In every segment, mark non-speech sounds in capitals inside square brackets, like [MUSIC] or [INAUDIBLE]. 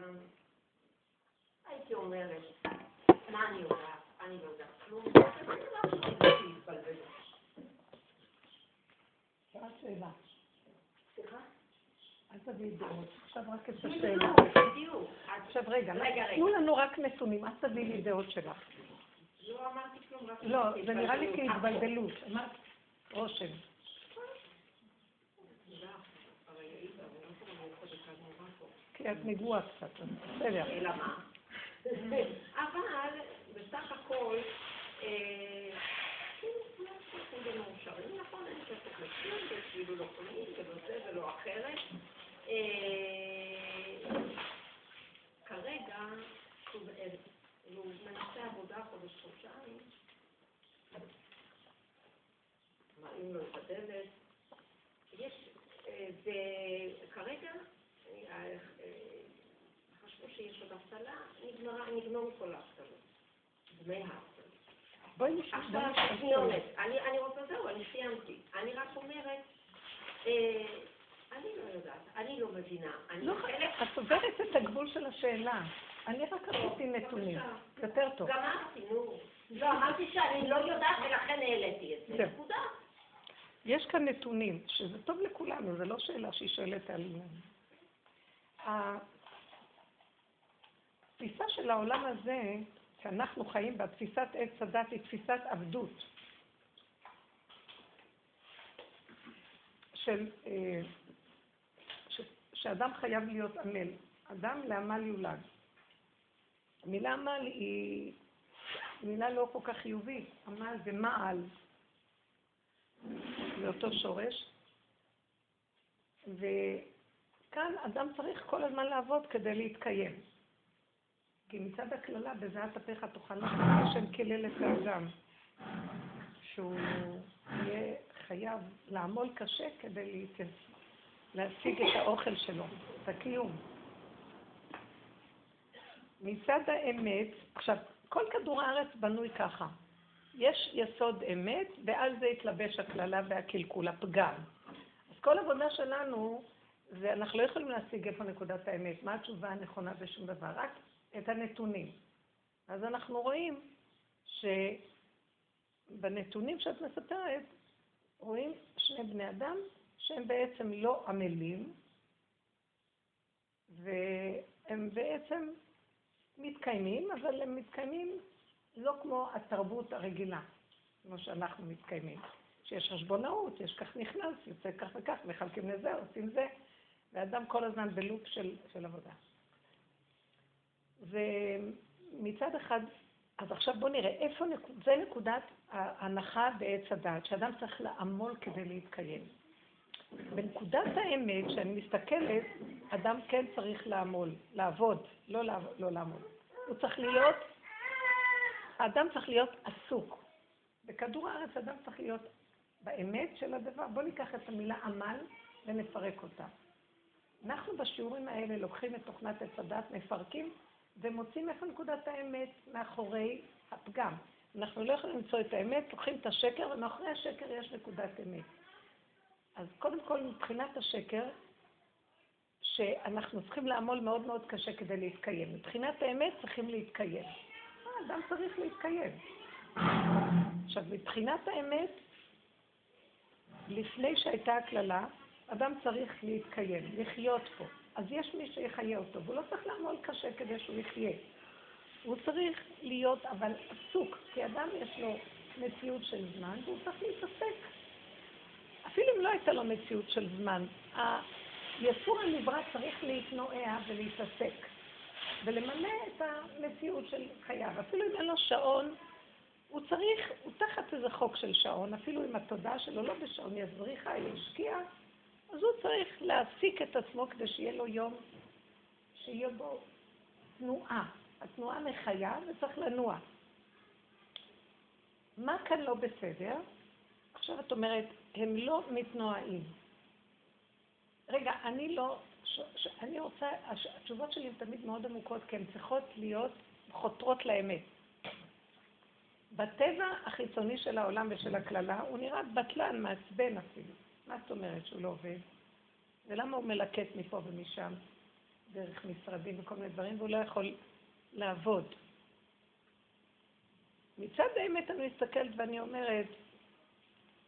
גם הייתי אומרת, מה אני יודעת? אני לא יודעת כלום. שאלה. סליחה? אל תביאי דעות. עכשיו רק את השאלה. בדיוק. עכשיו רגע. תנו לנו רק נתונים, אל תביאי לי דעות שלך. לא. לא, זה נראה לי התבלבלות. כהתבלבלות. אמרת רושם. כי את נגועה קצת, בסדר. אלא מה? [LAUGHS] אבל בסך הכל, אה, כאילו, ומאושרים, נכון, כסף לכלום, וכאילו לא אחרת. אה, כרגע, הוא מנסה עבודה חודש חודשיים, מראים לו את הדלת. יש, אה, וכרגע, אה, אה, חשבו שיש עוד אבטלה, נגמרה- נגמרו כל האבטלות. דמי האבטלה. בואי נשמע. עכשיו. שניונת, אני אני רוצה, זהו, אני סיימתי. אני רק אומרת, אה, אני לא יודעת, אני לא מבינה. אני לא, חלק... את עוברת את הגבול של השאלה. אני רק רציתי נתונים. יותר טוב. גמרתי, נו. לא, אמרתי שאני לא יודעת ולכן העליתי את זה. נקודה. יש כאן נתונים, שזה טוב לכולנו, זו לא שאלה שהיא שואלת על... התפיסה של העולם הזה, שאנחנו חיים בה, תפיסת עץ הדת, היא תפיסת עבדות. של... אה, ש, שאדם חייב להיות עמל. אדם לעמל יולד. המילה עמל היא מילה לא כל כך חיובית. עמל זה מעל. זה אותו שורש. וכאן אדם צריך כל הזמן לעבוד כדי להתקיים. כי מצד הקללה, בזיעת אפיך תאכל לחם, השם קילל את האדם. שהוא יהיה חייב לעמול קשה כדי. להשיג את האוכל שלו, את הקיום. מצד האמת, עכשיו, כל כדור הארץ בנוי ככה. יש יסוד אמת, ועל זה התלבש הקללה והקלקול, הפגם. אז כל עבודה שלנו, זה אנחנו לא יכולים להשיג איפה נקודת האמת, מה התשובה הנכונה בשום דבר, רק את הנתונים. אז אנחנו רואים שבנתונים שאת מספרת, רואים שני בני אדם שהם בעצם לא עמלים, והם בעצם מתקיימים, אבל הם מתקיימים לא כמו התרבות הרגילה, כמו שאנחנו מתקיימים. שיש חשבונאות, יש כך נכנס, יוצא כך וכך, מחלקים לזה, עושים זה, ואדם כל הזמן בלופ של, של עבודה. ומצד אחד, אז עכשיו בואו נראה, איפה. זה נקודת ההנחה בעץ הדעת, שאדם צריך לעמול כדי להתקיים. בנקודת האמת, כשאני מסתכלת, אדם כן צריך לעמול, לעבוד, לא, לעבוד, לא לעמול. הוא צריך להיות, האדם צריך להיות עסוק. בכדור הארץ אדם צריך להיות באמת של הדבר. בואו ניקח את המילה עמל ונפרק אותה. אנחנו בשיעורים האלה לוקחים את תוכנת עץ הדת, מפרקים ומוצאים איפה נקודת האמת מאחורי הפגם. אנחנו לא יכולים למצוא את האמת, לוקחים את השקר ומאחורי השקר יש נקודת אמת. אז קודם כל מבחינת השקר, שאנחנו צריכים לעמול מאוד מאוד קשה כדי להתקיים. מבחינת האמת צריכים להתקיים. האדם צריך להתקיים. עכשיו, מבחינת האמת, לפני שהייתה הקללה, אדם צריך להתקיים, לחיות פה. אז יש מי שיחיה אותו, והוא לא צריך לעמול קשה כדי שהוא יחיה. הוא צריך להיות אבל עסוק, כי אדם יש לו מציאות של זמן, והוא צריך להתעסק. אפילו אם לא הייתה לו מציאות של זמן, היסור הנברא צריך להתנועע ולהתעסק, ולמלא את המציאות של חייו. אפילו אם אין לו שעון, הוא צריך, הוא תחת איזה חוק של שעון, אפילו אם התודעה שלו לא בשעון, היא הזריחה, היא השקיעה, אז הוא צריך להעסיק את עצמו כדי שיהיה לו יום שיהיה בו תנועה. התנועה מחיה וצריך לנוע. מה כאן לא בסדר? עכשיו את אומרת, הם לא מתנועים. רגע, אני לא, ש, ש, אני רוצה, הש, התשובות שלי הן תמיד מאוד עמוקות, כי הן צריכות להיות חותרות לאמת. בטבע החיצוני של העולם ושל הקללה, הוא נראה בטלן, מעצבן אפילו. מה זאת אומרת שהוא לא עובד? ולמה הוא מלקט מפה ומשם? דרך משרדים וכל מיני דברים, והוא לא יכול לעבוד. מצד האמת אני מסתכלת ואני אומרת,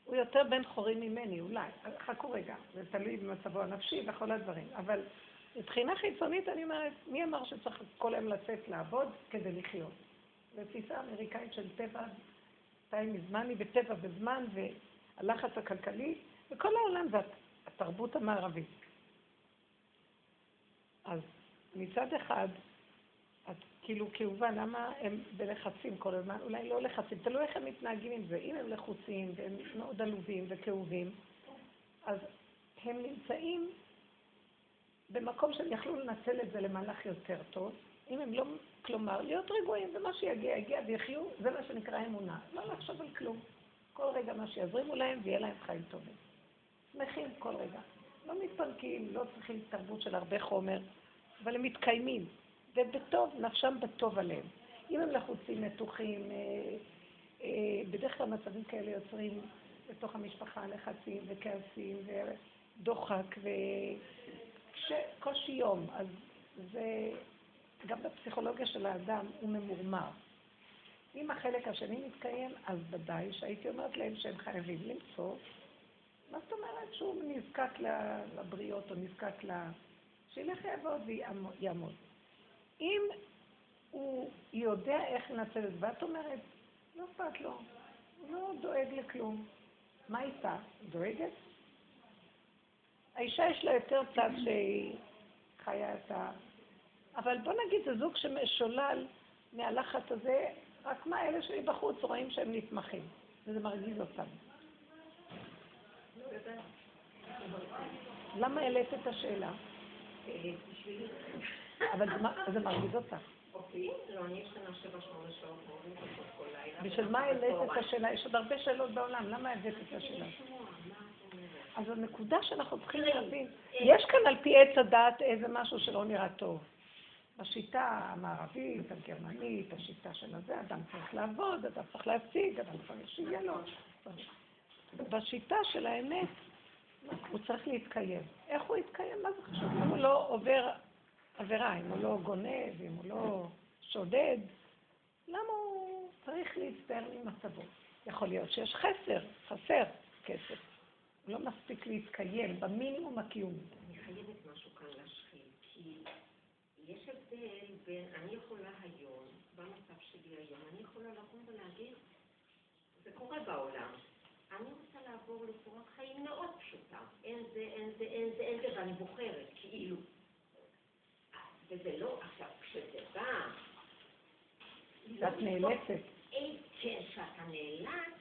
הוא יותר בן חורים ממני, אולי. חכו רגע, זה תלוי במצבו הנפשי וכל הדברים. אבל מבחינה חיצונית אני אומרת, מי אמר שצריך כל היום לצאת לעבוד כדי לחיות? זו תפיסה אמריקאית של טבע, מתי מזמן היא בטבע וזמן, והלחץ הכלכלי, וכל העולם זה התרבות המערבית. אז מצד אחד, את כאילו כאובה, למה הם בלחצים כל הזמן? אולי לא לחצים, תלוי איך הם מתנהגים עם זה. אם הם לחוצים והם מאוד עלובים וכאובים, אז הם נמצאים במקום שהם יכלו לנצל את זה למהלך יותר טוב. אם הם לא, כלומר, להיות רגועים, ומה שיגיע, יגיע ויחיו, זה מה שנקרא אמונה. לא לחשוב על כלום. כל רגע מה שיזרימו להם ויהיה להם חיים טובים. שמחים כל רגע. לא מתפנקים, לא צריכים תרבות של הרבה חומר, אבל הם מתקיימים. ובטוב, נפשם בטוב עליהם. אם הם לחוצים, מתוחים, אה, אה, בדרך כלל מצבים כאלה יוצרים בתוך המשפחה לחצים וכעסים ודוחק וקושי יום. אז זה, גם בפסיכולוגיה של האדם הוא ממורמר. אם החלק השני מתקיים, אז ודאי שהייתי אומרת להם שהם חייבים למצוא. מה זאת אומרת שהוא נזקק לבריות או נזקק ל... שילך יעבוד ויעמוד. אם הוא יודע איך לנצל את זה, ואת אומרת, לא אכפת לו, הוא לא דואג לכלום. מה איתה? דואגת? האישה יש לה יותר צד שהיא חיה את ה... אבל בוא נגיד, זה זוג שמשולל מהלחץ הזה, רק מה, אלה שלי בחוץ רואים שהם נתמכים, וזה מרגיז אותם. למה העלית את השאלה? אבל זה מרגיז אותך. אוקיי, לא. בשביל מה העלית את השאלה? יש עוד הרבה שאלות בעולם, למה הבאת את השאלה? אז הנקודה שאנחנו צריכים להבין, יש כאן על פי עץ הדעת איזה משהו שלא נראה טוב. השיטה המערבית, הגרמנית, השיטה של הזה, אדם צריך לעבוד, אדם צריך להציג, אדם צריך שיהיה לו. בשיטה של האמת, הוא צריך להתקיים. איך הוא יתקיים? מה זה חשוב? אם הוא לא עובר עבירה, אם הוא לא גונב, אם הוא לא שודד, למה הוא צריך להצטער ממצבו? יכול להיות שיש חסר, חסר כסף. הוא לא מספיק להתקיים במינימום הקיומי. אני חייבת משהו כאן להשחיל, כי יש הבדל בין, אני יכולה היום, במצב שלי היום, אני יכולה לקום ולהגיד, זה קורה בעולם, אני רוצה לעבור לצורת חיים מאוד פשוטה, אין זה, אין זה, אין זה, אין זה, ואני בוחרת, כאילו. וזה לא, עכשיו, כשזה בא... את נאלצת. כן, כשאתה נאלץ,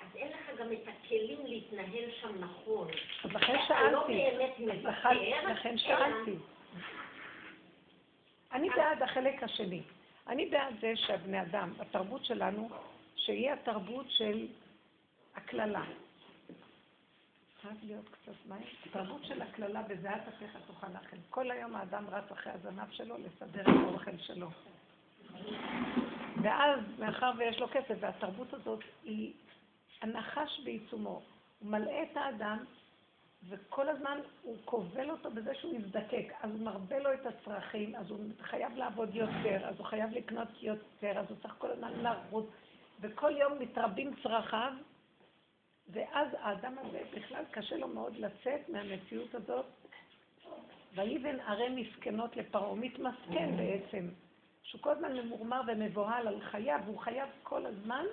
אז אין לך גם את הכלים להתנהל שם נכון. אז לכן שאלתי. אתה לא באמת מבקר. לכן שאלתי. אני בעד החלק השני. אני בעד זה שהבני אדם, התרבות שלנו, שהיא התרבות של הקללה. חייב להיות קצת מים. התרבות של הקללה בזיעת אפיך תאכל לכם. כל היום האדם רץ אחרי הזנב שלו לסדר את האוכל שלו. ואז, מאחר ויש לו כסף, והתרבות הזאת היא הנחש בעיצומו. הוא מלאה את האדם, וכל הזמן הוא כובל אותו בזה שהוא יזדקק. אז הוא מרבה לו את הצרכים, אז הוא חייב לעבוד יותר, אז הוא חייב לקנות יותר, אז הוא צריך כל הזמן לרוץ. וכל יום מתרבים צרכיו, ואז האדם הזה בכלל קשה לו מאוד לצאת מהמציאות הזאת. ויבן ערי מסכנות לפרעה, מתמסכן בעצם, שהוא כל הזמן ממורמר ומבוהל על חייו, והוא חייב כל הזמן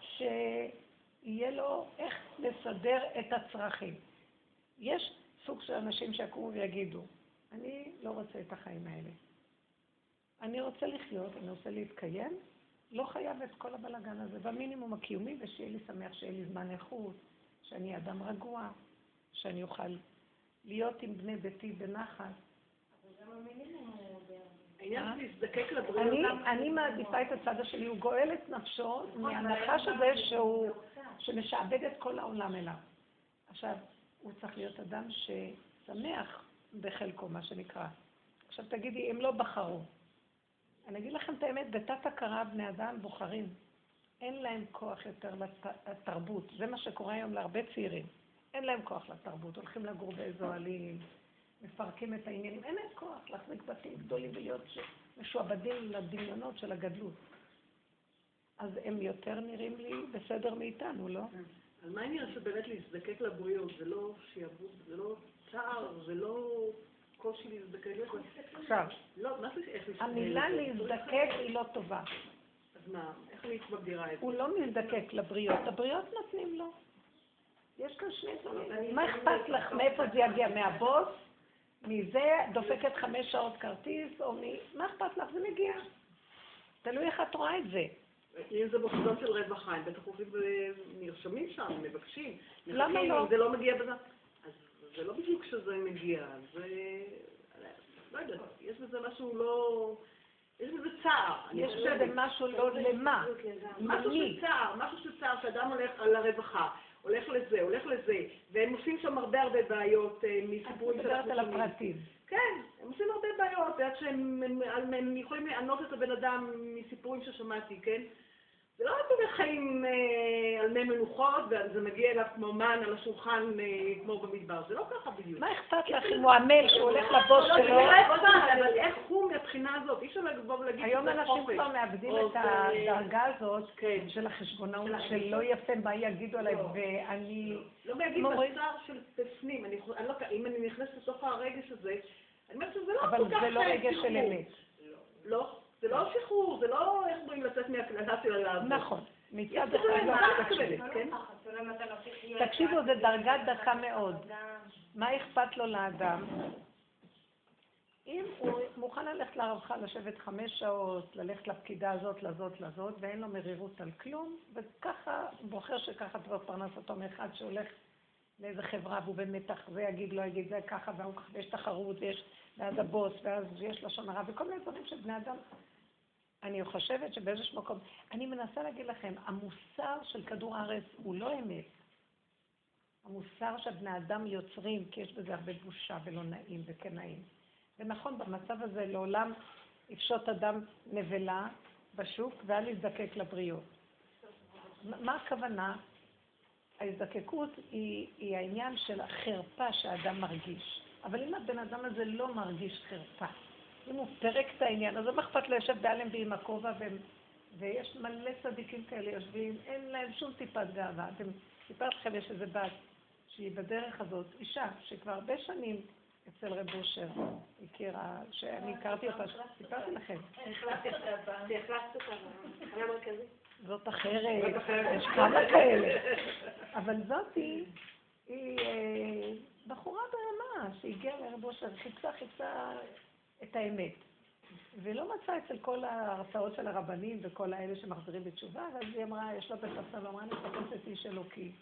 שיהיה לו איך לסדר את הצרכים. יש סוג של אנשים שיקומו ויגידו, אני לא רוצה את החיים האלה. אני רוצה לחיות, אני רוצה להתקיים, לא חייב את כל הבלגן הזה, במינימום הקיומי, ושיהיה לי שמח, שיהיה לי זמן איכות, שאני אדם רגוע, שאני אוכל להיות עם בני ביתי בנחת. אני מעדיפה את הצד השני, הוא גואל את נפשו מהנחש הזה שהוא, שמשעבד את כל העולם אליו. עכשיו, הוא צריך להיות אדם ששמח בחלקו, מה שנקרא. עכשיו תגידי, הם לא בחרו. אני אגיד לכם את האמת, בתת הכרה בני אדם בוחרים. אין להם כוח יותר לתרבות. זה מה שקורה היום להרבה צעירים. אין להם כוח לתרבות. הולכים לגור באיזו אוהלים, מפרקים את העניינים. אין להם כוח להחזיק בתים גדולים ולהיות משועבדים לדמיונות של הגדלות. אז הם יותר נראים לי בסדר מאיתנו, לא? אז מה העניין שבאמת להזדקק לבריאות? זה לא שיעבוד, זה לא צער, זה לא קושי להזדקק? עכשיו, לא, מה זה איך להזדקק? המילה להזדקק היא לא טובה. אז מה, איך אני מגדירה את זה? הוא לא מזדקק לבריות, הבריות נותנים לו. יש כאן שני דברים. מה אכפת לך מאיפה זה יגיע? מהבוס? מזה דופקת חמש שעות כרטיס? או מ... מה אכפת לך? זה מגיע. תלוי איך את רואה את זה. אם זה מוסדות של רווחה, הם בטח הולכים ונרשמים שם, מבקשים. למה לא? אם זה לא מגיע בזה... זה לא בדיוק שזה מגיע, זה... לא יודעת, יש בזה משהו לא... יש בזה צער. יש. בזה משהו לא למה. משהו למי? של צער, משהו של צער, שאדם הולך על הרווחה, הולך לזה, הולך לזה, והם עושים שם הרבה הרבה בעיות אה, את מסיפורים מדברת על. הפרטים. כן, הם עושים הרבה בעיות, עד שהם הם, הם, הם יכולים לענות את הבן אדם מסיפורים ששמעתי, כן? זה לא באמת חיים אה, על מי מנוחות, וזה מגיע אליו כמו מן על השולחן אה, כמו במדבר, זה לא ככה בדיוק. מה אכפת לך אם הוא עמל שהוא הולך לבוס לא, שלו? אכפת, אבל איך הוא מהבחינה הזאת? אי אפשר לבוא ולהגיד היום אנשים. כבר מאבדים את זה- הדרגה הזאת כן. של החשבונאות, של לא יפה מה יגידו עליי, ואני... לא מוריד- בשר של בפנים, לא- אם אני נכנסת לתוך הרגש הזה, אני אומרת שזה לא כל כך... אבל זה לא אה, רגש של. אמת. לא, זה לא שחרור, זה לא איך אומרים לצאת מהקללה של הלהב. נכון. מצד אחד לא כן? תקשיבו, זה דרגה דקה מאוד. מה אכפת לו לאדם? אם הוא מוכן ללכת לרווחה, לשבת חמש שעות, ללכת לפקידה הזאת, לזאת, לזאת, ואין לו מרירות על כלום, וככה, בוחר שככה תבוא פרנסתו מאחד שהולך לאיזה חברה והוא במתח, זה יגיד, לא יגיד, זה ככה, והוא ככה, ויש תחרות, ויש, ואז הבוס, ואז יש לשון הרע, וכל מיני דברים שבני אדם... אני חושבת שבאיזשהו מקום, אני מנסה להגיד לכם, המוסר של כדור הארץ הוא לא אמת. המוסר שבני אדם יוצרים, כי יש בזה הרבה בושה ולא נעים וכן נעים. ונכון, במצב הזה לעולם יפשוט אדם נבלה בשוק ואל יזדקק לבריות. מה הכוונה? ההזדקקות היא, היא העניין של החרפה שהאדם מרגיש. אבל אם הבן אדם הזה לא מרגיש חרפה, אם הוא פירק את העניין, אז מה אכפת לו יושב באלנבי עם הכובע, ויש מלא צדיקים כאלה יושבים, אין להם שום טיפת גאווה. אתם, סיפרתי לכם, יש איזה בת שהיא בדרך הזאת, אישה, שכבר הרבה שנים אצל רב אושר, הכירה, שאני הכרתי אותה, סיפרתי לכם. החלפת אותה בתחנה המרכזית. זאת אחרת, זאת אחרת. יש כמה כאלה. אבל זאתי, היא אה, בחורה ברמה שהגיעה לרב אושר, חיפשה, חיפשה את האמת. ולא מצאה אצל כל ההרצאות של הרבנים וכל האלה שמחזירים בתשובה, ואז היא אמרה, יש לה בספסל, ואמרה, אני מחפשת איש אלוקי.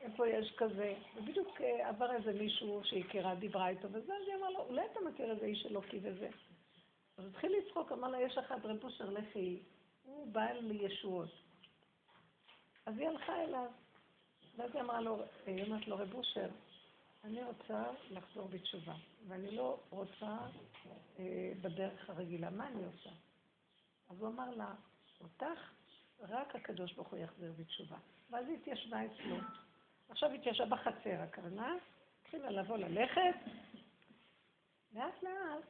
איפה יש כזה? ובדיוק אה, עבר איזה מישהו שהכירה, דיברה איתו, וזה, אז היא אמרה לו, אולי אתה מכיר איזה איש אלוקי וזה. אז התחיל לצחוק, אמר לה, יש אחד רב אושר, לכי, הוא בעל לישועות. אז היא הלכה אליו, ואז היא אמרה לו, היא אומרת לו, רב אושר, אני רוצה לחזור בתשובה, ואני לא רוצה אה, בדרך הרגילה, מה אני עושה? אז הוא אמר לה, אותך רק הקדוש ברוך הוא יחזיר בתשובה. ואז היא התיישבה אצלו. עכשיו היא התיישבה בחצר, הכוונה, התחילה לבוא ללכת, לאט לאט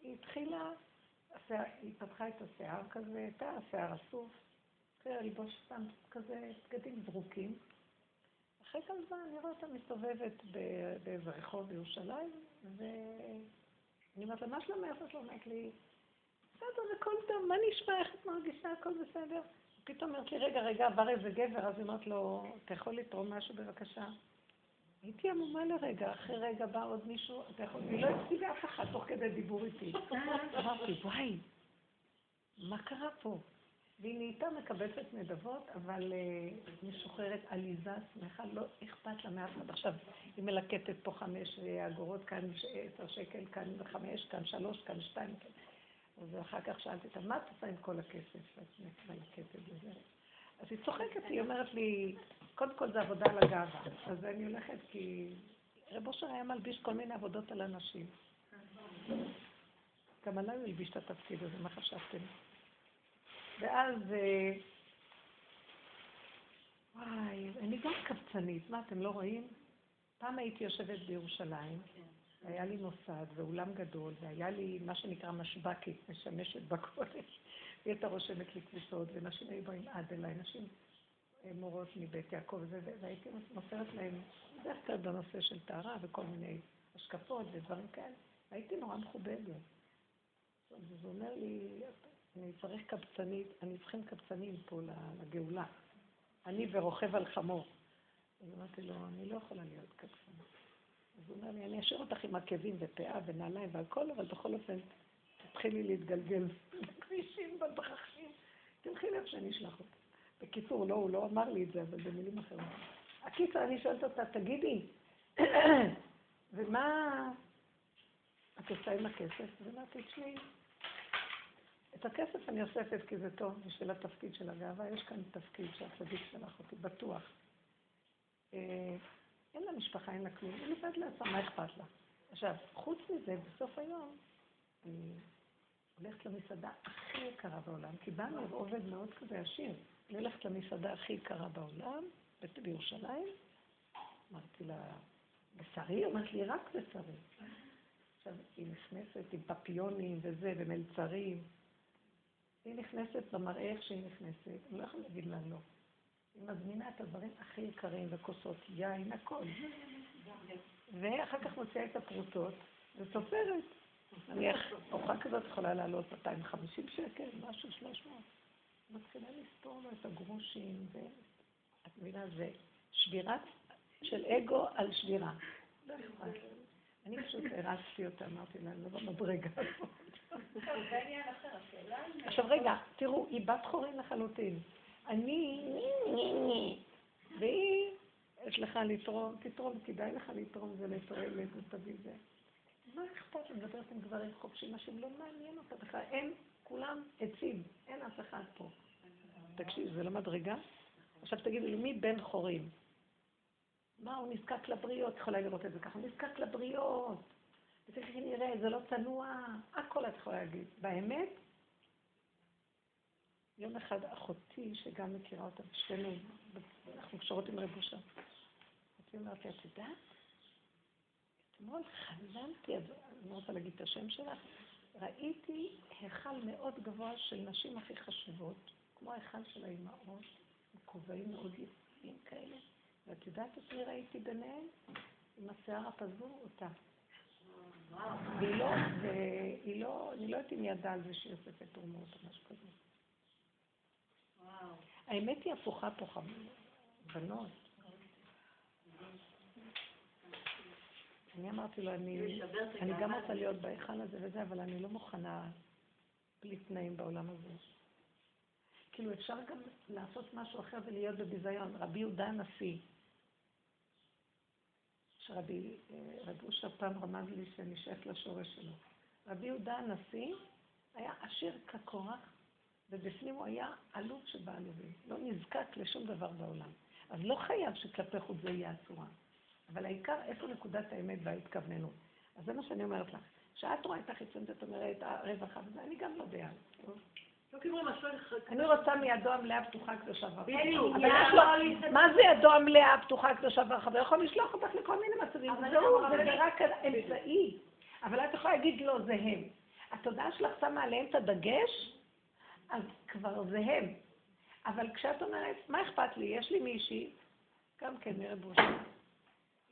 היא התחילה, היא פתחה את השיער כזה, הייתה השיער אסוף, התחילה ללבוש סתם כזה בגדים זרוקים. אחרי כמה זמן אני רואה אותה מסתובבת באיזה רחוב בירושלים, ואני אומרת לה, מה שלומך? אז אומרת לי, בסדר, הכל טוב, מה נשמע, איך את מרגישה, הכל בסדר? פתאום אומרת לי, רגע, רגע, עבר איזה גבר, אז היא אומרת לו, אתה יכול לתרום משהו בבקשה? הייתי עמומה לרגע, אחרי רגע בא עוד מישהו, אתה יכול, היא לא הציגה אף אחד תוך כדי דיבור איתי. אמרתי, וואי, מה קרה פה? והיא נהייתה מקבצת נדבות, אבל משוחררת, עליזה, שמחה, לא אכפת לה מאף אחד. עכשיו, היא מלקטת פה חמש אה, אגורות, כאן עשר שקל, כאן חמש, כאן שלוש, כאן שתיים. כאן. אז אחר כך שאלתי אותה, מה את עושה עם כל הכסף שאת מלקטת וזה? אז היא צוחקת, היא אומרת לי, קודם כל זה עבודה על הגאווה. אז אני הולכת כי רב אושר היה מלביש כל מיני עבודות על אנשים. גם עליי הוא הלביש את התפקיד הזה, מה חשבתם? ואז, אה, וואי, אני גם קבצנית, מה, אתם לא רואים? פעם הייתי יושבת בירושלים, היה לי מוסד ואולם גדול, והיה לי מה שנקרא משבקית, משמשת בקודש, והיא הייתה רושמת לי קבוצות, ונשים היו באים עד אליי, נשים אה, מורות מבית יעקב, והייתי מוסרת להם, בדרך כלל בנושא של טהרה וכל מיני השקפות ודברים כאלה. הייתי נורא מכובדת. אז הוא אומר לי, אני צריך קבצנית, אני צריכים קבצנים פה לגאולה. אני ורוכב על חמור. אז אמרתי לו, אני לא יכולה להיות קבצנית. אז הוא אומר לי, אני אשאיר אותך עם עקבים ופאה ונעליים והכל, אבל בכל אופן, תתחילי להתגלגל בכבישים, בדרכים, תלכי לאיפה שאני אשלח אותך. בקיצור, לא, הוא לא אמר לי את זה, אבל במילים אחרות. הקיצור, אני שואלת אותה, תגידי, [CLEARS THROAT] ומה את עושה עם הכסף? ואמרתי, תשמעי, את הכסף אני אוספת כי זה טוב בשביל התפקיד של הגאווה, יש כאן תפקיד שהצדיק שלח אותי, בטוח. אה, אין לה משפחה, אין לה כלום, היא לבד לעצמה, מה אכפת לה? עכשיו, חוץ מזה, בסוף היום, היא הולכת למסעדה הכי יקרה בעולם, כי באנו עובד מאוד כזה עשיר, היא הולכת למסעדה הכי יקרה בעולם, בירושלים, אמרתי לה, בשרי? אומרת לי, רק בשרי. עכשיו, היא נכנסת עם פפיונים וזה, ומלצרים. היא נכנסת במראה איך שהיא נכנסת, אני לא יכולה להגיד לה לא. היא מזמינה את הדברים הכי יקרים, וכוסות יין, הכל. ואחר כך מוציאה את הפרוטות, וסופרת. נניח, ארוחה כזאת יכולה לעלות 250 שקל, משהו 300. מתחילה לספור לו את הגרושים, ואת מבינה, זה שבירת של אגו על שבירה. לא אני פשוט הרצתי אותה, אמרתי לה, לא במדרגה הזאת. עכשיו רגע, תראו, היא בת חורין לחלוטין. אני, והיא, יש לך לתרום, תתרום, כדאי לך לתרום זה לתועלת ותביא זה. מה אכפת לי מדברת עם גברים חופשיים, משהו לא מעניין אותה בכלל, אין, כולם עצים, אין אף אחד פה. תקשיב, זה לא מדרגה? עכשיו תגידו לי, מי בן חורים? מה, הוא נזקק לבריות, יכולה לראות את זה ככה, נזקק לבריות. ותכף נראה, זה לא צנוע, הכל את יכולה להגיד. באמת, יום אחד אחותי, שגם מכירה אותה, שתינו, אנחנו קשורות עם רבושה. אותי אמרתי, את יודעת? אתמול חלמתי, אני לא רוצה להגיד את השם שלך, ראיתי היכל מאוד גבוה של נשים הכי חשובות, כמו ההיכל של האימהות, עם כובעים מאוד יפים כאלה. ואת יודעת את מי ראיתי ביניהם? עם השיער הפזור, אותה. והיא לא, והיא לא, אני לא יודעת אם היא ידעה על זה שהיא אוספת תרומות או משהו כזה. האמת היא הפוכה פה, בנות. אני אמרתי לו, אני, אני גם רוצה להיות בהיכל הזה וזה, אבל אני לא מוכנה בלי תנאים בעולם הזה. כאילו, אפשר גם לעשות משהו אחר ולהיות בביזיון. רבי יהודה הנשיא, שרבי רב אושר פעם רמז לי שאני שייך לשורש שלו. רבי יהודה הנשיא היה עשיר כקורח, ובפנים הוא היה עלוב שבעלובים, לא נזקק לשום דבר בעולם. אז לא חייב שכלפי חוץ זה יהיה הצורה. אבל העיקר, איפה נקודת האמת וההתכווננות. אז זה מה שאני אומרת לך. כשאת רואה את החיצונית, את אומרת, הרווחה וזה, אני גם לא בעד. לא אני רוצה מידו המלאה פתוחה קדושה ורחבה. מה זה ידו המלאה פתוחה קדושה ורחבה? יכול לשלוח אותך לכל מיני מצבים. זהו, זה רק אמצעי. אבל את יכולה להגיד לא, זה הם. התודעה שלך שמה עליהם את הדגש, אז כבר זה הם. אבל כשאת אומרת, מה אכפת לי? יש לי מישהי, גם כן נראה בושה,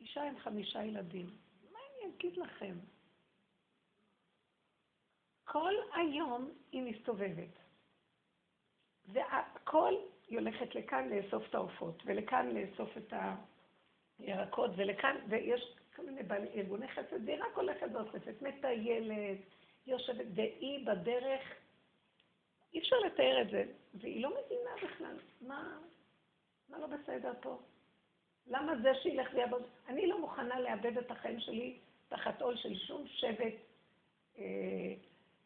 אישה עם חמישה ילדים. מה אני אגיד לכם? כל היום היא מסתובבת. והכל, היא הולכת לכאן לאסוף את העופות, ולכאן לאסוף את הירקות, ולכאן, ויש כל מיני בעלי ארגוני חסד, והיא רק הולכת ואוספת, מטיילת, יושבת, והיא בדרך, אי אפשר לתאר את זה, והיא לא מבינה בכלל, מה, מה לא בסדר פה? למה זה שילך ויעבוד? אני לא מוכנה לאבד את החיים שלי תחת עול של שום שבט אה,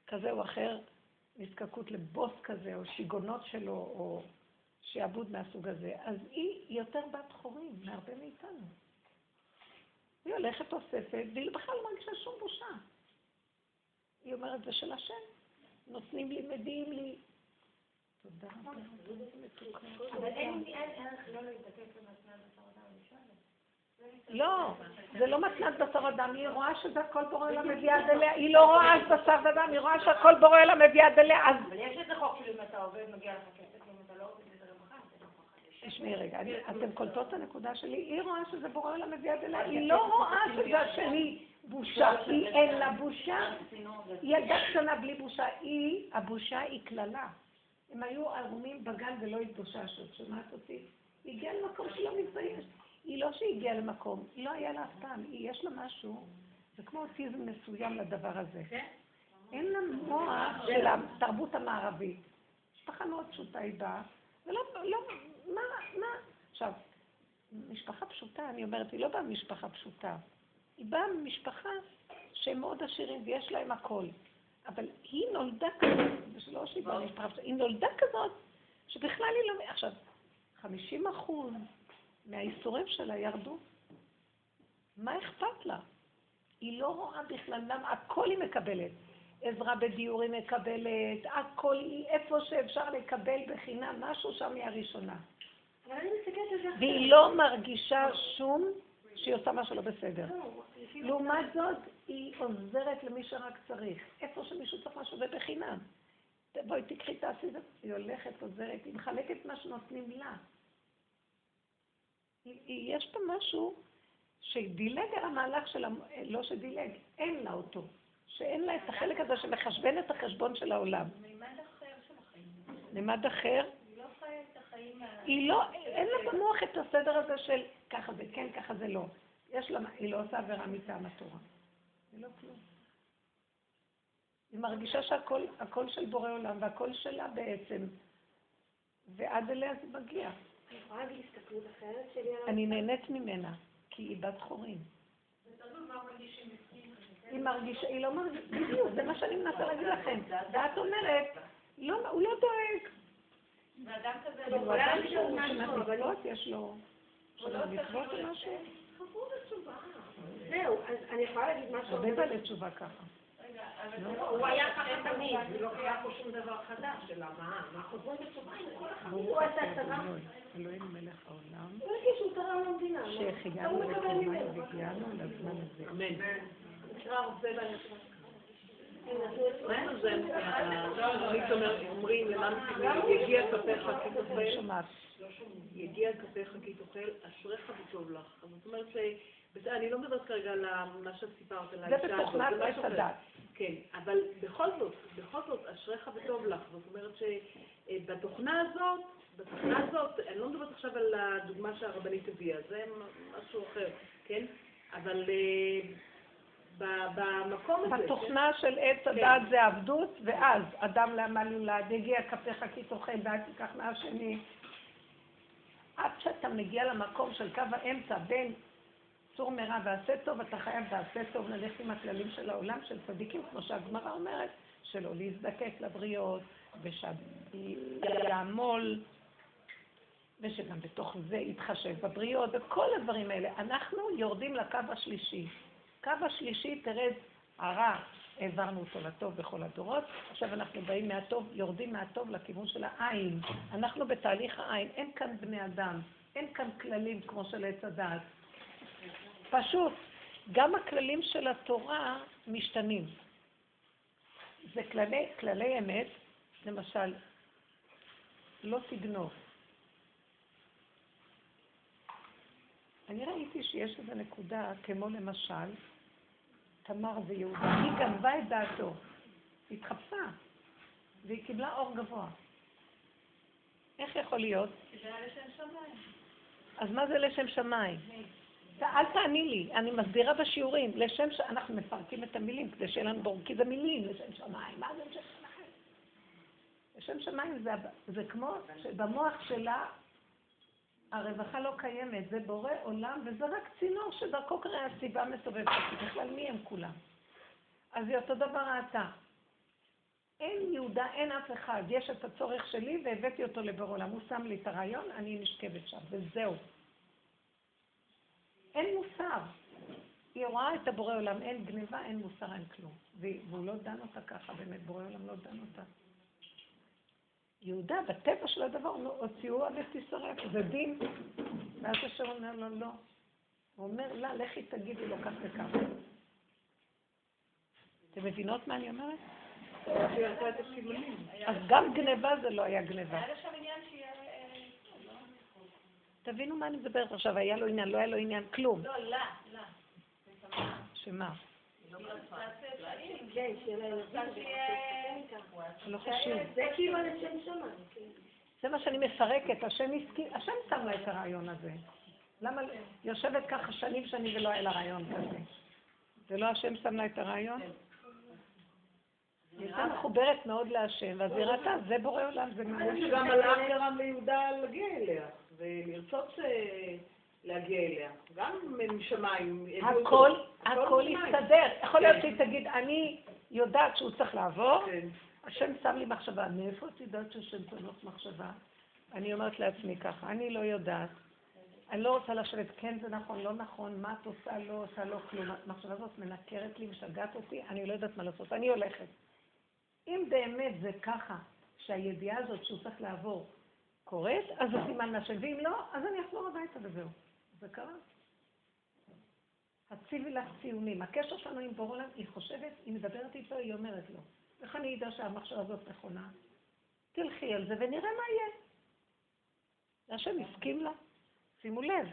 כזה או אחר, נזקקות לבוס כזה, או שיגונות שלו, או שעבוד מהסוג הזה, אז היא יותר בת חורים מהרבה מאיתנו. היא הולכת אוספת, והיא בכלל לא מרגישה שום בושה. היא אומרת, זה של השם. נותנים לי, מביאים לי. תודה רבה. אבל אין ערך לא להתעקש במתנה. לא, זה לא מתנת בשר אדם, היא רואה שזה הכל בורא עולם מביא עד אליה, היא לא רואה בשר אדם, היא רואה שהכל בורא עולם מביא עד אליה, אז... אבל יש איזה חוק כאילו אם אתה עובד מגיע לך כסף, ואם אתה לא עובד זה רווחה, לא חוק. תשמעי רגע, אתם קולטות את הנקודה שלי? היא רואה שזה בורא עולם מביא עד אליה, היא לא רואה שזה השני. בושה, היא אין לה בושה, היא ילדה קטנה בלי בושה, היא, הבושה היא קללה. הם היו ערומים בגן ולא התבוששו, שומעת אותי? היא הגיעה למקום שהיא לא מתביישת. היא לא שהיא הגיעה למקום, היא לא היה לה אף פעם, היא- יש לה משהו, זה כמו אוטיזם מסוים לדבר הזה. אין לה מוח של התרבות המערבית. משפחה מאוד פשוטה היא באה, ולא, לא, מה, מה? עכשיו, משפחה פשוטה, אני אומרת, היא לא באה ממשפחה פשוטה. היא באה ממשפחה שהם מאוד עשירים ויש להם הכל. אבל היא נולדה כזאת, זה לא שהיא באה ממשפחה פשוטה, היא נולדה כזאת, שבכלל היא לא... עכשיו, 50 אחוז מהאיסורים שלה ירדו. מה אכפת לה? היא לא רואה בכלל למה, הכל היא מקבלת. עזרה בדיור היא מקבלת, הכל היא, איפה שאפשר לקבל בחינם, משהו שם היא הראשונה. והיא לא מרגישה שום שהיא עושה משהו לא בסדר. לא, מה- לעומת זאת, היא עוזרת למי שרק צריך. איפה שמישהו צריך משהו זה בחינם. בואי תקחי תעשי את זה. היא הולכת, עוזרת, היא מחלקת מה שנותנים לה. יש פה משהו שדילג על המהלך של, המ- לא שדילג, אין לה אותו. שאין לה את החלק הזה שמחשבן את החשבון של העולם. מימד אחר של החיים. ממד אחר, היא לא חיה את החיים. היא לא, אין לה במוח את הסדר הזה של ככה זה כן, ככה זה לא. יש לה, היא לא עושה עבירה מטעם התורה. היא לא כלום. היא מרגישה שהכל הכל של בורא עולם והכל שלה בעצם, ועד אליה זה מגיע. אני יכולה להגיד הסתכלות אחרת שלי על אני נהנית ממנה, כי היא בת חורין. היא מרגישה, היא לא מרגישה, בדיוק, זה מה שאני מנסה להגיד לכם. ואת אומרת, לא, הוא לא דואג. ואדם כזה לא לשאול שהוא משהו, אבל- יש לו... שנת מצוות או משהו? חזרו בתשובה. זהו, אז אני יכולה להגיד משהו. הרבה בעלי תשובה ככה. הוא היה ככה תמיד, לא קרה פה שום דבר חדש, אלא מה? מה חוזרים בתשובה עם כל אחד? הוא עשה צבא. אלוהים מלך העולם, הוא הרגיש שהוא תרם למדינה. מה? שהחיינו. והגיענו לזמן הזה. אמן. נקרא הרבה את תמיד אומרים, למען יגיע כפיך כי אני תאכל, שומעת. יגיע כפיך כי תאכל, אשריך וטוב לך. זאת אומרת אני לא מדברת כרגע על מה שאת סיפרת, על האישה הזאת, בתוכנת זה עץ משהו אחר. הדת. כן, אבל בכל זאת, בכל זאת, אשריך וטוב לך. זאת אומרת שבתוכנה הזאת, בתוכנה הזאת, אני לא מדברת עכשיו על הדוגמה שהרבנית הביאה, זה משהו אחר, כן? אבל אה, במקום הזה... בתוכנה של עץ הדת זה עבדות, ואז אדם לעמל יולד, יגיע כפיך כי תאכל ואל תיקח מהשני. עד שאתה מגיע למקום של קו האמצע בין צור מרע ועשה טוב, אתה חייב ועשה טוב ללכת עם הכללים של העולם של צדיקים, כמו שהגמרא אומרת, שלא להזדקק לבריות, ושלעמול, ושגם בתוך זה יתחשב בבריות, וכל הדברים האלה. אנחנו יורדים לקו השלישי. קו השלישי, תרד, הרע, העברנו אותו לטוב בכל הדורות, עכשיו אנחנו באים מהטוב, יורדים מהטוב לכיוון של העין. אנחנו בתהליך העין, אין כאן בני אדם, אין כאן כללים כמו של עץ הדעת. פשוט, גם הכללים של התורה משתנים. זה כללי, כללי אמת, למשל, לא תגנוב. אני ראיתי שיש איזו נקודה, כמו למשל, תמר ויהודה, היא גנבה את דעתו, היא התחפשה, והיא קיבלה אור גבוה. איך יכול להיות? זה היה לשם שמיים. אז מה זה לשם שמיים? אל תעני לי, אני מסבירה בשיעורים, לשם ש... אנחנו מפרקים את המילים כדי שיהיה לנו ברור, כי זה מילים, לשם שמיים, מה זה לשם שמיים? לשם שמיים זה, זה כמו שבמוח שלה הרווחה לא קיימת, זה בורא עולם, וזה רק צינור שדרכו כנראה הסיבה מסובבת, בכלל מי הם כולם? אז היא אותו דבר ראתה. אין יהודה, אין אף אחד, יש את הצורך שלי והבאתי אותו לבור עולם. הוא שם לי את הרעיון, אני נשכבת שם, וזהו. אין מוסר. היא רואה את הבורא עולם, אין גניבה, אין מוסר, אין כלום. והוא לא דן אותה ככה, באמת, בורא עולם לא דן אותה. יהודה, בטבע של הדבר, נו, הוציאו עד את תשרף, זה דין. ואז השם אומר לו, לא. הוא אומר לה, לכי תגידי לו כך וכך. אתם מבינות מה אני אומרת? אז גם גניבה זה לא היה גניבה. היה לה שם עניין שיהיה... אה, תבינו מה אני מדברת עכשיו, היה לו עניין, לא היה לו עניין, כלום. לא, לה, לה. שמה? שיהיה לה ילדים. לא חשוב. זה כאילו על השם שמיים. כן. זה מה שאני מפרקת, השם הסכים, השם שם לה את הרעיון הזה. למה יושבת ככה שנים שנים ולא היה לה רעיון כזה? זה לא השם שם לה את הרעיון? היא הייתה מחוברת מאוד להשם, ואז היא ראתה, זה בורא עולם, זה ממש... שגם הלך גרם ליהודה להגיע אליה, ולרצות אה, להגיע אליה. גם משמיים. הכל, הכל הכל. יסתדר. יכול להיות כן. שהיא תגיד, אני יודעת שהוא צריך לעבור, כן. השם שם לי מחשבה. מאיפה את יודעת שהשם שם לך מחשבה? אני אומרת לעצמי ככה, אני לא יודעת. אני לא רוצה לשבת, כן זה נכון, לא נכון, מה את עושה, לא עושה, לא כלום. המחשבה הזאת מנקרת לי, משגעת אותי, אני לא יודעת מה לעשות, אני הולכת. אם באמת זה ככה, שהידיעה הזאת שהוא צריך לעבור קורית, אז זה סימן מהשם, ואם לא, אז אני אחזור הביתה וזהו. זה קרה. הציבי לך ציונים. הקשר שלנו עם בור עולם, היא חושבת, היא מדברת איתו, היא אומרת לו. איך אני אדע שהמחשבה הזאת נכונה? תלכי על זה ונראה מה יהיה. והשם הסכים לה. שימו לב.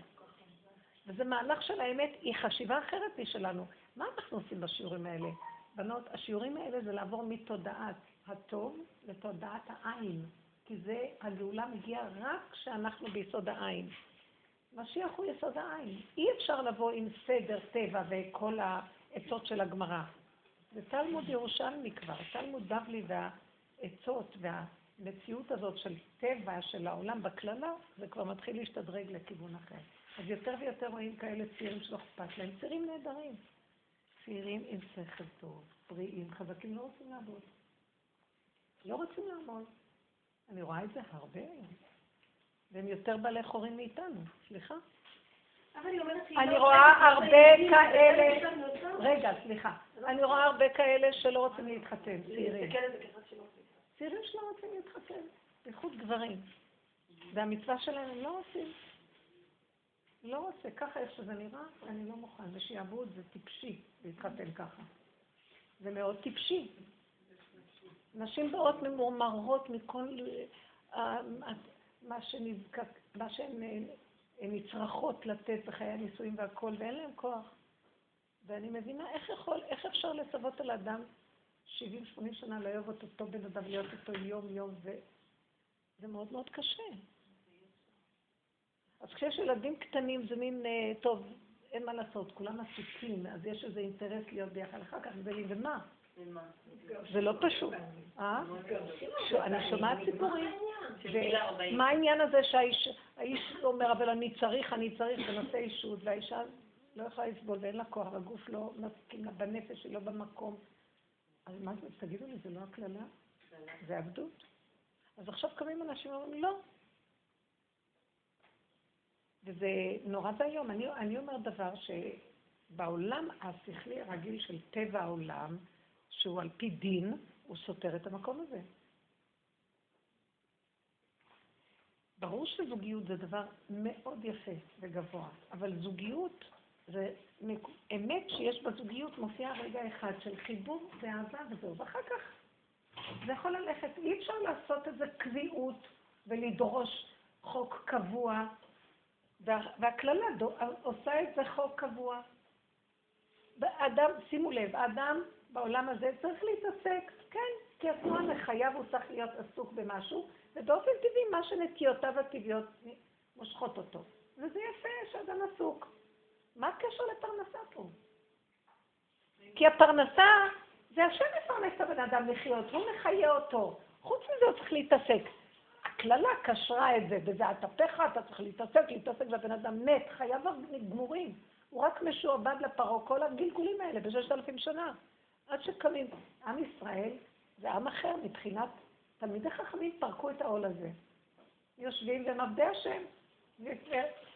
וזה מהלך של האמת, היא חשיבה אחרת משלנו. מה אנחנו עושים בשיעורים האלה? בנות, השיעורים האלה זה לעבור מתודעת הטוב לתודעת העין. כי זה, הגאולה מגיעה רק כשאנחנו ביסוד העין. משיח הוא יסוד העין. אי אפשר לבוא עם סדר טבע וכל העצות של הגמרא. זה תלמוד ירושלמי כבר, תלמוד בבלי והעצות והמציאות הזאת של טבע, של העולם בקללה, זה כבר מתחיל להשתדרג לכיוון אחר. אז יותר ויותר רואים כאלה צעירים שלא אכפת להם, צעירים נהדרים. צעירים עם שכל טוב, בריאים, חזקים, לא רוצים לעבוד. לא רוצים לעמוד. אני רואה את זה הרבה היום. והם יותר בעלי חורים מאיתנו, סליחה. אני לא רואה הרבה כאלה. רגע, סליחה. אני רואה הרבה כאלה שלא רוצים להתחתן, צעירים. זה. צעירים שלא רוצים להתחתן, בייחוד גברים. והמצווה שלהם הם לא עושים. לא רוצה, ככה איך שזה נראה, אני לא מוכן. ושיעבוד זה טיפשי להתחתן ככה. זה מאוד טיפשי. נשים באות ממורמרות מכל אה, מה שנזקק, מה שהן הן נצרכות לתת בחיי הנישואים והכל, ואין להן כוח. ואני מבינה איך יכול, איך אפשר לצוות על אדם 70-80 שנה לאהוב את אותו בן אדם, להיות איתו יום-יום, וזה מאוד מאוד קשה. אז כשיש ילדים קטנים זה מין, אה, טוב, אין מה לעשות, כולם עסוקים, אז יש איזה אינטרס להיות ביחד, אחר כך גדלים, ומה? זה לא פשוט. אה? אני שומעת סיפורים. ומה העניין הזה שהאיש האיש אומר, אבל אני צריך, אני צריך, בנושא אישות, והאישה לא יכולה לסבול ואין לה כוח, והגוף לא מסכים לה, בנפש היא לא במקום. אז מה זה, תגידו לי, זה לא הקללה? זה עבדות? אז עכשיו קמים אנשים ואומרים, לא. וזה נורא ואיום. אני, אני אומר דבר שבעולם השכלי הרגיל של טבע העולם, שהוא על פי דין, הוא סותר את המקום הזה. ברור שזוגיות זה דבר מאוד יפה וגבוה, אבל זוגיות זה אמת שיש בזוגיות מופיע רגע אחד של חיבור ואהבה וזהו, ואחר כך זה יכול ללכת, אי אפשר לעשות את זה קביעות ולדרוש חוק קבוע, וה- והקללה עושה את זה חוק קבוע. אדם, שימו לב, האדם בעולם הזה צריך להתעסק, כן, כי התנועה לחייו הוא צריך להיות עסוק במשהו, ובאופן טבעי מה שנטיותיו הטבעיות מושכות אותו. וזה יפה שאדם עסוק. מה הקשר לפרנסה פה? כי הפרנסה, זה השם מפרנס את הבן אדם לחיות, הוא מחיה אותו. חוץ מזה הוא צריך להתעסק. הקללה קשרה את זה, בזה אטפך, אתה צריך להתעסק, להתעסק, והבן אדם מת, חייו גמורים. הוא רק משועבד לפרעה, כל הגלגולים האלה בששת אלפים שנה. עד שקמים. עם ישראל זה עם אחר מבחינת, תלמידי חכמים פרקו את העול הזה. יושבים והם עבדי השם,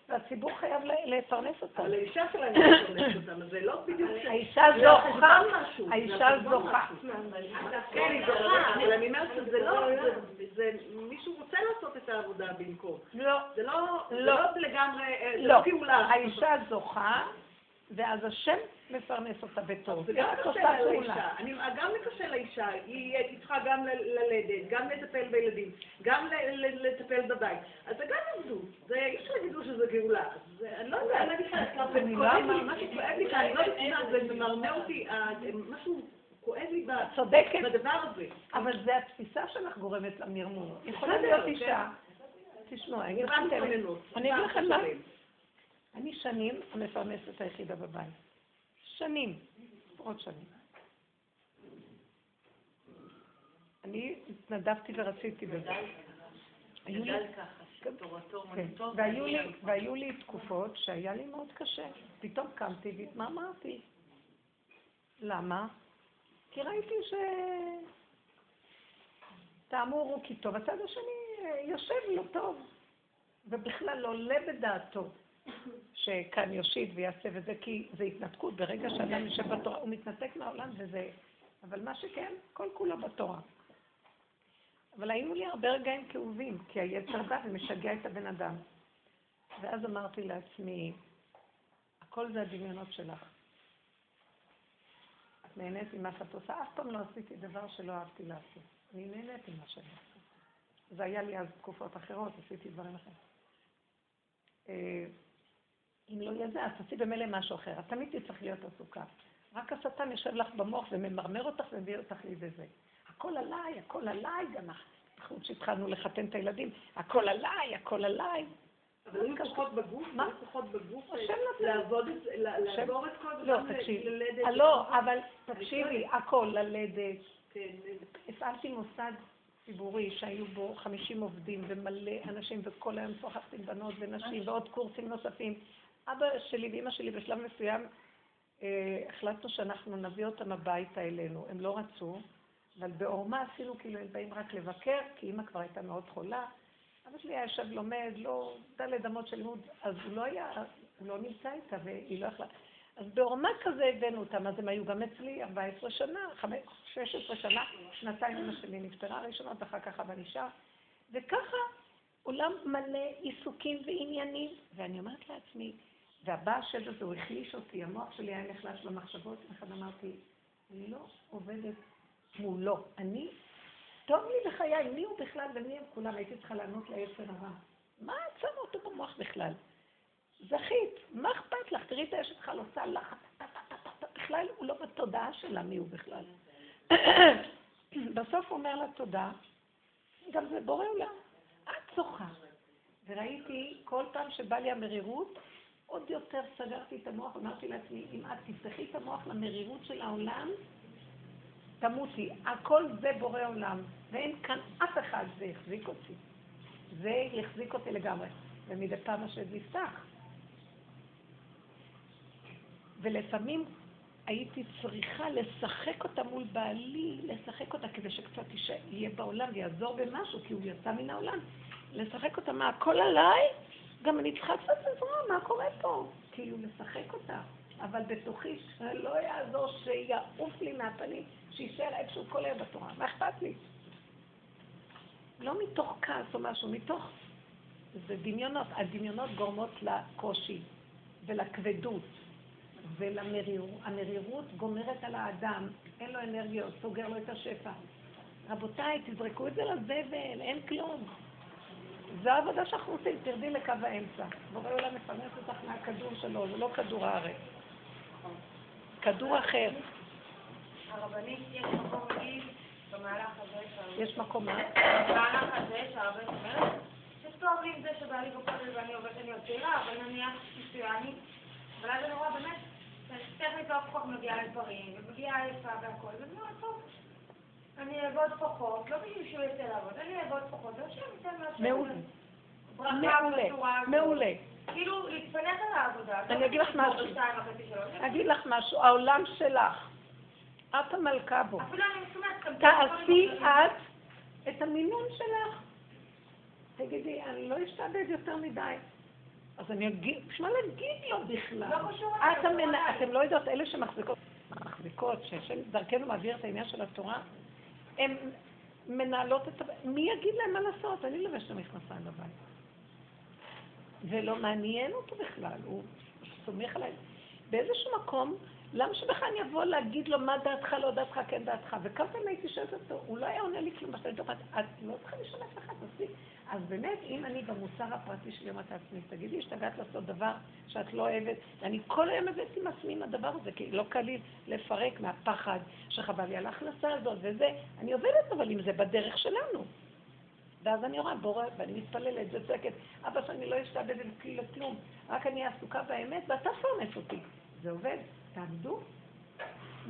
והציבור חייב לפרנס אותם. אבל האישה שלהם לא מפרנסת אותם, זה לא בדיוק... האישה זה זוכה, האישה זוכה. כן, היא זוכה. אבל אני אומרת שזה לא, זה- מישהו רוצה לעשות את העבודה במקום. לא, זה לא, לא. לא לגמרי, אה, לא. לא. האישה זוכה, ואז השם מפרנס אותה בטוב. זה היא גם רק קשה עושה לאישה. פעולה. אני, גם קשה לאישה, היא היא צריכה גם ללדת, גם לטפל בילדים, גם לטפל בבית. אז זה גם עבדות. זה, אי אפשר להגיד שזה גאולה. אני לא יודעת, אני לא. משהו כואב לי כאן, אני לא יודעת, זה ממרמר אותי, אה, משהו כואב לי בדבר הזה. אבל זה התפיסה שלך גורמת למרמור. יכולה בסדר, להיות כן. אישה. תשמעו, אני אגיד לכם מה. אני שנים המפרנסת היחידה בבית. שנים, עוד שנים. אני התנדבתי ורציתי בזה. גדל ככה, כן, אומנותו. והיו לי, תקופות שהיה לי מאוד קשה. פתאום קמתי והתמרמרתי. למה? כי ראיתי ש... תאמור הוא כי טוב, הצד השני אה, יושב לו טוב, ובכלל לא עולה בדעתו שכאן יושיט ויעשה וזה, כי זה התנתקות, ברגע שאדם יושב בתורה, הוא מתנתק מהעולם וזה... אבל מה שכן, כל כולו בתורה. אבל היו לי הרבה רגעים כאובים, כי היצר בא ומשגע את הבן אדם. ואז אמרתי לעצמי, הכל זה הדמיונות שלך. את נהנית ממה שאת עושה, אף פעם לא עשיתי דבר שלא אהבתי לעשות. אני נהנית ממה שאני עושה. זה היה לי אז תקופות אחרות, עשיתי דברים אחרים. אה, אם לא יהיה זה, אז תעשי במילא משהו אחר. את תמיד תצטרך להיות עסוקה. רק השטן יושב לך במוח וממרמר אותך ומביא אותך לידי זה. הכל עליי, הכל עליי, גם אנחנו שהתחלנו לחתן את הילדים, הכל עליי, הכל עליי. אבל היו כוחות בגוף, מה? היו כוחות בגוף אה. לעבוד לעבור את כל זה, לא, גם תקשיבי. ללדת. אה, לא, אבל תקשיבי, הכל, ללדת. כן, הפעלתי מוסד ציבורי שהיו בו 50 עובדים ומלא אנשים וכל היום שוחחתי עם בנות ונשים ועוד קורסים נוספים. אבא שלי ואימא שלי בשלב מסוים אה, החלטנו שאנחנו נביא אותם הביתה אלינו. הם לא רצו, אבל בעורמה עשינו כאילו הם באים רק לבקר, כי אימא כבר הייתה מאוד חולה. אבא שלי היה יושב לומד, לא דלת אמות של לימוד, אז הוא לא היה, הוא לא נמצא איתה והיא לא יכלה. אז בעורמה כזה הבאנו אותם, אז הם היו גם אצלי 14 שנה, 16 שנה, שנתיים אמא שלי נפטרה ראשונות, ואחר כך אבא נשאר, וככה עולם מלא עיסוקים ועניינים, ואני אומרת לעצמי, והבא השד הזה, הוא החליש אותי, המוח שלי היה נחלש במחשבות, אחד אמרתי, לא עובדת מולו, אני, טוב לי בחיי, מי הוא בכלל ומי הם כולם, הייתי צריכה לענות ליצר הרע. מה את שמה אותו במוח בכלל? זכית, מה אכפת לך? תראי את האשת שלך עושה טה, בכלל הוא לא בתודעה שלה מי הוא בכלל. [CLEARS THROAT] בסוף הוא אומר לה תודה, גם זה בורא עולם, את זוכה. וראיתי כל פעם שבא לי המרירות, עוד יותר סגרתי את המוח, אמרתי לעצמי, אם את תפתחי את המוח למרירות של העולם, תמותי. הכל זה בורא עולם, ואין כאן אף אחד, זה החזיק אותי. זה החזיק אותי לגמרי. ומדי פעם השד נפתח. ולפעמים הייתי צריכה לשחק אותה מול בעלי, לשחק אותה כדי שקצת יהיה בעולם ויעזור במשהו, כי הוא יצא מן העולם. לשחק אותה, מה, הכל עליי? גם אני צריכה קצת עזרה, מה קורה פה? כאילו, לשחק אותה. אבל בתוכי שלא יעזור שיעוף לי מהפנים, שיישאר איפשהו כל היום בתורה. מה אכפת לי? לא מתוך כעס או משהו, מתוך... זה דמיונות. הדמיונות גורמות לקושי ולכבדות ולמרירות. המרירות גומרת על האדם, אין לו אנרגיות, סוגר לו את השפע. רבותיי, תזרקו את זה לזבל, אין כלום. זו העבודה שאנחנו עושים, תרדי לקו האמצע. בורא עולם מפרנס אותך מהכדור שלו, זה לא כדור הארץ. כדור אחר. הרבנית, יש מקום להגיד במהלך הזה, יש מקום מה? במהלך הזה שהרבנית אומרת, שטוב לי עם זה שבעלי בכולל ואני עובדת, אני עוד צעירה, אבל נניח מצויני, אבל אז אני רואה באמת, טכנית לא כל כך מגיעה לדברים, ומגיעה עייפה והכל, ואני אומרת, טוב, אני אעבוד פחות, לא בשביל שהוא יצא לעבוד, אני אעבוד פחות, והשם ייתן מהשם. מעולה. מעולה. מעולה. כאילו, להתפנק על העבודה. אני אגיד לך משהו. בשתיים וחצי שלוש. אגיד לך משהו, העולם שלך, את המלכה בו. אני תעשי את את המינון שלך. תגידי, אני לא אשתעבד יותר מדי. אז אני אגיד, בשביל מה להגיד לו בכלל? לא קשור. לא. אתם לא יודעות, אלה שמחזיקות, מחזיקות, שהשם דרכנו מעביר את העניין של התורה, הן מנהלות את ה... מי יגיד להם מה לעשות? אני לובשת את המכנסיים בבית. ולא מעניין אותו בכלל, הוא סומך עליי. באיזשהו מקום, למה שבכלל אני אבוא להגיד לו מה דעתך, לא דעתך, כן דעתך? וכמה פעמים הייתי שואלת אותו, הוא לא היה עונה לי כלום, בשביל אומרת, את לא צריכה לשאול אף אחד, מספיק. אז באמת, אם אני במוסר הפרטי שלי אומרת לעצמי, תגידי, השתגעת לעשות דבר שאת לא אוהבת, ואני כל היום הבאתי מעצמי עם הדבר הזה, כי לא קל לפרק מהפחד שחבל לי על ההכנסה הזאת וזה, אני עובדת אבל עם זה בדרך שלנו. ואז אני רואה בורא, ואני מתפללת וצועקת, אבא שאני לא אשתעבד לכלום, רק אני עסוקה באמת, ואתה פרנס אותי. זה עובד, תעמדו.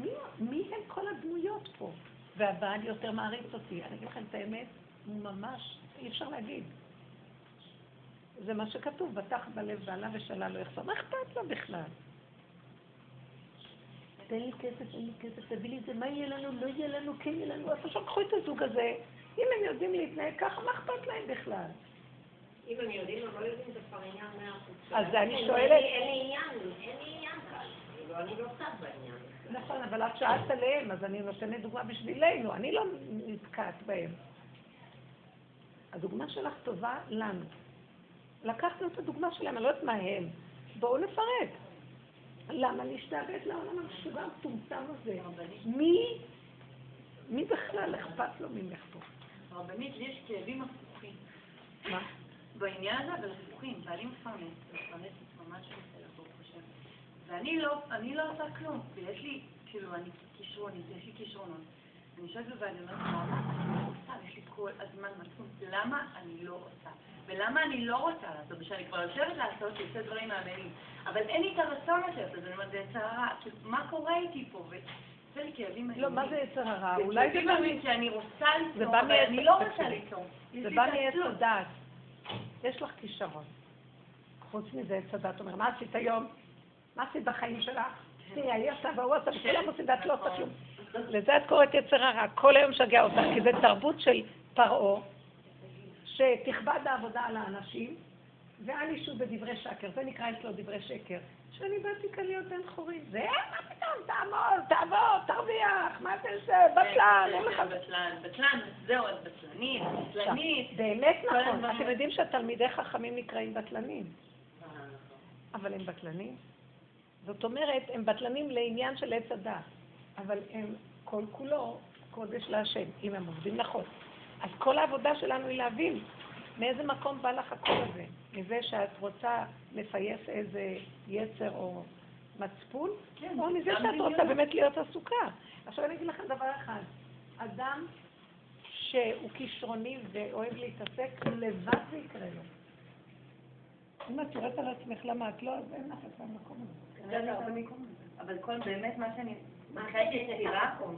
מי, מי הם כל הדמויות פה? והבעל יותר מעריץ אותי. אני אגיד לכם את האמת, הוא ממש, אי אפשר להגיד. זה מה שכתוב, בטח בלב בעלה ושאלה לא יחסר. מה אכפת לו בכלל? תן לי כסף, תן לי כסף, תביא לי את זה, מה יהיה לנו, לא יהיה לנו, כן יהיה לנו, אז עכשיו קחו את הזוג הזה. אם הם יודעים להתנהג ככה, מה אכפת להם בכלל? אם הם יודעים או לא יודעים, זה כבר עניין מאה אחוז. אז אני שואלת- אין לי עניין, אין לי עניין אני לא צד בעניין. נכון, אבל את שאלת עליהם, אז אני נותנת דוגמה בשבילנו, אני לא נתקעת בהם. הדוגמה שלך טובה לנו. לקחנו את הדוגמה שלהם, אני לא יודעת מה הם. בואו נפרט. למה להשתעבד לעולם המשוגע המטומטם הזה? מי, מי בכלל אכפת לו ממך פה? רבנית, לי יש כאבים הפוכים. מה? בעניין הזה, אבל הפוכים, ואני מפרנסת, מפרנסת ממש. ואני לא, אני לא עושה כלום, ויש לי, כאילו, אני כישרונית, יש לי כישרונות. אני יושבת בבית ואומרת, למה אני לא עושה? יש לי כל הזמן מצפון, למה אני לא עושה? ולמה אני לא רוצה לעשות? ושאני כבר יושבת לעשות, אני עושה דברים מאמינים. אבל אין לי את הרצון לשבת, אז אני אומרת, זה יצר הרע, כאילו, מה קורה איתי פה? ויוצא לי כאבים לא, מה זה יצר הרע? אולי זה בא איומים שאני רוצה זה ליצור, אבל אני לא רוצה. ליצור. זה בא מעץ. הדעת. יש לך כישרון. חוץ מזה, עץ הדעת אומר, מה עשית היום? מה עשית בחיים שלך? תראי, היא עשה והוא עשה, וכולם עושים ואת לא עושה כלום. לזה את קוראת יצר הרע, כל היום משגע אותך, כי זה תרבות של פרעה, שתכבד העבודה על האנשים, ואל ישו בדברי שקר, זה נקרא אצלו דברי שקר. שאני באתי כאן להיות בן חורין. זה, מה פתאום, תעמוד, תעבוד, תרוויח, מה אתה עושה, בטלן, אין לך... כן, בטלן, בטלן, זהו, את בטלנית, בטלנית. באמת נכון. אתם יודעים שהתלמידי חכמים נקראים בטלנים, אבל הם בטלנים? זאת אומרת, הם בטלנים לעניין של עץ הדת, אבל הם כל כולו קודש להשם, אם הם עובדים נכון. אז כל העבודה שלנו היא להבין מאיזה מקום בא לך הקול הזה. מזה שאת רוצה לפייס איזה יצר או מצפון, כן, או מזה שאת רוצה דמיון. באמת להיות עסוקה. עכשיו אני אגיד לכם דבר אחד, אדם שהוא כישרוני ואוהב להתעסק, לבד זה יקרה לו. אם את יורדת על עצמך, למה את לא, אז אין לך את המקום הזה. רגע, אבל כל באמת מה שאני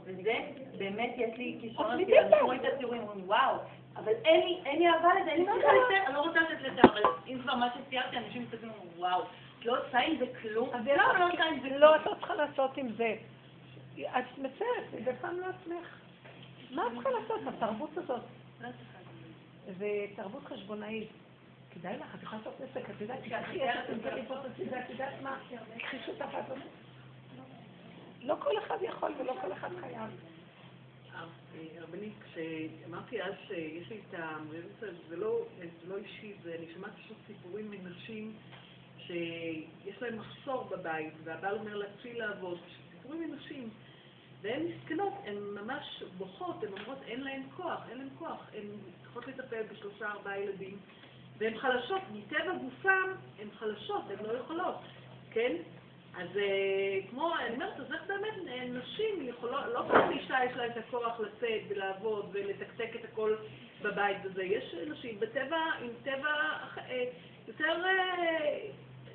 וזה, באמת יש לי כאילו, בדיוק. אני רואה את הציורים, אומרים וואו, אבל אין לי, אין לי אהבה לזה, אין לי לא, צריכה לא. לתת, אני לא רוצה לתת לזה, אבל אם כבר מה שציירתי, אנשים מסתכלים, וואו, את לא עושה עם זה כלום? אז לא, לא עושה עם זה כלום. לא, את לא צריכה לעשות עם זה. את מציירת, זה פעם לעצמך. מה את צריכה לעשות? התרבות הזאת, לא. זה תרבות חשבונאית. כדאי לך, את יכולה לעשות עסק, את יודעת, תקחי עסק, תמכרי פה, תצידה, את יודעת מה, קחי שותפה, את אומרת, לא כל אחד יכול ולא כל אחד חייב. רבנית, כשאמרתי אז שיש לי את המרירות לא, זה לא אישי, זה, אני שמעתי פשוט סיפורים מנשים שיש להם מחסור בבית, והבעל אומר לה, צאי לעבוד, סיפורים מנשים, והן מסכנות, הן ממש בוכות, הן אומרות, אין להן כוח, אין להן כוח, הן צריכות לטפל בשלושה ארבעה ילדים, והן חלשות, מטבע גופן הן חלשות, הן לא יכולות, כן? אז אה, כמו, אני אומרת, אז איך באמת נשים יכולות, לא כל אישה יש לה את הכוח לצאת ולעבוד ולתקתק את הכל בבית וזה, יש נשים בטבע, עם טבע אה, יותר אה,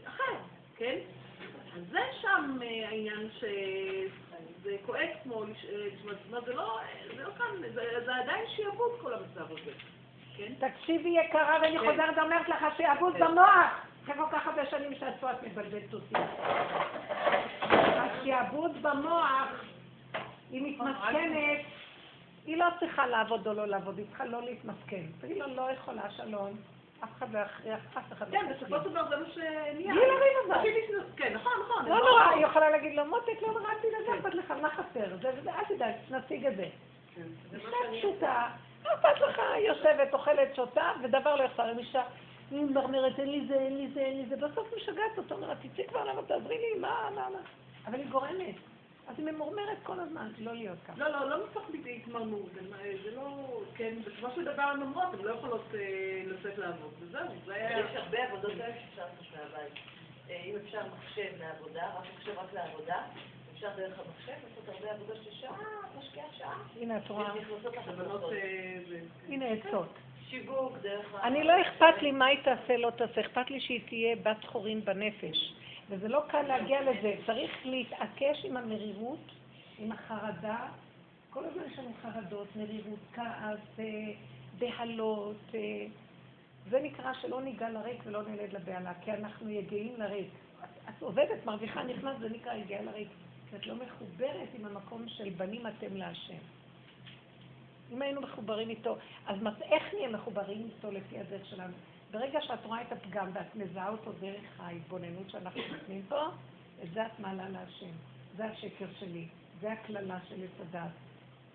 אחר, כן? אז זה שם העניין שזה כואב כמו, זאת אומרת, זה לא, זה לא כאן, זה, זה עדיין שיעבוד כל המצב הזה? תקשיבי יקרה, ואני כן. חוזרת ואומרת לך שיעבוד כן. במוח. אחרי כל כך הרבה שנים שאת פה, את מבלבלת אותי. השעבוד במוח, היא מתמסכנת, היא לא צריכה לעבוד או לא לעבוד, היא צריכה לא להתמסכן. תגיד לו, לא יכולה, שלום, אף אחד לא יכריח, אף אחד לא כן, בסופו של דבר זה מה שנהיה. אבל. רציתי ש- כן, נכון, נכון. לא הם נורא, היא יכולה להגיד לו, מותק, לא נורא, אל תדאג, כן. אכפת לך, מה חסר? אל תדאג, נציג את זה. שאני... פשוטה, מה אכפת לך? יושבת, אוכלת, שותה, ודבר לא יחסר. אם אישה היא מרמרת, אין לי זה, אין לי זה, אין לי זה, בסוף משגעת אותו, אומרת, תצאי כבר למה תעזרי לי, מה, מה, מה. אבל היא גורמת. אז היא ממורמרת כל הזמן, לא להיות ככה. לא, לא, לא מתוך בידי התמרמרות, זה- זה לא, כן, בסופו של דבר הן אומרות, הן לא יכולות אה, לצאת לעבוד, וזהו, זה היה... יש הרבה עבודות כאלה שאפשר לעשות מהבית. אה, אם אפשר מחשב לעבודה, רק מחשב רק לעבודה, אפשר דרך המחשב לעשות הרבה עבודות של שעה, משקיע שעה. הנה את רואה. אה, הנה עצות. שיווק דרך ה... אני לא אכפת לי מה היא תעשה, לא תעשה, אכפת לי שהיא תהיה בת חורין בנפש. וזה לא קל להגיע לזה, צריך להתעקש עם המרירות, עם החרדה. כל הזמן יש לנו חרדות, מרירות, כעס, אה, בהלות. אה, זה נקרא שלא ניגע לריק ולא נלד לבהלה, כי אנחנו יגעים לריק. את, את עובדת, מרוויחה, נכנס, זה נקרא יגיעה לריק. כי את לא מחוברת עם המקום של בנים אתם להשם. אם היינו מחוברים איתו, אז איך נהיה מחוברים איתו לפי הדרך שלנו? ברגע שאת רואה את הפגם ואת מזהה אותו דרך ההתבוננות שאנחנו נותנים פה, את זה את מעלה להשם. זה השקר שלי, זה הקללה של עץ הדת.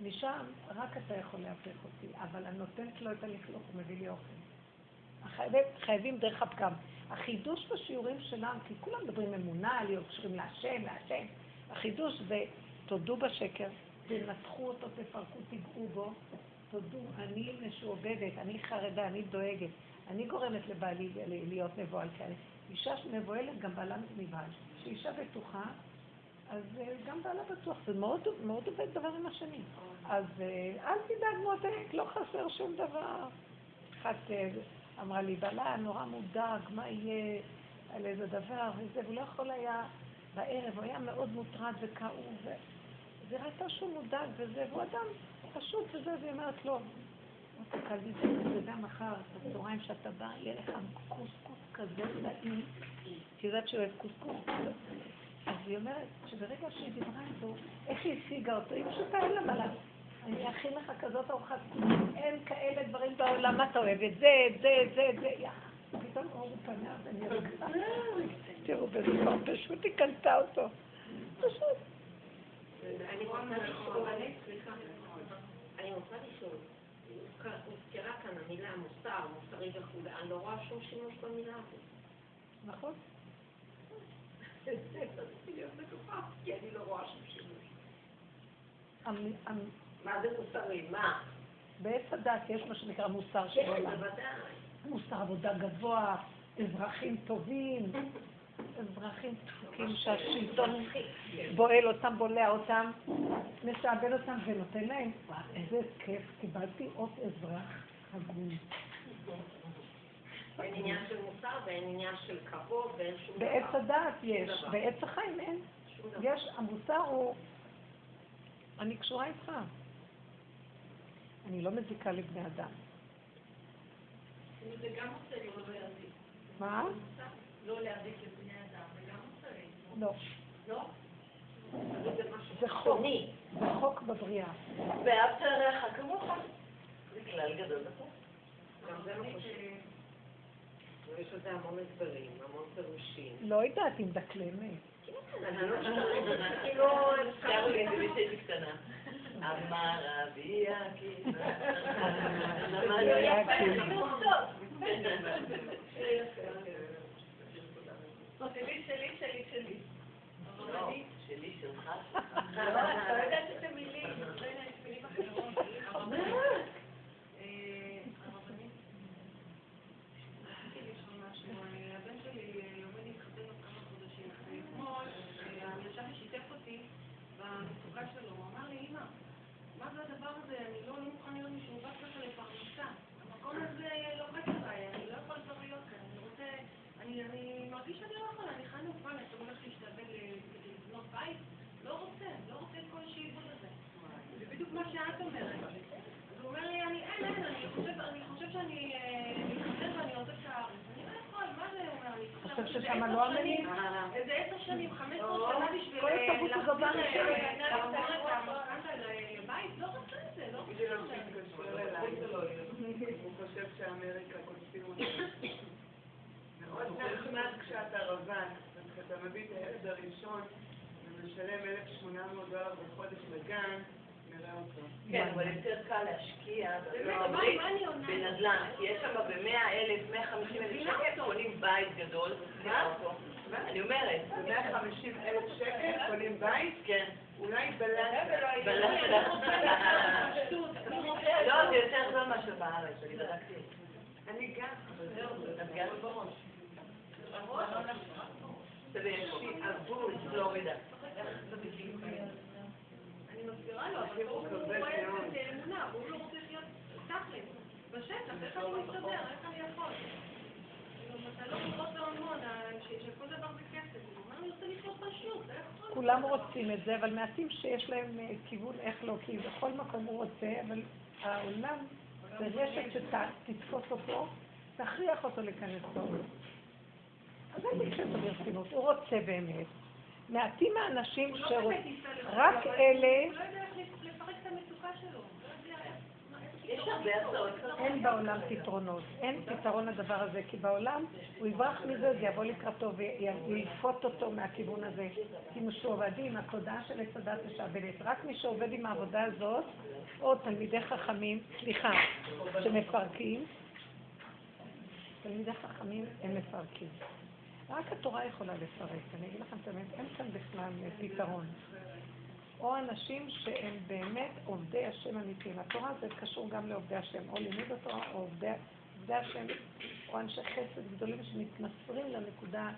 משם רק אתה יכול להפך אותי, אבל אני נותנת לו את הלכלוך, הוא מביא לי אוכל. חייבים, חייבים דרך הפגם. החידוש בשיעורים שלנו, כי כולם מדברים אמונה, להיות קשורים להשם, להשם. החידוש זה תודו בשקר, תנתחו אותו, תפרקו, תיגעו בו, תודו, אני משועבדת, אני חרדה, אני דואגת, אני גורמת לבעלי להיות מבוהל כאלה. אישה שמבוהלת, גם בעלה נבהל. כשאישה בטוחה, אז אה, גם בעלה בטוח. זה מאוד, מאוד עובד דבר עם השני. אז אה, אל תדאג מותק, לא חסר שום דבר. אחת אה, אמרה לי, בעלה נורא מודאג, מה יהיה על איזה דבר וזה, והוא לא יכול היה בערב, הוא היה מאוד מוטרד וכאוב, ו- והיא ראתה שהוא מודאג וזה, והוא אדם פשוט וזה, והיא אומרת לו, מותק, אל תדאג, אתה יודע, מחר, בצהריים שאתה בא, יהיה לך קוסקוס כזה טעים, את יודעת שהוא אוהב קוסקוס. אז היא אומרת שברגע שהיא דיברה איתו, איך היא השיגה אותו? היא פשוט אין לה מה. אני אכין לך כזאת ארוחת קוסקוס, אין כאלה דברים בעולם, מה אתה אוהב? את זה, את זה, את זה, את זה, יא. פתאום אור פניו, אני רגעה. תראו, בזה כבר פשוט היא קלטה אותו. פשוט. אני רוצה לשאול, הוזכרה כאן המילה מוסר, מוסרי וכו', אני לא רואה שום שימוש במילה הזאת. נכון? כי אני לא רואה שום שימוש. מה זה מוסרי? מה? בעץ הדת יש מה שנקרא מוסר של כן, עולם. בוודאי. מוסר עבודה גבוה, אזרחים טובים, אזרחים דפוקים שהשלטון בועל אותם, בולע אותם, משעבד אותם ונותן להם. איזה כיף, קיבלתי אות אזרח הגון. אין עניין של מוסר ואין עניין של כבוד ואין שום דבר. בעץ הדעת יש. בעץ החיים אין. יש, המוסר הוא, אני קשורה איתך. אני לא מזיקה לבני אדם. זה גם לי לא להזיק. מה? לא להזיק לבני אדם, זה גם לי. לא. לא? זה זה חוק. זה חוק בבריאה. ואהבת לרעך כמוך. זה כלל גדול. גם זה לא חשוב. ויש לזה המון הסברים, המון פירושים. לא יודעת אם דקלמת. כן, אני לא יודעת, כאילו, אפשר לי איזה מישהי קטנה. אמר אבי עקיבא. למה לא יפה? שלי, שלי, שלי, שלי. לא, שלי, שלך. [LAUGHS] לא יודעת את המילים. לא יודעת את המילים אחרות. הבן שלי עומד להתחתן עוד כמה חודשים, ואתמול הנרשם שיתף אותי במצוקה שלו, הוא אמר לי, אמא, מה זה הדבר הזה? אני לא מוכן להיות משועבד ככה לפרנסה. המקום הזה לוחץ עליי, אני לא יכול כבר להיות כאן, אני רוצה, אני אני מרגיש שאני לא יכולה, אני חייבת מוכן, אתה הולך להשתעבד ל- כדי לבנות בית? לא רוצה, לא רוצה את כל השעבוד הזה. בדיוק מה שאת אומרת. אז הוא אומר לי, אני, אין, אין, אני חושב, אני חושב שאני אה, מתחתן ואני רוצה את הארץ. אני לא יכול, מה זה אומר? אני חושב ששם לא אמנים? איזה עשר שנים, חמש עשרה שנה בשביל להחזיר משם. אה, להחזיר את המשכנתה לבית? לא רוצה את זה, לא רוצה את זה. הוא חושב שאמריקה קונסים אותו. מאוד נחמד כשאתה רווק, וכשאתה מביא את הילד הראשון ומשלם 1,800 דולר בחודש לגן. כן, אבל יותר קל להשקיע? בנדל"ן, כי יש שם ב-100 אלף, 150 אלף שקל קונים בית גדול. אני אומרת. ב-150 אלף שקל קונים בית, כן. אולי בלילה. בלילה. לא, זה יותר זול מאשר בארץ, אני בדקתי. אני גם, את גרת בראש. זה עבור פלורידה. מסבירה לו, אבל הוא רואה את זה כאמונה, הוא לא רוצה להיות תכל'ס, בשטח, איך אני מסתדר, איך אני יכול? לא. כולם רוצים את זה, אבל מעטים שיש להם אה, כיוון איך לא, כי בכל מקום הוא רוצה, אבל העולם זה רשת שתתפוס אותו, תכריח אותו להיכנס לעולם. אז אל תקשה אותו ברצינות, הוא רוצה באמת. מעטים האנשים לא שרוצים, באמת ניסה לחיות, רק אבל אלה, הוא לא יודע איך לפרק את המצוקה שלו, הוא לא יודע איך... מה- איך יש הרבה הצעות. אין בעולם פתרונות, אין פתרון לדבר הזה, כי בעולם הוא יברח מזה, זה יבוא לקראתו וילפות אותו מהכיוון הזה. כי משועבדים, התודעה של עץ הדת משעבדת. רק מי שעובד עם העבודה הזאת, או תלמידי חכמים, סליחה, שמפרקים, תלמידי חכמים הם מפרקים. רק התורה יכולה לפרק. אני אגיד לכם את האמת, אין כאן בכלל פתרון. או אנשים שהם באמת עובדי השם אמיתיים. התורה זה קשור גם לעובדי השם, או לימוד התורה, או עובדי, עובדי השם, או אנשי חסד גדולים שמתמסרים לנקודה,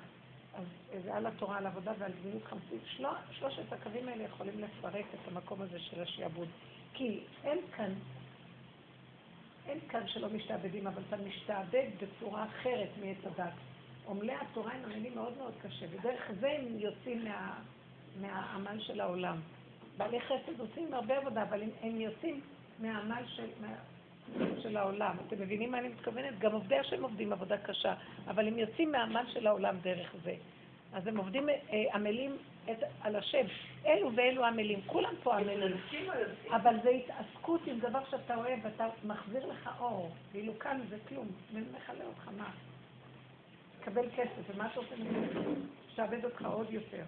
אז זה על התורה, על עבודה ועל גמילות חמסית. של... שלושת הקווים האלה יכולים לפרק את המקום הזה של השעבוד. כי אין כאן, אין כאן שלא משתעבדים, אבל אתה משתעבד בצורה אחרת מעץ הדת. עמלי התורה הם עמלים מאוד מאוד קשה, ודרך זה הם יוצאים מה, מהעמל של העולם. בעלי חסד עושים הרבה עבודה, אבל הם, הם יוצאים מהעמל של, מה, של העולם. אתם מבינים מה אני מתכוונת? גם עובדי השם עובדים עבודה קשה, אבל הם יוצאים מהעמל של העולם דרך זה. אז הם עובדים, אה, עמלים את, על השם. אלו ואלו עמלים, כולם פה עמלים. אבל זה התעסקות עם דבר שאתה אוהב, ואתה מחזיר לך אור. ואילו כאן זה כלום, ומכלה אותך, מה? תקבל כסף, ומה אתה עושה מזה? שעבד אותך עוד יותר.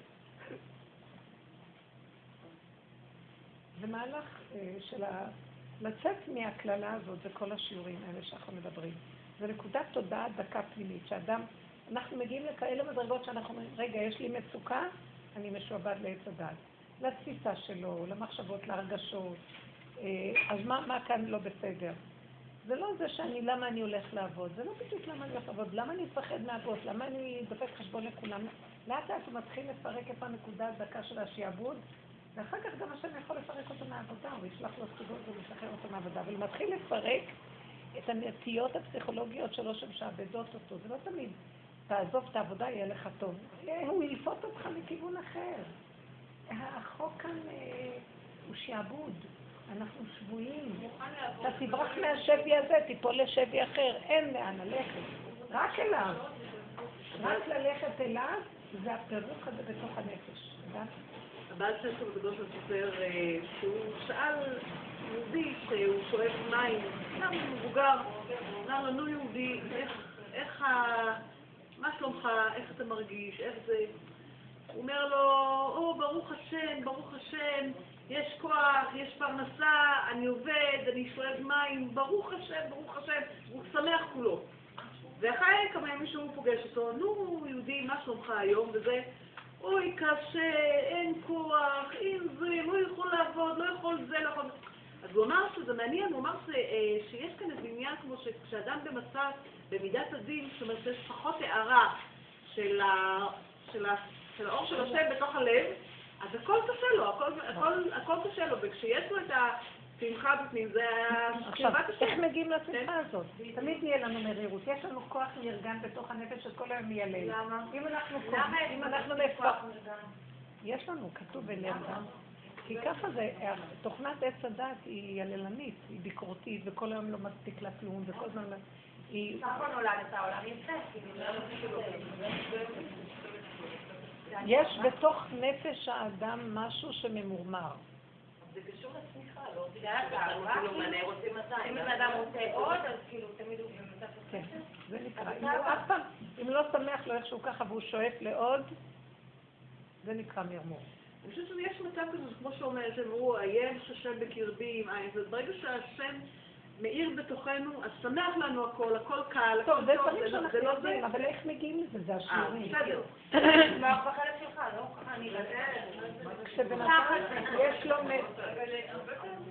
זה מהלך אה, של ה... לצאת מהקללה הזאת, זה כל השיעורים האלה שאנחנו מדברים. זה נקודת תודעה דקה פנימית, שאדם, אנחנו מגיעים לכאלה מדרגות שאנחנו אומרים, רגע, יש לי מצוקה, אני משועבד לעץ הדת. לתפיסה שלו, למחשבות, להרגשות. אה, אז מה, מה כאן לא בסדר? זה לא זה שאני, למה אני הולך לעבוד, זה לא בדיוק למה אני הולך לעבוד, למה אני מפחד מהבוס, למה אני דופק חשבון לכולם. לאט לאט הוא מתחיל לפרק את הנקודה הדקה של השעבוד, ואחר כך גם השם יכול לפרק אותו מהעבודה, הוא ישלח לו סיבות ולשחרר אותו מהעבודה, אבל הוא מתחיל לפרק את הנטיות הפסיכולוגיות שלו שמשעבדות אותו, זה לא תמיד. תעזוב את העבודה, יהיה לך טוב. הוא ילפות אותך מכיוון אחר. החוק כאן אה, הוא שעבוד. אנחנו שבויים. אתה תברח מהשבי הזה, תיפול לשבי אחר. אין לאן ללכת. רק אליו. רק ללכת אליו, זה הפירוק הזה בתוך הנפש. הבעל של סופר, אה, שהוא שאל יהודי שהוא שואב מים, אדם מבוגר, אמר לו, נו יהודי, איך ה... מה שלומך, איך אתה מרגיש, איך זה... הוא אומר לו, או, ברוך השם, ברוך השם, יש כוח, יש פרנסה, אני עובד, אני שואב מים, ברוך השם, ברוך השם, הוא שמח כולו. ואחרי כמה ימים שהוא פוגש אותו, נו, יהודי, מה שלומך היום? וזה, אוי, קשה, אין כוח, אין זה, לא יכול לעבוד, לא יכול זה, לא יכול... אז הוא אמר שזה מעניין, הוא אמר ש, אה, שיש כאן איזה עניין כמו שכשאדם במצב, במידת הדין, זאת אומרת שיש פחות הערה של, ה, של, ה, של האור של השם בתוך הלב, אז הכל קשה לו, הכל, הכל, הכל קשה לו, וכשיש לו את השמחה בפנים, זה עכשיו, קרבת איך. מגיעים לשמחה הזאת? תמיד יהיה לנו מרירות. יש לנו כוח נרגן בתוך הנפש שכל היום מיילל. למה? אם אנחנו למה אם אנחנו? יש לנו, כתוב אנרגיה. כי ככה זה, תוכנת עץ הדת היא יללנית, היא ביקורתית, וכל היום לא מספיק לה כלום, וכל הזמן... לא- היא... בסך הכל נולדת העולם יפה, כאילו, זה לא יש בתוך נפש האדם משהו שממורמר. זה קשור לצמיחה, לא? זה רק כאילו, מנה אם 200. בן אדם רוצה עוד, אז כאילו תמיד הוא במצב של כן. זה נקרא. אבל אם הוא אף פעם, אם לא שמח לו איכשהו ככה והוא שואף לעוד, זה נקרא מרמור. אני חושבת שיש מצב כזה, כמו שאומר, שהם אמרו, עיין השם בקרבי עם עין, וברגע שהשם מאיר בתוכנו, אז שמח לנו הכל, הכל קל, טוב, הכל זה טוב, דברים זה לא- שאנחנו זה לא. יודעים, אבל איך מגיעים לזה? זה אה, השיעורים. בסדר. מה בחלק שלך, לא ככה אני אדם יש לו...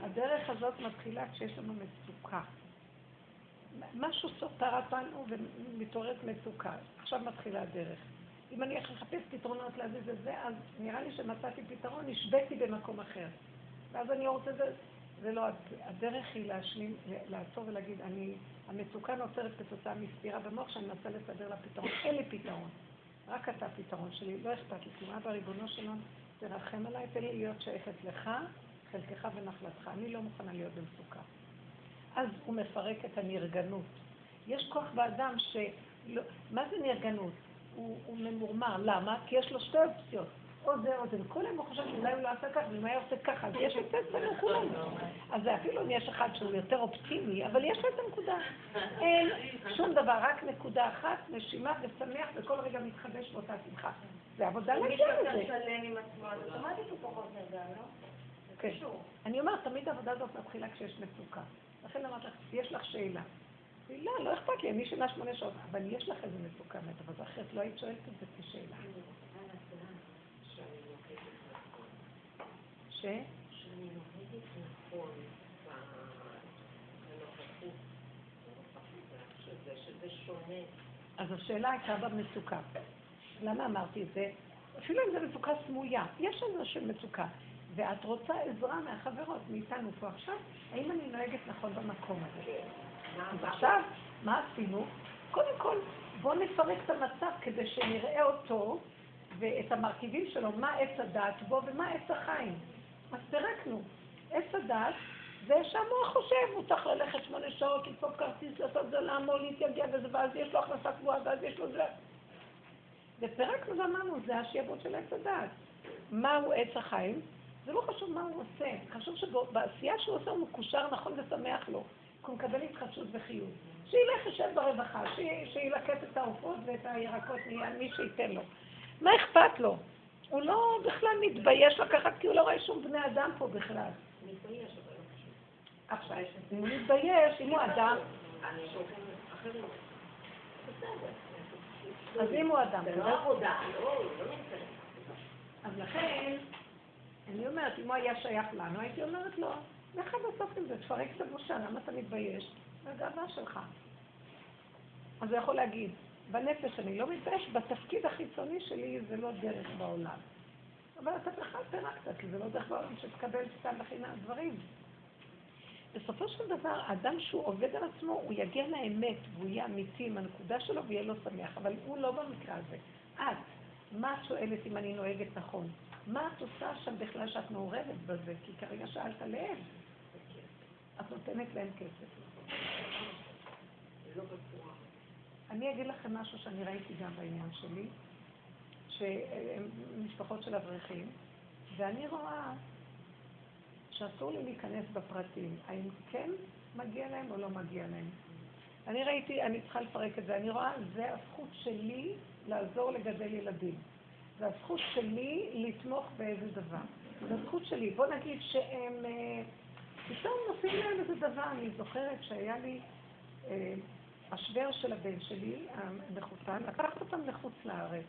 הדרך הזאת מתחילה כשיש לנו מצוקה. משהו סותר אותנו ומתעוררת מצוקה. עכשיו מתחילה הדרך. אם אני אחפש פתרונות להזיז את זה, אז נראה לי שמצאתי פתרון, נשבתי במקום אחר. ואז אני רוצה זה, לא, הדרך היא להשלים, לעצור ולהגיד, אני, המצוקה נוצרת כתוצאה מסתירה במוח שאני מנסה לסדר לה פתרון. אין לי פתרון. רק אתה הפתרון שלי, לא אכפת לי. כלומר, בריבונו שלנו, תרחם עליי, תן לי להיות שייכת לך, חלקך ונחלתך. אני לא מוכנה להיות במצוקה. אז הוא מפרק את הנרגנות. יש כוח באדם ש... לא, מה זה נרגנות? הוא, הוא ממורמר. למה? כי יש לו שתי אופציות. או זה או זה, וכל היום הוא חושב שאולי הוא לא עשה ככה, ואם היה עושה ככה, אז יש את אצלנו כולנו. אז אפילו אם יש אחד שהוא יותר אופטימי, אבל יש לו את הנקודה. אין שום דבר, רק נקודה אחת, נשימה ושמח, וכל רגע מתחדש באותה שמחה. זה עבודה מי להגיע שיותר לזה. שלם עם עצמו, אז אוטומטית הוא פחות נרגע, לא? כן. אני אומרת, תמיד העבודה הזאת מתחילה כשיש מצוקה. לכן אמרתי לך, יש לך שאלה. לא, לא אכפת לי, אני ישנה שמונה שעות, אבל יש לך איזה מצוקה הזה, אחרת לא היית שואלת את זה כשאלה. ש? שאני נוהגת נכון בנוכחות, שזה, שונה. אז השאלה הייתה במצוקה. למה אמרתי את זה? אפילו אם זו מצוקה סמויה, יש איזושהי מצוקה, ואת רוצה עזרה מהחברות, מאיתנו פה עכשיו, האם אני נוהגת נכון במקום הזה? אז עכשיו, מה עשינו? קודם כל, בואו נפרק את המצב כדי שנראה אותו ואת המרכיבים שלו, מה עץ הדעת בו ומה עץ החיים. אז פירקנו. עץ הדעת זה שהמוח חושב, הוא צריך ללכת שמונה שעות, לדפוק כרטיס, לעשות זה, לעמול, להתייגע וזה, ואז יש לו הכנסה קבועה, ואז יש לו זה. ופירקנו ואמרנו, זה השיעבוד של עץ הדעת. מהו עץ החיים? זה לא חשוב מה הוא עושה, חשוב שבעשייה שהוא עושה הוא מקושר נכון ושמח לו, כי הוא מקבל התחדשות וחיוב. שילך יושב ברווחה, שילקט את העופות ואת הירקות מי שייתן לו. מה אכפת לו? הוא לא בכלל מתבייש לקחת כי הוא לא רואה שום בני אדם פה בכלל. עכשיו, הוא מתבייש, אם הוא אדם. אז אם הוא אדם, זה לא עבודה, לא, לא. אז לכן, אני אומרת, אם הוא היה שייך לנו, הייתי אומרת לו, לך עד הסוף עם זה, תפרק את הבושה, למה אתה מתבייש? זה הגאווה שלך. אז הוא יכול להגיד, בנפש אני לא מתבייש, בתפקיד החיצוני שלי זה לא דרך בעולם. אבל אתה בכלל פירקת, כי זה לא דרך בעולם שתקבל סתם בחינם דברים. בסופו של דבר, אדם שהוא עובד על עצמו, הוא יגיע לאמת, והוא יהיה אמיתי עם הנקודה שלו ויהיה לו שמח, אבל הוא לא במקרה הזה. את, מה את שואלת אם אני נוהגת נכון? מה את עושה שם בכלל שאת מעורבת בזה? כי כרגע שאלת עליהם. את נותנת להם כסף. אני אגיד לכם משהו שאני ראיתי גם בעניין שלי, שהם משפחות של אברכים, ואני רואה שאסור לי להיכנס בפרטים, האם כן מגיע להם או לא מגיע להם. אני ראיתי, אני צריכה לפרק את זה, אני רואה, זה הזכות שלי לעזור לגדל ילדים. זה הזכות שלי לתמוך באיזה דבר. זה הזכות שלי. בוא נגיד שהם, אה, פתאום נופלים להם איזה דבר. אני זוכרת שהיה לי, אה, השוור של הבן שלי, המחותן, לקחת אותם לחוץ לארץ.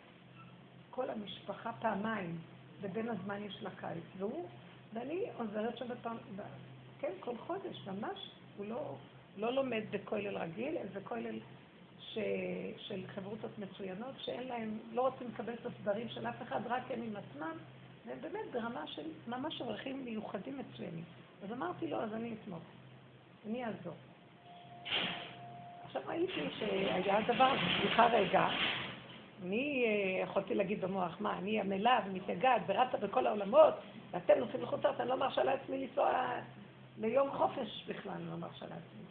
כל המשפחה פעמיים, ובין הזמן יש לה קיץ. והוא, ואני עוזרת שם בפעם, כן, כל חודש, ממש. הוא לא, לא לומד בכולל רגיל, אלא בכולל ש... של חברותות מצוינות, שאין להם, לא רוצים לקבל את הסדרים של אף אחד, רק הם עם עצמם, והם באמת ברמה של ממש אברכים מיוחדים מצוינים. אז אמרתי לו, אז אני אתמוך, אני אעזור. עכשיו ראיתי שהיה דבר, סליחה רגע, אני אה, יכולתי להגיד במוח, מה, אני עמלה ומתייגעת ורצה בכל העולמות, ואתם נוסעים לארץ, אני לא מרשה לעצמי לנסוע ליום חופש בכלל, אני לא מרשה לעצמי.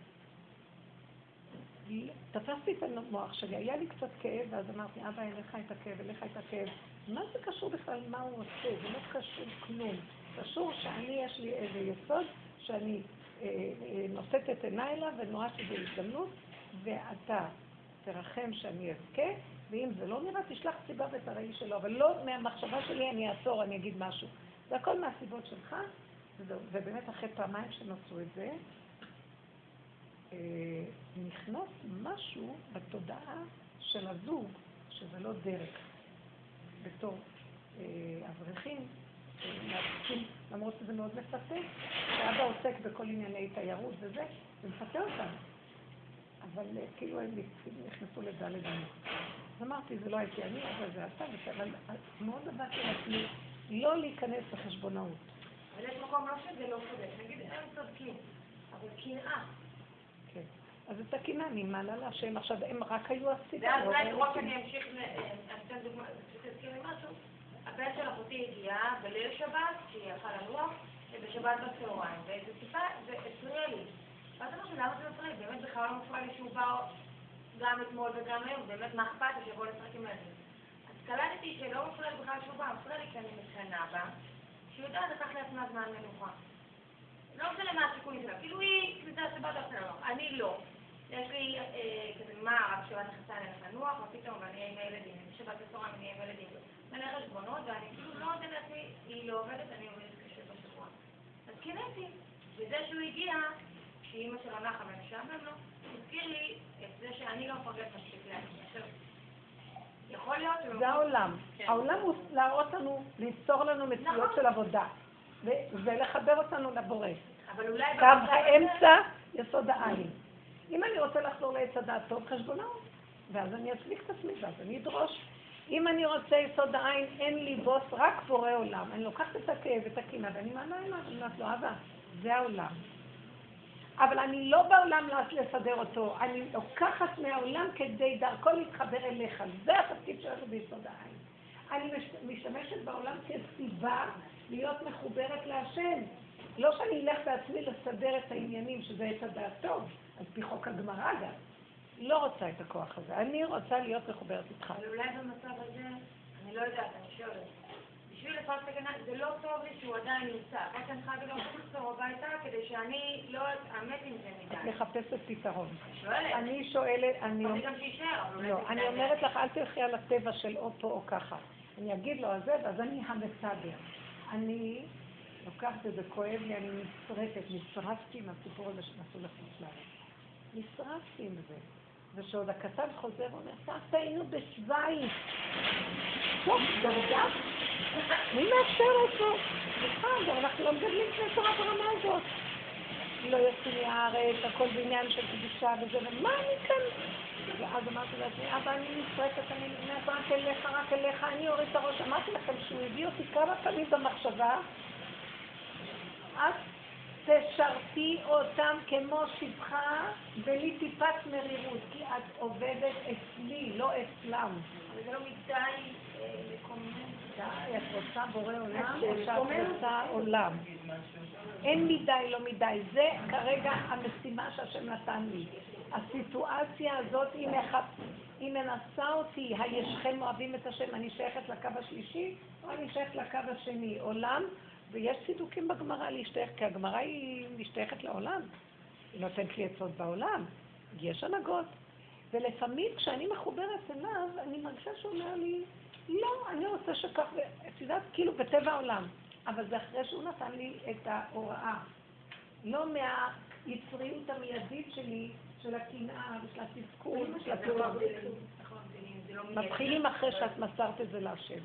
תפסתי את המוח שלי, היה לי קצת כאב, ואז אמרתי, אבא, אין לך את הכאב, אין לך את הכאב. מה זה קשור בכלל מה הוא עושה? זה לא קשור כלום. קשור שאני, יש לי איזה יסוד שאני אה, אה, נושאת את עיניי אליו, ונורא שזו הזדמנות, ואתה תרחם שאני אזכה, ואם זה לא נראה, תשלח סיבה ותראי שלא, אבל לא מהמחשבה שלי אני אעצור, אני אגיד משהו. זה הכל מהסיבות שלך. ובאמת אחרי פעמיים עשו את זה, אה, נכנס משהו בתודעה של הזוג, שזה לא דרך. בתור אה, אברכים, אה, למרות שזה מאוד מפתה, שאבא עוסק בכל ענייני תיירות וזה, זה מפתה אותם. אבל אה, כאילו הם נכנסו לדלת אמות. אז אמרתי, זה לא הייתי אני, אבל זה אתה, אבל מאוד עבדתי לעצמי לא להיכנס לחשבונאות. אבל יש מקום לא שזה לא צודק, נגיד הם צודקים, אבל קנאה. כן. אז את הקנאה אני מעלה להשם. עכשיו, הם רק היו הסיבה. ואז אולי. כמו שאני אמשיך, ל- אה, אני אתן דוגמא, תזכיר לי משהו, הבן של אחותי הגיעה בליל שבת, שהיא הלכה לנוח, ובשבת בצהריים, וזה טיפה, זה הפריע לי. ואז אמרתי, למה זה מפריע? באמת בכלל לא מפריע לי שהוא בא גם אתמול וגם היום, באמת מה אכפת לי שיבוא לשחק עם הילדים. אז קלטתי שלא מפריע לי בכלל שהוא בא, מפריע לי כי אני מקנאה בה, שהיא יודעת לקח לעצמה זמן מנוחה. לא משנה מה הסיכונים שלה, כאילו היא, כאילו זה הסיבה דווקא לא, אני לא. יש לי אה, כזה מה, רק שבת נכנסה הולכת לנוח, ופתאום אני אהיה עם הילדים, בשבת בצהריים אני אהיה עם הילדים. מלא חשבונות, ואני כאילו לא נותנת לעצמי, היא לא עובדת, אני עובדת קשה בשבוע. אז קינאתי, וזה שהוא הגיע, שאימא שלו נחה ומשעמם לו, הזכיר לי את זה שאני לא מפרגנת מספיק לעצמי. יכול להיות. זה העולם. כן. העולם הוא להראות לנו, ליצור לנו מציאות נכון. של עבודה. ולחבר אותנו לבורא. אבל אולי... קו האמצע, יסוד העין. אם אני רוצה לחזור לעץ הדעת טוב, חשבונאות. ואז אני אצליק את עצמי, ואז אני אדרוש. אם אני רוצה יסוד העין, אין לי בוס, רק בורא עולם. אני לוקחת את הכאב, את הקינה, ואני מעלה אליו, אני אומרת לו, אבא, זה העולם. אבל אני לא בעולם לסדר אותו, אני לוקחת מהעולם כדי דרכו להתחבר אליך. זה התפקיד שלנו ביסוד העין. אני מש- משתמשת בעולם כסיבה להיות מחוברת להשם. לא שאני אלך בעצמי לסדר את העניינים, שזה עץ הדעת טוב, על פי חוק הגמרא גם. לא רוצה את הכוח הזה. אני רוצה להיות מחוברת איתך. אבל אולי במצב הזה, אני לא יודעת, אני שואלת. בשביל לפרק את הגנה, זה לא טוב לי שהוא עדיין נמצא. מה שאני להגיד לו, לחזור הביתה, כדי שאני לא אתעמת עם זה את מדי. מחפשת פתרון. שואלת. אני שואלת, אני... אני גם אולי לא, אני. אומרת לך, אל תלכי על הטבע של או פה או ככה. אני אגיד לו זה, ואז אני המסדר. אני לוקחת את זה, כואב לי, אני נשרפת, נשרפתי עם הסיפור הזה שנסעו לחוץ לארץ. נשרפתי עם זה. ושעוד הכתב חוזר ואומר, סבתא, היינו בשוויץ. טוב, דרגה? מי מאפשר אותו? גם אנחנו לא מגדלים בני תורה ברמה הזאת. לא יוצאים מהארץ, הכל בעניין של קדושה וזה, ומה אני כאן? ואז אמרתי לעצמי, אבא, אני נשרפת, אני נכנסת רק אליך, רק אליך, אני אוריד את הראש. אמרתי לכם שהוא הביא אותי כמה פעמים במחשבה, את תשרתי אותם כמו שבחה, בלי טיפת מרירות, כי את עובדת אצלי, לא אצלם. אבל זה לא מדי אה, מקומם. די, את רוצה בורא עולם או שאת רוצה עולם? אין מדי, לא מדי. זה כרגע המשימה שהשם נתן לי. הסיטואציה הזאת, היא, מח... היא מנסה אותי, הישכם אוהבים את השם, אני שייכת לקו השלישי, או אני שייכת לקו השני, עולם, ויש צידוקים בגמרא להשתייך, כי הגמרא היא משתייכת לעולם. היא נותנת לי עצות בעולם, יש הנהגות. ולפעמים כשאני מחוברת אליו, אני מרגישה שהוא אומר לי, לא, אני רוצה שכך, את יודעת, כאילו בטבע העולם. אבל זה אחרי שהוא נתן לי את ההוראה. לא מהיצריות המיידית שלי, של הקנאה ושל התסכול ושל התורה. מתחילים אחרי שאת מסרת את זה להשם.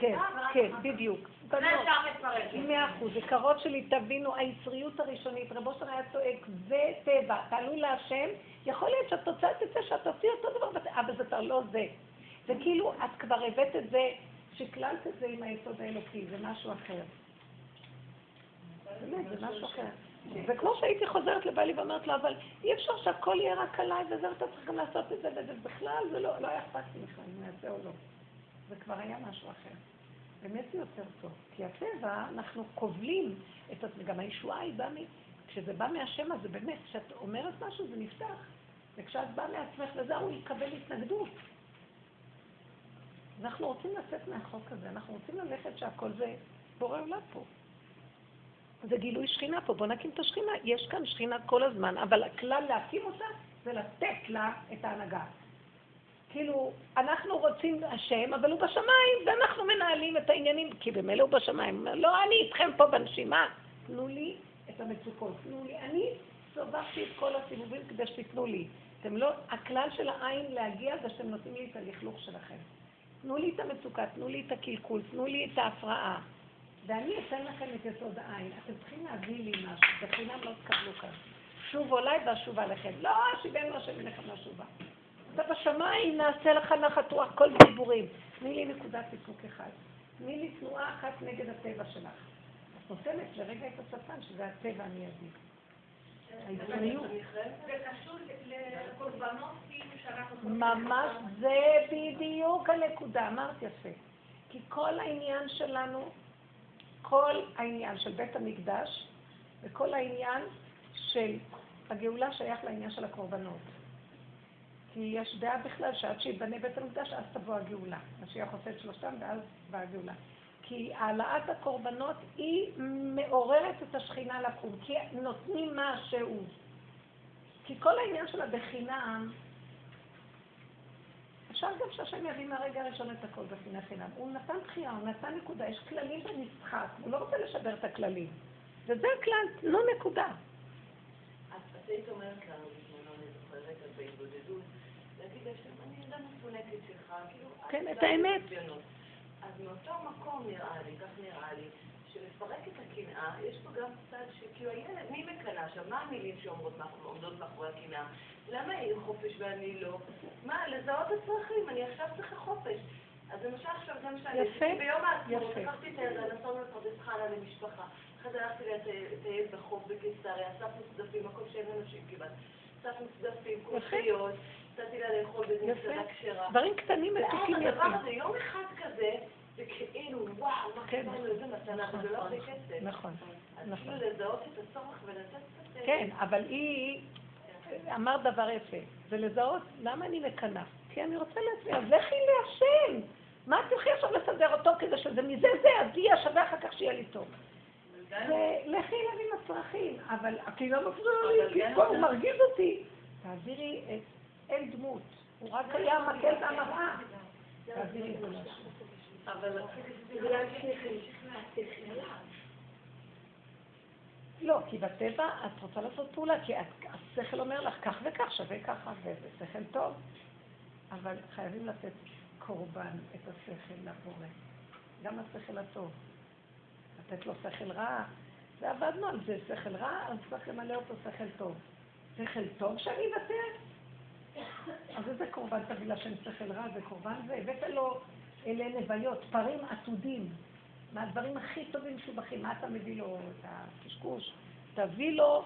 כן, כן. בדיוק. מאה אחוז. יקרות שלי, תבינו, היצריות הראשונית, רבו שלנו היה צועק, זה טבע, תעלו להשם, יכול להיות שהתוצאה תצא שאת תוציא אותו דבר, אבל זה כבר לא זה. זה כאילו, את כבר הבאת את זה, שקללת את זה עם היסוד האלוקי, זה משהו אחר. באמת, זה משהו אחר. זה כמו שהייתי חוזרת לבעלי ואומרת לו, אבל אי אפשר שהכל יהיה רק עליי, וזה, אתה צריך גם לעשות את זה, וזה בכלל, זה לא, לא היה אכפת לי בכלל, אם נעשה או לא. זה כבר היה משהו אחר. באמת זה יותר טוב. כי הטבע, אנחנו כובלים את עצמנו, גם הישועה היא באה מ... כשזה בא מהשם, אז זה באמת, כשאת אומרת משהו זה נפתח. וכשאת באה מעצמך וזה, הוא יקבל התנגדות. אנחנו רוצים לצאת מהחוק הזה, אנחנו רוצים ללכת שהכל זה בורא עולם פה. זה גילוי שכינה פה, בואו נקים את השכינה. יש כאן שכינה כל הזמן, אבל הכלל להקים אותה זה לתת לה את ההנהגה. כאילו, אנחנו רוצים השם, אבל הוא בשמיים, ואנחנו מנהלים את העניינים, כי במילא הוא בשמיים. לא, אני איתכם פה בנשימה. תנו לי את המצוקות, תנו לי. אני סובבתי את כל הסיבובים כדי שתיתנו לי. אתם לא, הכלל של העין להגיע זה שאתם נותנים לי את הלכלוך שלכם. תנו לי את המצוקה, תנו לי את הקלקול, תנו לי את ההפרעה. ואני אתן לכם את יסוד העין. אתם צריכים להביא לי משהו, בחינם לא תקבלו כאן. שוב אולי ואשובה לכם. לא, שיבנו השם מלכם לשובה. אתה בשמיים, נעשה לך נחת רוח, כל דיבורים. תני לי נקודת סיפוק אחד. תני לי תנועה אחת נגד הטבע שלך. את נותנת לרגע את השטן, שזה הטבע המיידי. ממש, זה בדיוק הנקודה, אמרת יפה. כי כל העניין שלנו, כל העניין של בית המקדש, וכל העניין של הגאולה שייך לעניין של הקורבנות. כי יש דעה בכלל שעד שיבנה בית המקדש, אז תבוא הגאולה. משיח עושה את שלושתם ואז באה הגאולה. כי העלאת הקורבנות היא מעוררת את השכינה לקום, כי נותנים משהו. כי כל העניין שלה בחינם, אפשר גם שהשם יביא מהרגע הראשון את הכל בחינם חינם. הוא נתן בחירה, הוא נתן נקודה, יש כללים במשחק, הוא לא רוצה לשבר את הכללים. וזה הכלל, תנו נקודה. אז את אומרת לנו בזמנו, אני זוכרת, בהתבודדות, להגיד לשם, אני ילדה מפונקת שלך, כאילו... כן, את האמת. אז מאותו מקום נראה לי, כך נראה לי, שלפרק את הקנאה, יש פה גם צד שכאילו הילד, מי מקנא עכשיו? מה המילים שאומרות מאחורי- עומדות מאחורי הקנאה? למה היא חופש ואני לא? מה, לזהות הצרכים, אני עכשיו צריכה חופש. אז למשל עכשיו גם שאני, יפה, ביום העצמאות. לקחתי את הילדה, נסענו לפרדס חנה למשפחה. אחרי זה הלכתי לטייל בחוף בקיסריה, אספנו צדפים, מקום שאין אנשים כמעט. אספנו צדפים, קורחיות, לה לאכול כשרה. דברים קטנים ואז מתוקים הדבר יפים. הזה, יום אחד כזה, זה כאילו, וואו, מה כן. קיבלנו איזה מתנה, זה לא הרבה כסף. נכון, אז נכון. כאילו לזהות את הצורך ולתת קצת... אה, כן, אבל היא אמרת דבר יפה, זה לזהות למה אני מקנאה. כי אני רוצה לעצמי, אז לכי להשם. מה את תלכי עכשיו לסדר אותו כדי שזה מזה זה, אז יהיה שווה אחר כך שיהיה לי טוב. ולכי אליו עם הצרכים, אבל כי לא מפריע לי, כי הוא מרגיז אותי. תעבירי את, אין דמות, הוא רק היה מקל את המראה. תעבירי את זה להשם. אבל. לא, כי בטבע את רוצה לעשות פעולה, כי השכל אומר לך כך וכך, שווה ככה, וזה שכל טוב. אבל חייבים לתת קורבן את השכל לבורא. גם השכל הטוב. לתת לו שכל רע, ועבדנו על זה, שכל רע, אז צריך למלא אותו שכל טוב. שכל טוב שאני אוותר? אז איזה קורבן תביא לשם שכל רע? זה קורבן זה? הבאת לו אלה נוויות, פרים עתודים. מהדברים הכי טובים משובחים. מה אתה מביא לו? את הקשקוש. תביא לו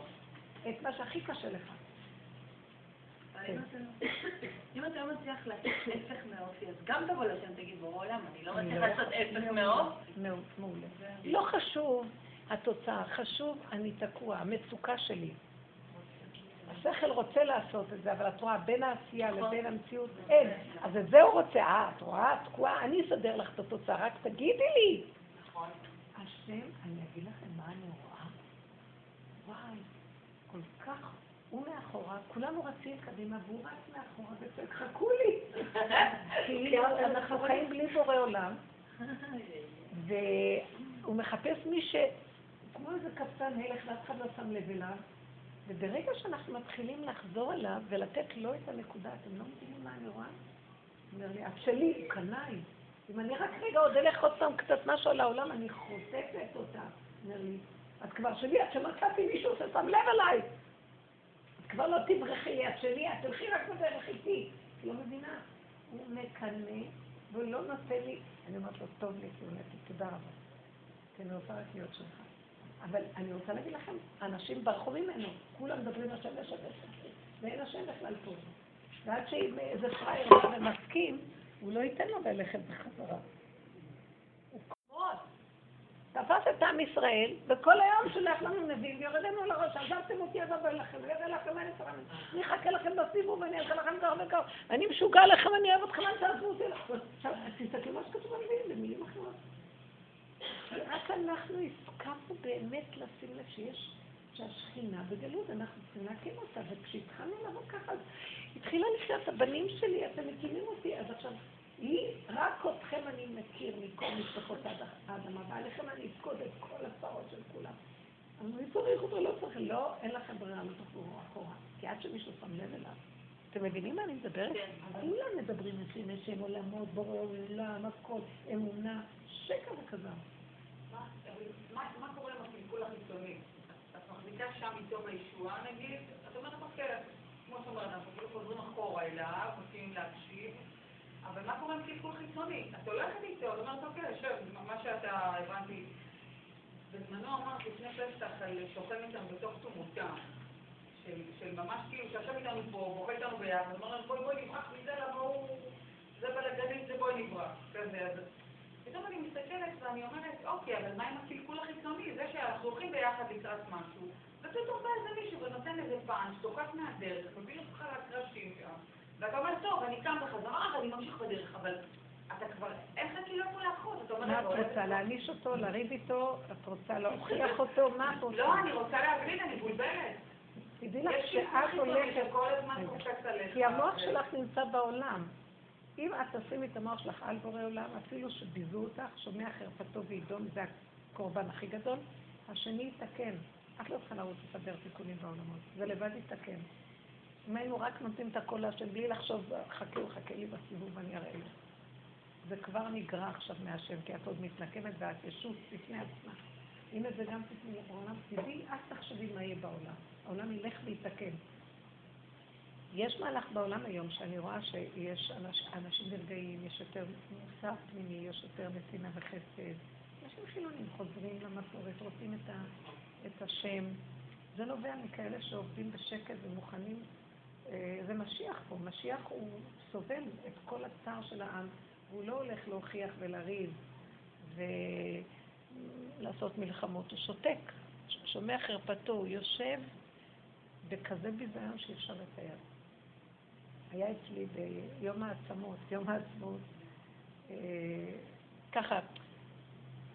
את מה שהכי קשה לך. אבל אם אתה- לא מצליח לעשות הפך מאופי, אז גם תבוא לשם תגיד, בורא עולם, אני לא מצליח לעשות הפך. מעולה. מעולה. לא חשוב התוצאה, חשוב אני תקוע, המצוקה שלי. השכל רוצה לעשות את זה, אבל את רואה, בין העשייה לבין המציאות אין. אז את זה הוא רוצה. אה, את רואה? תקועה, אני אסדר לך את התוצאה, רק תגידי לי. נכון. השם, אני אגיד לכם מה אני רואה? וואי, כל כך, הוא מאחורה, כולנו רצים קדימה, והוא רץ מאחורה וצועק, חכו לי. [LAUGHS] כאילו, אנחנו חיים בלי בורא עולם, [LAUGHS] והוא מחפש מי ש... כמו איזה קפצן הלך ואף אחד לא שם לב אליו, וברגע שאנחנו מתחילים לחזור אליו ולתת לו את הנקודה, אתם לא מבינים מה אני רואה? הוא אומר לי, את שלי, הוא קנאי. אם אני רק רגע עוד אלך עוד פעם קצת משהו על העולם, אני חוטפת אותה. אומר לי, את כבר שלי, עד שמצאתי מישהו ששם לב אליי. את כבר לא תברחי לי, את שלי, את תלכי רק בדרך איתי. את לא מבינה. הוא מקנא, והוא לא נותן לי, אני אומרת לו, טוב לי, תודה רבה. כי אני רוצה רק להיות שלך. אבל אני רוצה להגיד לכם, אנשים ברחו ממנו, כולם מדברים השם השם השם, ואין השם בכלל פה. ועד שאם איזה פראייר בא ומסכים, הוא לא ייתן לו ללכת בחזרה. הוא קרוס. תפס את עם ישראל, וכל היום שולח לנו נביאים, ויורד לנו לראש, עזבתם אותי עזוב אליכם, ויראה לכם אין עשרה אני אחכה לכם בסיבוב, ואני אעשה לכם כך וכך, אני משוגע לכם, אני אוהב אתכם, אל תעזבו אותי. עכשיו, תסתכלו מה שכתוב בנביאים, במילים אחרות. רק אנחנו הסכמנו באמת לשים לב שיש, שהשכינה בגלות, אנחנו צריכים להקים אותה, וכשהתחלנו לבוא ככה, אז התחילה לחיות הבנים שלי, אתם מקימים אותי, אז עכשיו, לי, רק אתכם אני מכיר מכל משפחות האדמה, ועליכם אני אפקוד את כל הצרות של כולם. אני צריך אותו, לא צריך, לא, אין לכם ברירה, לא תחזרו אחורה, כי עד שמישהו שם לב אליו. אתם מבינים מה אני מדברת? כולם מדברים לפי לשם עולמות, בורא עולם, הכל, אמונה, שקר וכזב. מה מה קורה עם הקלקול החיצוני? את מחזיקה שם איתו בישועה נגיד, את אומרת אוקיי, כמו שאומרת, אנחנו כאילו חוזרים אחורה אליו, מתחילים להקשיב, אבל מה קורה עם קלקול חיצוני? את הולכת איתו, את אומרת אוקיי, שב, מה שאתה הבנתי, בזמנו אמרת לפני פסח על שוכן איתם בתוך תומותם, של, ממש כאילו שיושב איתנו פה, בוכה איתנו ביחד, אומר לנו בואי בואי נברח מזה, הוא, זה בלגנית, זה בואי נברח, כזה, אז פתאום אני מסתכלת ואני אומרת, אוקיי, אבל מה עם הקלקול החיצוני? זה שאנחנו הולכים ביחד לקראת משהו, ופתאום בא איזה מישהו ונותן איזה פאנץ', תוקף מהדרך, מביא אותך לקרשים שם, ואתה אומר, טוב, אני קם בחזרה, ואני ממשיך בדרך, אבל אתה כבר, איך אתה כאילו יכול לאחות? אתה אומר, מה את "לא, רוצה, להעניש אותו, לריב איתו? את רוצה להוכיח [LAUGHS] אותו? מה את רוצה? לא, אני רוצה להבין, אני מבולבלת. תדעי לך שאת הולכת... כי המוח שלך נמצא בעולם. אם את תשימי את המוח שלך על בורא עולם, אפילו שביזו אותך, שומע חרפתו וידום, זה הקורבן הכי גדול, השני יתקן. את לא צריכה לרוץ לסדר תיקונים בעולמות, זה לבד יתקן. אם היינו רק נותנים את הקול להשם בלי לחשוב, חכה חכה לי בסיבוב ואני אראה לך. זה כבר נגרע עכשיו מהשם, כי את עוד מתנקמת ואת ישות בפני. אם את זה גם תתני לעולם, תדעי, אל תחשבי מה יהיה בעולם. העולם ילך ויתקן. יש מהלך בעולם היום שאני רואה שיש אנש, אנשים נרגעים, יש יותר מוסר פנימי, יש יותר נתינה וחסד. אנשים חילונים חוזרים למסורת, רוצים את, ה, את השם. זה נובע מכאלה שעובדים בשקט ומוכנים. אה, זה משיח פה. משיח הוא סובל את כל הצער של העם, והוא לא הולך להוכיח ולריב ולעשות מלחמות, הוא שותק, שומע חרפתו, הוא יושב בכזה ביזיון שאי אפשר לתאר. היה אצלי ביום העצמות, יום העצמאות, אה, ככה,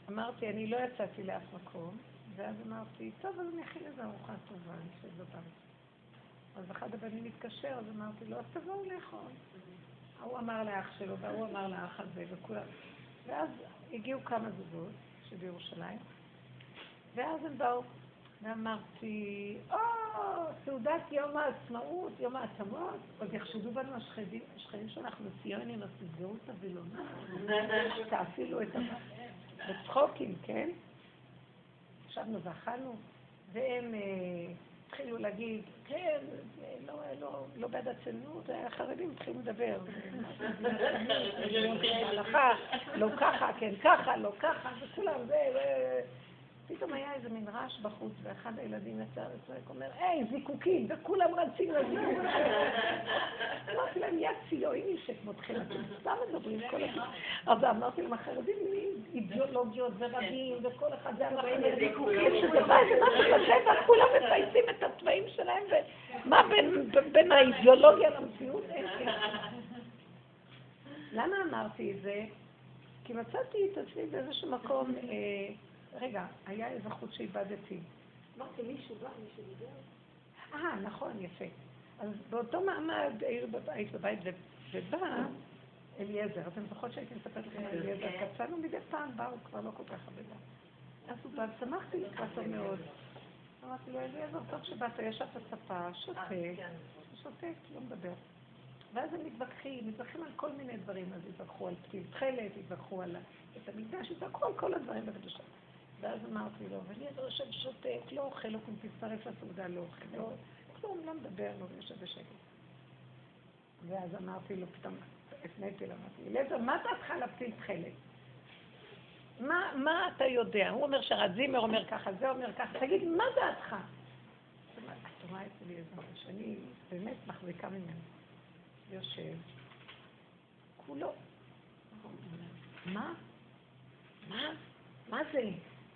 אמרתי, אני לא יצאתי לאף מקום, ואז אמרתי, טוב, אז אני אכין איזה ארוחה טובה, אני חושבת בבית. אז אחד הבנים מתקשר, אז אמרתי לו, אז תבואו לאכול. ההוא אמר לאח שלו, וההוא אמר לאח הזה, וכולם. ואז הגיעו כמה זוגות שבירושלים, ואז הם באו, ואמרתי, או, סעודת יום העצמאות, יום העצמות, עוד יחשדו בנו השכנים, השכנים שאנחנו ציונים, אז תסגרו את הווילונה, תאפילו את ה... בצחוקים, כן? ישבנו ואכלנו, והם אה, התחילו להגיד, כן, לא, לא, לא בעד הצנות, החרדים התחילו לדבר. [LAUGHS] הלכה, לא ככה, כן ככה, לא ככה, וכולם, זה. פתאום היה איזה מין רעש בחוץ, ואחד הילדים יצא וצועק, אומר, היי, זיקוקים, וכולם רצים לזיקוקים. אמרתי להם, יא ציונים שכמותכם, אתם סתם מדברים כל הזמן. אז אמרתי להם, החרדים אידיאולוגיות ורבים, וכל אחד זה ארבעים וזיקוקים, שזה בא איזה משהו בטבע, כולם מצייצים את התוואים שלהם, ומה בין- האידיאולוגיה למציאות? למה אמרתי את זה? כי מצאתי את עצמי באיזשהו מקום, אה, רגע, היה איזה חוט שאיבדתי. אמרתי, מישהו בא, מישהו דיבר? אה, נכון, יפה. אז באותו מעמד היית בב- היית בבית ובא אליעזר, אתם זוכרות שהייתי מספרת לכם על אליעזר? קצנו מדי פעם, באו כבר לא כל כך הרבה פעם. אז הוא בא, שמחתי לקראתו מאוד. אמרתי לו, אליעזר, טוב שבאת, ישב בספה, שותק, שותק, לא מדבר. ואז הם מתווכחים, מתווכחים על כל מיני דברים, אז התווכחו על פתיל תכלת, התווכחו על בית המקדש, התווכחו על כל הדברים בקדושה. ואז אמרתי לו, ואליעזר יושב שותק, לא אוכל, לא תצטרף לסעודה, לא אוכל, לא, כלום, לא מדבר, לא יושב בשקט. ואז אמרתי לו, פתאום הפניתי לו, אמרתי, אליעזר, מה דעתך על הפתיל תכלת? מה, מה אתה יודע? הוא אומר שרזימר אומר ככה, זה אומר ככה, תגיד, מה דעתך? את רואה את אליעזר, שאני באמת מחזיקה ממנו. יושב, כולו. מה? מה? מה זה?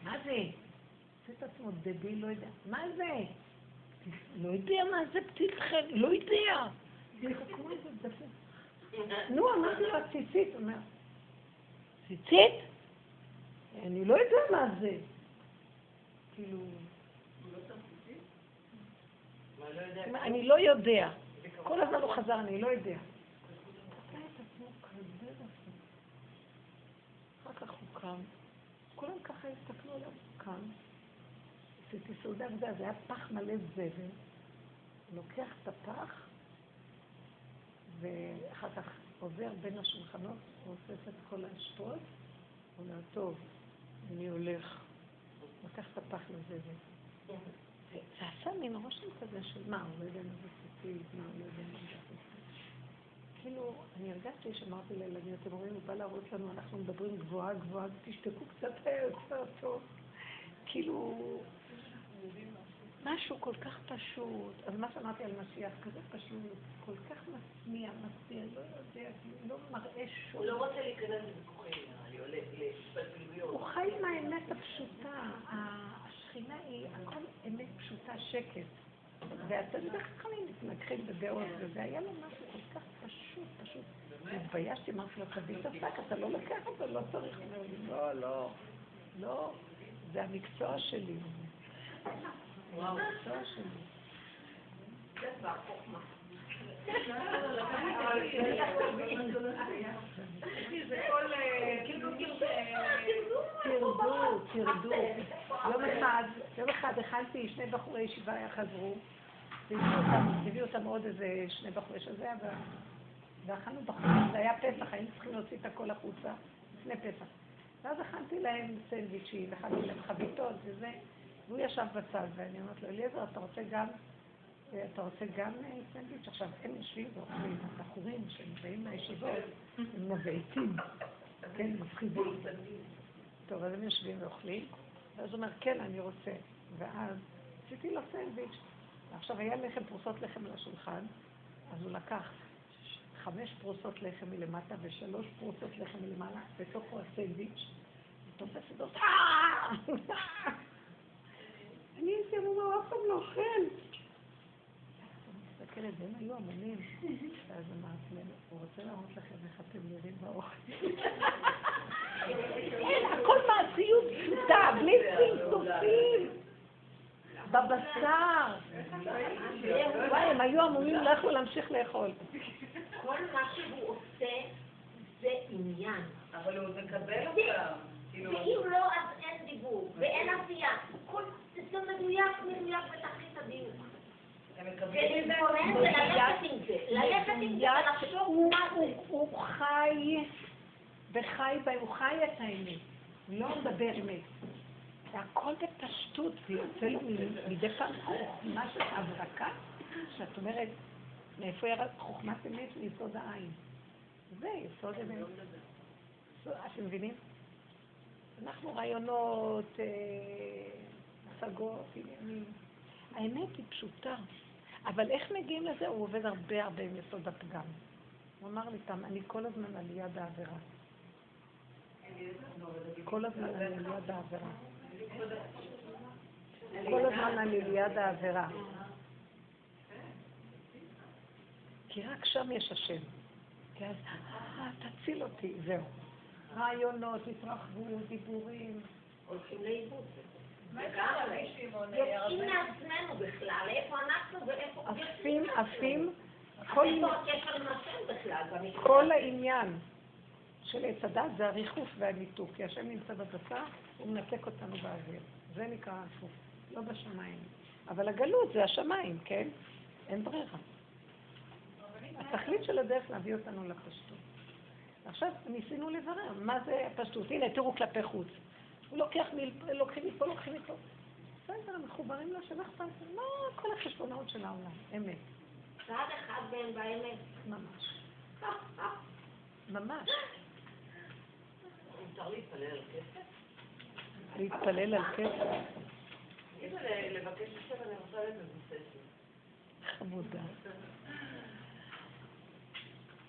מה זה? עושה את עצמו דביל, לא יודע. מה זה? לא יודע מה זה פתיל חן, לא יודע. נו, אמרתי לו, ציצית. אומר, ציצית? אני לא יודע מה זה. כאילו, אני לא יודע. כל הזמן הוא חזר, אני לא יודע. אחר כך הוא קם. כולם ככה הסתכלו עליו, קם. עשיתי סעודה וזה, זה היה פח מלא זבל. לוקח את הפח, ואחר כך עובר בין השולחנות, אוסף את כל האשפות, אומר, טוב, אני הולך. לקח את הפח לזבל. זה עשה מין רושם כזה של מה, הוא לא יודע מה זה ציטית, מה, הוא לא יודע מה זה ציטית. כאילו, אני הרגשתי שאמרתי לילדים, אתם רואים, הוא בא להראות לנו, אנחנו מדברים גבוהה גבוהה, תשתקו קצת, היה יותר טוב. כאילו, משהו כל כך פשוט. אז מה שאמרתי על משיח, כזה פשוט, כל כך משמיע, משמיע, לא יודע, לא מראה שום... הוא לא רוצה להיכנס לוויכוחים. הוא חי עם האמת הפשוטה. השכינה היא הכל אמת פשוטה, שקט. והתלמידי חכמים מתנגחים בדעות, וזה היה לו משהו כל כך פשוט, פשוט. התביישתי, אמרתי לו, תביא את השק, אתה לא לוקח אותו, לא צריך. לא, לא, לא, זה המקצוע שלי. וואו, המקצוע שלי. תרדו, תרדו. יום אחד, יום אחד הכנתי, שני בחורי ישיבה חזרו, והביאו אותם עוד איזה שני בחורי שזה, ואכלנו בחוץ, זה היה פסח, היינו צריכים להוציא את הכל החוצה, לפני פסח. ואז הכנתי להם סנדוויצ'ים, הכנתי להם חביתות וזה, והוא ישב בצד, ואני אומרת לו, אליעזר, אתה רוצה גם, אתה רוצה גם סנדוויץ'? עכשיו, הם יושבים ואוכלים, הבחורים שהם באים מהישיבות, הם מבעיטים, כן, מפחידים. טוב, אז הם יושבים ואוכלים, ואז הוא אומר, כן, אני רוצה. ואז עשיתי לו סנדוויץ'. עכשיו היה לחם, פרוסות לחם על השולחן, אז הוא לקח חמש פרוסות לחם מלמטה ושלוש פרוסות לחם מלמעלה, בתוכו הסנדוויץ', ותופס את זאת, [LAUGHS] אני הייתי אמורה, אף פעם לא אוכל. מסתכלת, והם היו המונים. ואז אמרתי להם, הוא רוצה להראות לכם איך אתם נראים באוכל. אין, הכל מעשיות פשוטה, בלי פלסופים. בבשר. וואי, הם היו אמורים לא יכלו להמשיך לאכול. כל מה שהוא עושה זה עניין. אבל הוא מקבל אותם. כאילו, ואם לא, אז אין דיבור, ואין עשייה. כל- זה מדויק, מדויק בתכלית הדיוק. הם מקבלים את זה. ולהתבונן וללכת עם זה. ללכת עם זה ולחשוב הוא- מה זה. הוא- הוא חי וחי בהם, הוא חי את האמת. הוא לא מדבר אמת. זה הכל בפשטות, ויוצא לו מ- מדי פעם חוכמה של הברקה, שאת אומרת, מאיפה ירד חוכמת אמת מיסוד העין? זה יסוד אמת. אתם מבינים? אנחנו רעיונות, אה, השגות, עניינים. האמת היא פשוטה, אבל איך מגיעים לזה? הוא עובד הרבה הרבה עם יסוד הפגם. הוא אמר לי פעם, אני כל הזמן על יד העבירה. כל הזמן אני על יד העבירה. כל הזמן אני ליד העבירה. כי רק שם יש השם. כי אז, אה, תציל אותי, זהו. רעיונות, התרחבויות, דיבורים. הולכים לאיבוד. יוצאים מעצמנו בכלל, איפה אנחנו ואיפה... עפים, עפים, כל? העניין של עץ הדת זה הריחוף והניתוק. כי השם נמצא בבשר, הוא מנתק אותנו באוויר. זה נקרא הריחוף, לא בשמיים. אבל הגלות זה השמיים, כן? אין ברירה. התכלית של הדרך להביא אותנו לפשטות. עכשיו ניסינו לברר מה זה הפשטות. הנה, תראו כלפי חוץ. לוקח, מ... לוקחים מפה, לוקחים מפה. בסדר, מחוברים לשם אכפת. מה כל החשבונאות של העולם? אמת. צד אחד מהם באמת. ממש. [LAUGHS] ממש. מותר להתפלל על כסף? להתפלל על כסף. ל- לבקש כסף אני רוצה מבוססת. חמודה.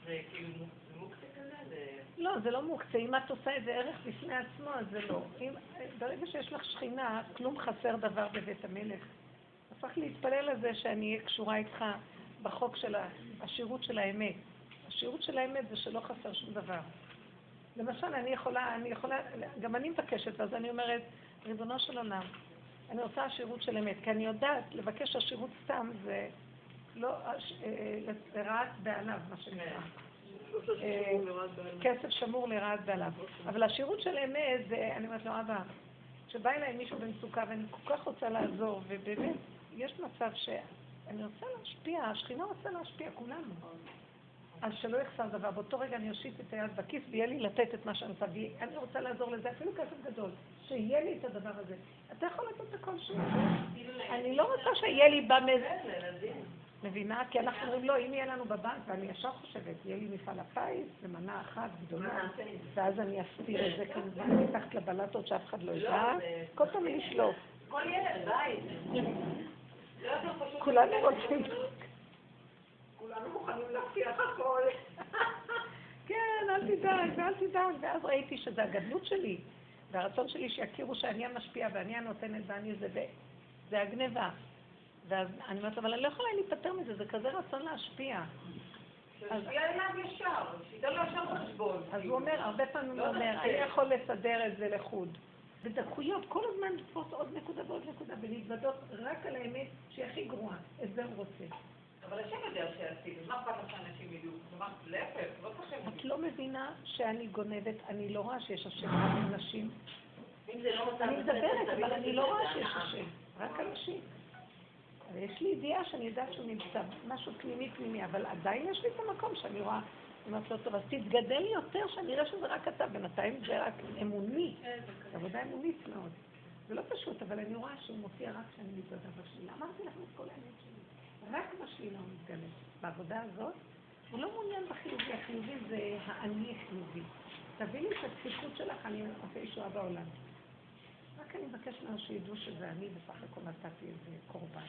זה כאילו מוק- זה מוקצה כזה? זה... לא, זה לא מוקצה. אם את עושה איזה ערך בפני עצמו, אז זה לא. אם, ברגע שיש לך שכינה, כלום חסר דבר בבית המלך. אז צריך להתפלל על זה שאני אהיה קשורה איתך בחוק של השירות של האמת. השירות של האמת זה שלא חסר שום דבר. למשל, אני יכולה, אני יכולה, גם אני מבקשת, אז אני אומרת, ריבונו של עולם, אני רוצה השירות של אמת, כי אני יודעת, לבקש השירות סתם זה לא, אה, אה, לרעת בעליו, מה שנקרא. בעלמא. כסף שמור לרעת בעליו. אבל השירות של אמת זה, אני אומרת לו, אבא, כשבא אליי מישהו במצוקה ואני כל כך רוצה לעזור, ובאמת, יש מצב שאני רוצה להשפיע, השכינה רוצה להשפיע, כולנו. אז שלא יחסר דבר. באותו רגע אני אושיט את היד בכיס ויהיה לי לתת את מה שאני רוצה. ואני רוצה לעזור לזה, אפילו כסף גדול, שיהיה לי את הדבר הזה. אתה יכול לתת הכל שוב. אני לא רוצה שיהיה לי במז... מבינה? כי אנחנו אומרים, לא, אם יהיה לנו בבנק, ואני ישר חושבת, יהיה לי מפעל הפיס, ומנה אחת גדולה, ואז אני אסתיר את זה כמובן מתחת לבלטות שאף אחד לא ידע, כל פעם לשלוף. כל ילד, בית. לא. כולנו רוצים... כולנו מוכנים להבטיח הכל. [LAUGHS] כן, אל תדאג, אל תדאג. ואז ראיתי שזה הגדלות שלי, והרצון שלי שיכירו שאני המשפיעה ואני הנותנת ואני זה, זה הגניבה. ואז אני אומרת, אבל אני לא יכולה להיפטר מזה, זה כזה רצון להשפיע. שיהיה אליו ישר, שייתן לו ישר חשבון. אז הוא אומר, הרבה פעמים הוא אומר, אני יכול לסדר את זה לחוד. בדקויות, כל הזמן לתפוס עוד נקודה ועוד נקודה, ולהתוודות רק על האמת שהיא הכי גרועה. את זה הוא רוצה. אבל השם יודע שעשיתי, מה אכפת לך שאנשים ידעו? להפך, לא צריך את לא מבינה שאני גונבת, אני לא רואה שיש השם רק נשים. לא אני מדברת, אבל אני לא רואה שיש. השם, רק אנשים. אבל יש לי ידיעה שאני יודעת שהוא נמצא, משהו פנימי פנימי, אבל עדיין יש לי את המקום שאני רואה, אני אומרת לו, טוב, אז תתגדל יותר, שאני אראה שזה רק אתה, בינתיים זה רק אמוני, זו עבודה אמונית מאוד. זה לא פשוט, אבל אני רואה שהוא מופיע רק כשאני מתוודה בשלילה. אמרתי לכם את כל האמת שלי, רק בשלילה הוא מתגלה. בעבודה הזאת, הוא לא מעוניין בחיובי, החיובי זה האני חיובי. תביני את הדפיקות שלך, אני עושה ישועה בעולם. רק אני מבקש ממנו שידעו שזה אני, בסך הכל נתתי איזה קורבן.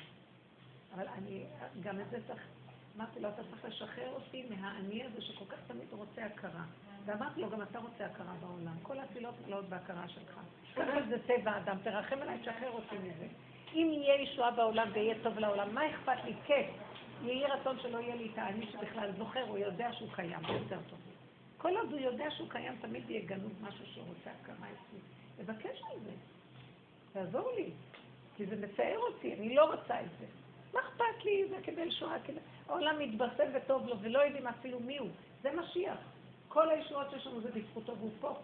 אבל אני, גם את זה צריך, אמרתי לו, אתה צריך לשחרר אותי מהאני הזה שכל כך תמיד רוצה הכרה. ואמרתי לו, גם אתה רוצה הכרה בעולם. כל התפילות מלאות בהכרה שלך. ככה זה טבע האדם, תרחם עליי, תשחרר אותי מזה. אם יהיה ישועה בעולם ויהיה טוב לעולם, מה אכפת לי? כיף. יהי רצון שלא יהיה לי את האני שבכלל זוכר, הוא יודע שהוא קיים, זה יותר טוב. כל עוד הוא יודע שהוא קיים, תמיד יהיה גנוב משהו שהוא רוצה הכרה אצלי. לבקש מזה. תעזור לי, כי זה מצער אותי, אני לא רוצה את זה. מה אכפת לי? זה כדי שואה, כדי... העולם מתבשם וטוב לו, ולא יודעים אפילו מי הוא. זה משיח. כל הישועות שיש לנו זה בזכותו, והוא פה.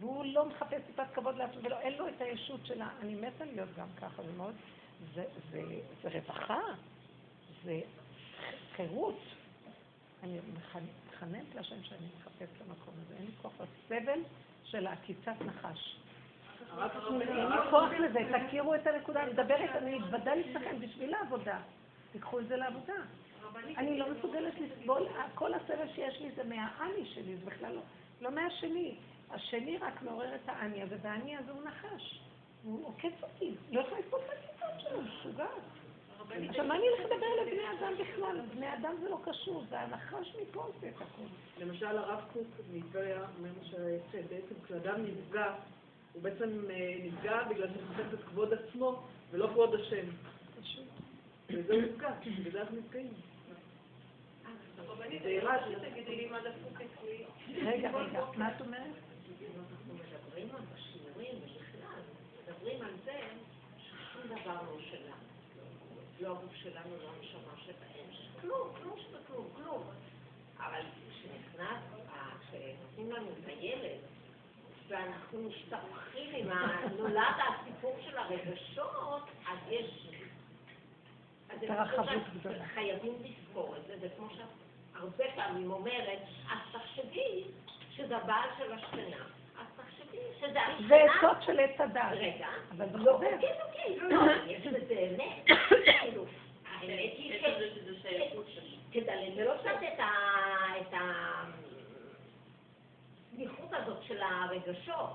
והוא לא מחפש טיפת כבוד לעצמו, ולא, אין לו את הישות שלה. אני מתה להיות גם ככה, זה מאוד... זה, זה, זה רווחה, זה חירות. אני מתחננת לשם שאני מחפש למקום הזה. אין לי כוח לסבל של העקיצת נחש. אין לי כוח לזה, תכירו את הנקודה, אני מדברת, אני מתוודה לפניכם בשביל העבודה. תיקחו את זה לעבודה. אני לא מסוגלת לסבול, כל הסבל שיש לי זה מהאני שלי, זה בכלל לא, לא מהשני. השני רק מעורר את האני הזה, והאני הזה הוא נחש. הוא עוקץ אותי, לא יכולה לסבול את הקיצות שלו, משוגעת. עכשיו, מה אני הולכת לדבר לבני אדם בכלל? בני אדם זה לא קשור, זה הנחש מפה עושה את הכול. למשל הרב קוק מטבריה אומר מה שיוצא, בעצם כשאדם נפגע, הוא בעצם אה, נפגע בגלל שהוא מחפש את כבוד עצמו ולא כבוד השם. וזה נפגע, בזה אנחנו נפגעים. הרבנית, זה אני ירד. רוצה שתגידי לי מה דפוק אצלי. רגע, רגע, מה את אומרת? אנחנו מדברים על בשיעורים בכלל, מדברים על זה ששום דבר לא שלנו. לא הגוף שלנו, לא הנשמה שבאם, כלום, כלום שבכלום, כלום. אבל כשנכנס, ה- כשנותנים לנו את הילד, ואנחנו משתפכים עם ה... נולד הסיפור של הרגשות, אז יש... אז. חייבים לזכור את זה, זה כמו שאת הרבה פעמים אומרת, אז תחשבי שזה הבעל של השכנה, זה. עצות של עץ הדת. רגע, אבל זה לא. כן, אוקיי, לא, לא, יש בזה אמת, כאילו, האמת היא שתדלל לא קצת את ה- הסמיכות הזאת של הרגשות.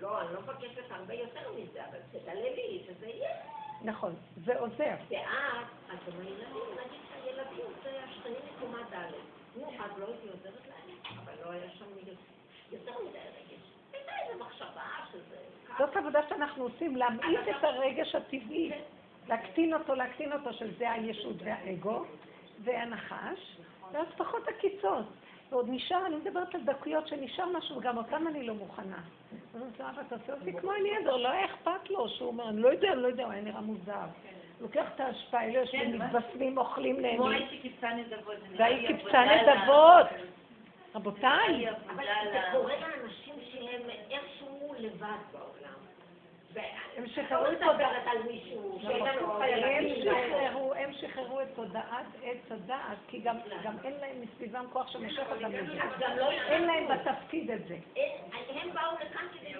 לא, אני לא מבקשת הרבה יותר מזה, אבל תדלל לי שזה יהיה. נכון, זה עוזר. ואז, אז עם הילדים, נגיד שהילדים זה השכנים מקומה ד', נו, אז לא הייתי עוזרת להם, אבל לא היה שם יותר מדי רגש. הייתה איזו מחשבה שזה... זאת עבודה שאנחנו עושים, להמעיט את הרגש הטבעי, להקטין אותו, להקטין אותו, שזה הישות והאגו והנחש, ואז פחות עקיצות. ועוד נשאר, אני מדברת על דקויות שנשאר משהו, וגם אותם אני לא מוכנה. אז אני אומרת אבא, תעשה אותי כמו אליעזר, לא היה אכפת לו, שהוא אומר, אני לא יודע, אני לא יודע, הוא היה נראה מוזר. לוקח את האשפה, אלה יושבים, מתבשמים, אוכלים, כמו נהנים. ההיא שקיבצה נדבות. רבותיי, אבל זה קורה לאנשים שהם איכשהו לבד. הם לא שחררו את מדברת על מישהו, הם. שחררו, הם שחררו את תודעת עץ הדעת, כי גם גם אין להם מסביבם כוח שמושך אותם לזה. גם לא אין להם בתפקיד את זה. הם באו לכאן כדי.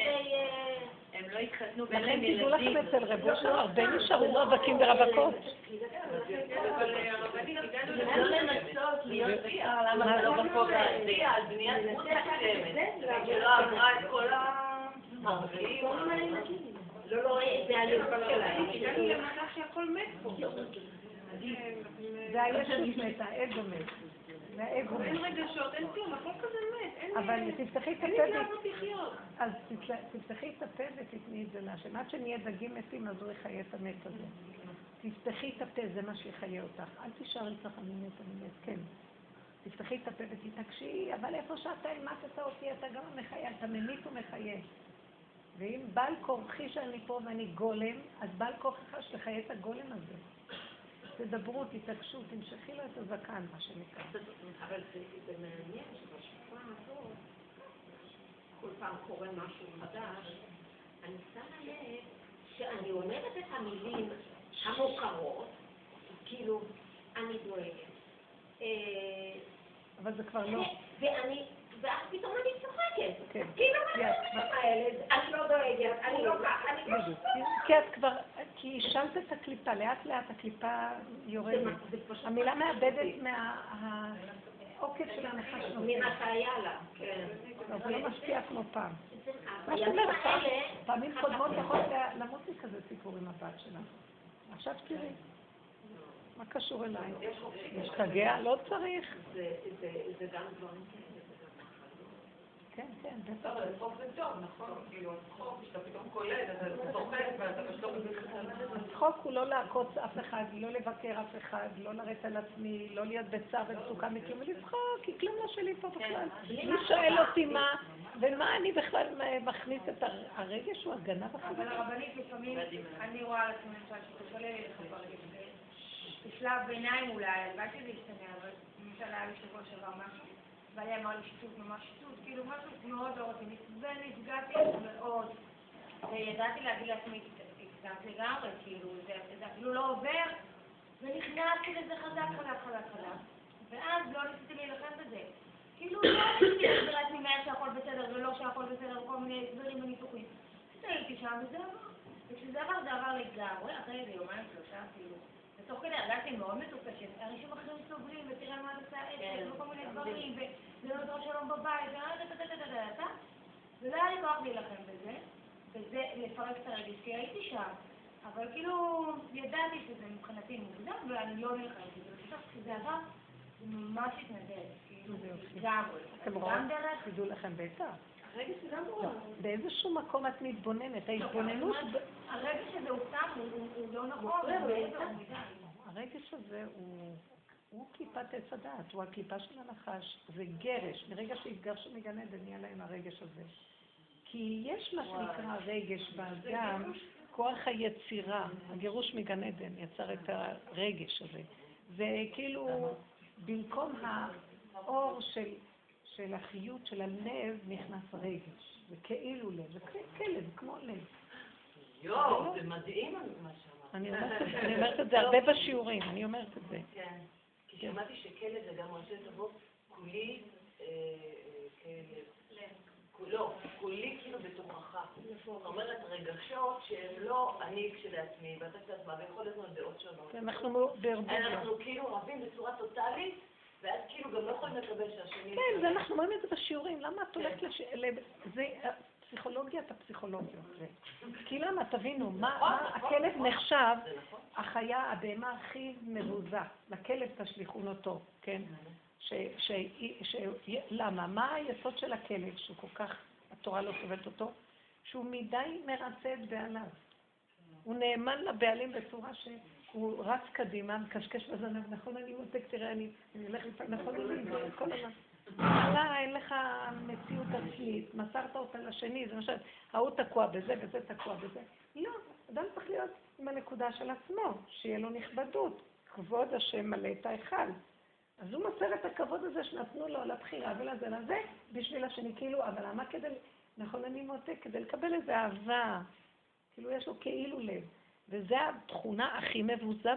אה, הם לא התחתנו ואין לכן תדעו לכם. אצל רבו של הרבה נשארו רווקים ורווקות. אבל הרבנית, הגענו זה לא לנסות להיות בשר, למה מה זה לא זה? בכובע הזה, על בניית דמות מסוימת, שלא עברה את כל המרגיעים. לא, לא, זה הלב שלהם. שהכל מת פה. זה הישות מתה, האגו מת. אין. רגשות, אין כלום, הכל כזה מת. אבל תפתחי את הפה. אז תפתח- תפתחי את הפה ותתני את זה להשם. עד שנהיה דגים מתים, אז הוא יחיה את המת הזה. תפתחי את הפה, זה מה שיחיה אותך. אל תישארי ככה, אני מת, אני מת, כן. תפתחי את הפה ותתעקשי, אבל איפה שאתה המטת אותי, אתה גם מחיה, אתה ממית ומחיה. ואם בעל כורחי שאני פה ואני גולם, אז בעל כורחך שתחיה את הגולם הזה. תדברו, תתעקשו, תמשכי לו את הזקן, מה שנקרא. אבל זה מעניין שבשפה הזאת, כל פעם קורה משהו חדש, אני שמה לב שאני אומרת את המילים המוכרות, כאילו, אני דואגת. אה, אבל זה כבר לא. ואני, ואז פתאום אני צוחקת. כאילו, מה. זה האלה? אני לא דואגת, אני לא ככה, אני לא... בדיוק. כי את כבר, כי השלת את הקליפה, לאט לאט הקליפה יורדת. המילה מאבדת מהעוקף של הנחש. מן הטעיה לה, כן. לא, זה לא משפיע כמו פעם. מה שאת אומרת, פעמים קודמות יכולת למות מכזה סיפור עם הבת שלך. עכשיו תראי. מה קשור אליי? להשתגע? לא צריך. זה- גם דברים כאלה. כן, כן, בטח. טוב, אבל צחוק זה טוב, נכון? כאילו, צחוק, שאתה פתאום קולט, אז אתה צוחק ואתה פשוט לא לך. הצחוק הוא לא לעקוץ אף אחד, לא לבקר אף אחד, לא לרדת על עצמי, לא להיות בצער ומצוקה מכלום, ולצחוק, כי כלום לא שלי פה בכלל. מי שואל אותי מה, ומה אני בכלל מכניס את הר- הרגש הוא הגנב הכי אבל הרבנית לפעמים, אני רואה על עצמי למשל שקשה לי את זה. בשלב ביניים אולי, הלוואי שזה ישתנה, אבל למשל היה לי שבוע שעבר משהו, והיה אמר לי שיטוט, ממש שיטוט, כאילו משהו מאוד לא רציני, ונפגעתי מאוד, וידעתי להגיד לעצמי, הגזמת לגמרי, כאילו, זה אפילו לא עובר, ונכנסתי לזה חזק, חזק, חזק, חזק, ואז לא ניסיתי להילחם בזה. כאילו, לא ניסיתי להסביר לעצמי מהר שהכל בסדר, ולא שהכל בסדר, כל מיני הסברים וניתוחים. הייתי שם וזה עבר. וכשזה עבר, זה עבר לגמרי, אחרי איזה יומיים, שלושה, כאילו. ותוך כדי הרגשתי מאוד מטופשת, אנשים אחרים סובלים, ותראה מה זה עסק, וכל מיני דברים, ולא דור שלום בבית. ולא היה לי כוח להילחם בזה, וזה לפרק את הרגש, כי הייתי שם. אבל כאילו, ידעתי שזה מבחינתי מוקדם, ואני לא נלחמת בזה. ובסוף, כשזה עבר, זה ממש התנדב, כאילו. לגמרי. גם דרך... תדעו לכם בטח. לא, ברור. באיזשהו מקום את מתבוננת, ההתבוננות, ב- הרגע שזה הוא סתם, הוא- לא נכון. הרגש הזה הוא, הוא קליפת עץ הדעת, הוא הקליפה של הנחש, זה גרש, מרגע שהתגרשו מגן עדן נהיה להם הרגש הזה. כי יש מה שנקרא רגש באדם, כוח היצירה, הגירוש מגן עדן יצר את הרגש הזה. זה כאילו, במקום האור של, של החיות של הלב נכנס רגש, זה כאילו לב, זה כלב, כמו לב. יואו, זה מדהים מה שאמרת. אני אומרת את זה- הרבה בשיעורים, אני אומרת את זה. כן, כי שמעתי שכלב זה גם ראשי תיבות כולי, אה, אה, כלב. לא, כולי כאילו בתוכך. זאת אומרת, רגשות שהם לא אני כשלעצמי, ואתה כשלעצמה, ויכול להיות לנו דעות שונות. בערבוביה. אנחנו כאילו רבים בצורה טוטאלית, ואז כאילו גם לא יכולים לקבל שהשני... כן, זה אנחנו רואים את זה בשיעורים, למה את הולכת לש... זה פסיכולוגיית הפסיכולוגיות. כי למה, תבינו, מה מה- הכלב נחשב החיה, הבהמה הכי מבוזה. לכלב תשליכון אותו, כן? ש, ש, ש, ש, למה? מה היסוד של הכלב, שהוא כל כך, התורה לא סובלת אותו? שהוא מדי מרצה את בעליו. הוא נאמן לבעלים בצורה שהוא רץ קדימה, מקשקש בזנב, נכון אני מותק, תראה, אני הולך לפעמים, נכון אני זה כל הזמן. וואלה, אין לך מציאות עצמית, מסרת אותה לשני, זה ש... ההוא תקוע בזה וזה תקוע בזה. לא, אדם צריך להיות עם הנקודה של עצמו, שיהיה לו נכבדות. כבוד השם מלא את ההיכל. אז הוא מוסר את הכבוד הזה שנתנו לו לבחירה ולזה לזה בשביל השני, כאילו, אבל למה כדי, נכון אני מודה, כדי לקבל איזה אהבה, כאילו יש לו כאילו לב. וזו התכונה הכי מבוזה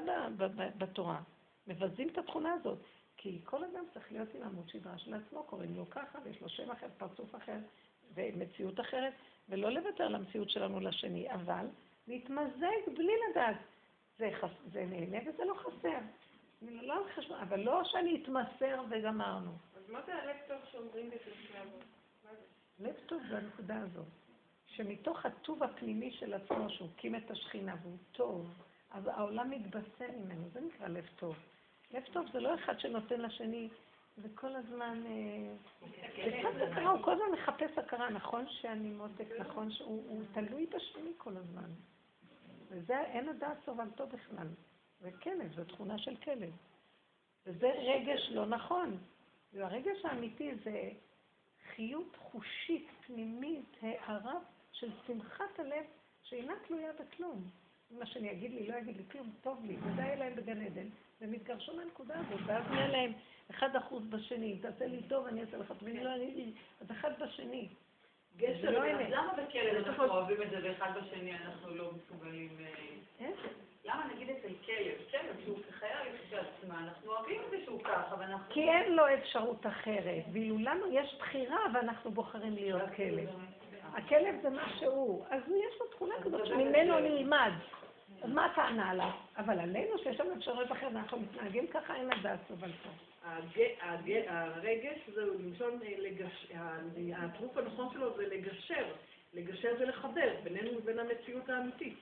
בתורה. מבזים את התכונה הזאת. כי כל אדם צריך להיות עם עמוד שדרה של עצמו, קוראים לו ככה, ויש לו שם אחר, פרצוף אחר, ומציאות אחרת, ולא לוותר למציאות שלנו לשני, אבל להתמזג בלי לדעת. זה, חס... זה נהנה וזה לא חסר. לא על חשבון, אבל לא שאני אתמסר וגמרנו. אז מה זה הלב טוב שאומרים בפרקי אבות? לב טוב זה הנקודה הזאת. שמתוך הטוב הפנימי של עצמו, שהוא הקים את השכינה והוא טוב, אז העולם מתבשר ממנו, זה נקרא לב טוב. לב טוב זה לא אחד שנותן לשני, וכל הזמן... בצד אה, הכרה, הוא כל הזמן מחפש הכרה, נכון שאני מותק, נכון שהוא תלוי בשני כל הזמן. וזה, אין הדעת סובלתו בכלל. זה כלב, זו תכונה של כלב. וזה רגש לא נכון. והרגש האמיתי זה חיות חושית, פנימית, הערה של שמחת הלב שאינה תלויה בכלום. מה שאני אגיד לי, לא אגיד לי כלום, טוב לי, היה להם בגן עדן, והם התגרשו מהנקודה הזאת, ואז נהיה להם אחד אחוז בשני, תעשה לי טוב, אני אעשה לך טוב, ואני לא אענה לי, אז אחד בשני. גשר, לא למה בכלב אנחנו אוהבים את זה ואחד בשני אנחנו לא מסוגלים... אה, למה נגיד אצל כלב, כלב שהוא כחיה עצמה, אנחנו אוהבים את זה שהוא ככה, ואנחנו... כי אין לו אפשרות אחרת, ואילו לנו יש בחירה ואנחנו בוחרים להיות כלב. הכלב זה מה שהוא, אז יש לו תכונה כזאת שממנו נלמד. אז מה הטענה עליו? אבל עלינו שיש לנו אפשרות אחרת, אנחנו מתנהגים ככה, אין לדעת סובלתו. הרגש זה למשון, הטרוף הנכון שלו זה לגשר, לגשר ולחבר בינינו ובין המציאות האמיתית.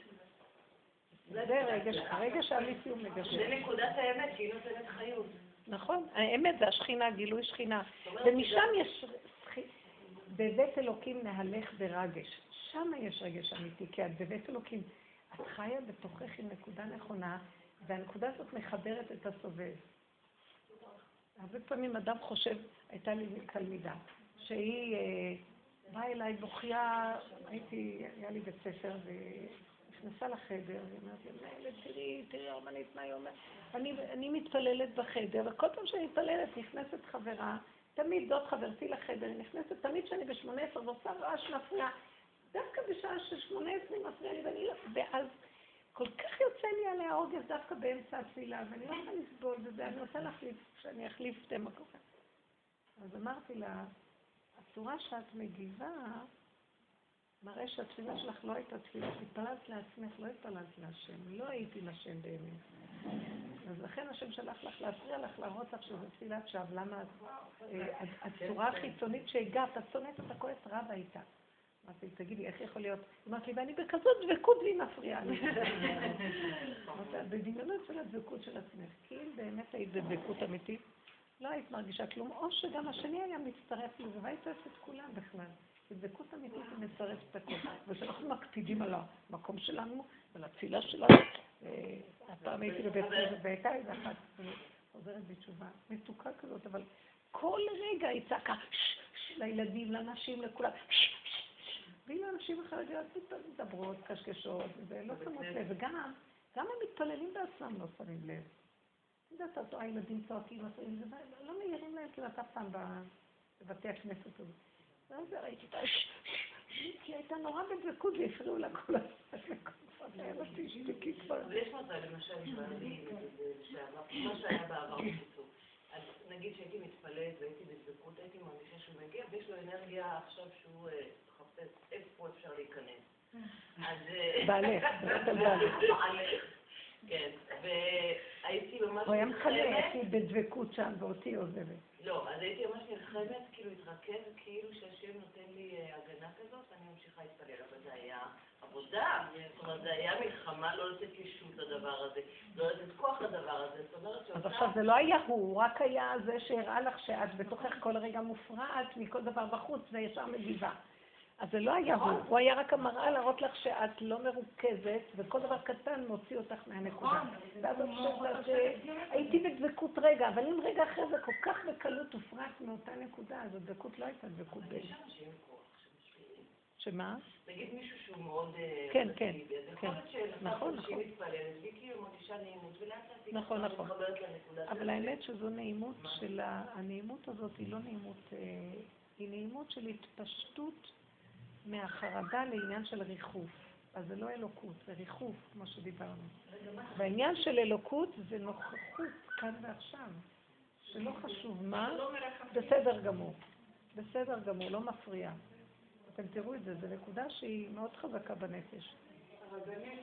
זה רגש, הרגש האמיתי הוא מגשר. זה נקודת האמת שהיא נותנת חיות. נכון, האמת זה השכינה, גילוי שכינה. ומשם יש, בבית אלוקים נהלך ברגש. שם יש רגש אמיתי, כי את בבית אלוקים. את חיה בתוכך עם נקודה נכונה, והנקודה הזאת מחברת את הסובב. הרבה פעמים אדם חושב, הייתה לי תלמידה, שהיא אה, באה אליי בוכייה, הייתי, היה לי בית ספר, ונכנסה לחדר, והיא אומרת לי, מנהלת, תראי, תראי הרבנית, מה היא אומרת? אני, אני מתפללת בחדר, וכל פעם שאני מתפללת נכנסת חברה, תמיד זאת חברתי לחדר, היא נכנסת, תמיד כשאני בשמונה עשר ועושה רעש מפריע, דווקא בשעה של שמונה עשרה מפריע לי, ואני לא, ואז כל כך יוצא לי עליה רוגז דווקא באמצע התפילה, ואני לא יכולה לסבול בזה, אני רוצה להחליף, שאני אחליף שתי מקומות. אז אמרתי לה, הצורה שאת מגיבה מראה שהתפילה שלך לא הייתה תפילה, התפללת לעצמך, לא התפללת להשם, לא הייתי לשם באמת. אז לכן השם שלח לך להפריע לך, להראות לך שזה תפילת שווא. למה אה, הצורה החיצונית שהגעת, את שונאת אותה, כועס רבה איתה. אמרתי, תגידי, איך יכול להיות? אמרתי לי, ואני בכזאת דבקות והיא מפריעה לי. בדמיונות של הדבקות של עצמך, כי אם באמת היית בדבקות אמיתית, לא היית מרגישה כלום, או שגם השני היה מצטרף לזה, והיית עושה את כולם בכלל. בדבקות אמיתית היא מצטרפת את הכל. ושאנחנו מקפידים על המקום שלנו ועל התפילה שלנו. הפעם הייתי בבית כנסת והייתה איזה אחת חוזרת בתשובה, מתוקה כזאת, אבל כל רגע היא צעקה לילדים, לנשים, לכולם, ואילו אנשים החרדיות מדברות, קשקשות, ולא שמות לב, וגם, גם המתפללים בעצמם לא שמים לב. את יודעת, הילדים צועקים, לא מעירים להם כמעט אף פעם בבתי הכנסת הזאת. ואז ראיתי אותה, כי היא הייתה נורא בדבקות והפריעו לה כל הזמן. יש מזל, למשל, מה שהיה בעבר בקיצור. אז נגיד שהייתי מתפלאת והייתי בדבקות, הייתי מרגישה שהוא מגיע, ויש לו אנרגיה עכשיו שהוא מחפש איפה אפשר להיכנס. בעלך, בעלך. כן, והייתי ממש... הוא היה מחלק, הייתי בדבקות שם ואותי עוזבת. לא, אז הייתי ממש נלחמת, כאילו להתרכז, כאילו שהשם נותן לי הגנה כזאת, ואני ממשיכה להתפלל, אבל זה היה עבודה, זאת אומרת, זה היה מלחמה לא לתת ישות לדבר הזה, לא לתת כוח לדבר הזה, זאת אומרת שאותה... אז עכשיו זה לא היה הוא, הוא רק היה זה שהראה לך שאת בתוכך כל רגע מופרעת מכל דבר בחוץ וישר מגיבה. אז זה לא היה הוא, הוא היה רק המראה להראות לך שאת לא מרוכזת, וכל דבר קטן מוציא אותך מהנקודה. ואז את חושבת שהייתי בדבקות רגע, אבל אם רגע אחר זה כל כך בקלות הופרט מאותה נקודה, אז הדבקות לא הייתה דבקות בין. שמה? נגיד מישהו שהוא מאוד... אה, כן, כן, כן. נכון, נכון. כאילו נכון, נכון. אבל האמת שזו נעימות של ה... הנעימות הזאת היא לא נעימות, אה, היא נעימות של התפשטות מהחרדה לעניין של ריחוף. אז זה לא אלוקות, זה ריחוף, כמו שדיברנו. בעניין של אלוקות זה נוכחות כאן ועכשיו, שלא חשוב מה, בסדר גמור. בסדר גמור, לא מפריע. אתם תראו את זה, זו נקודה שהיא מאוד חזקה בנפש.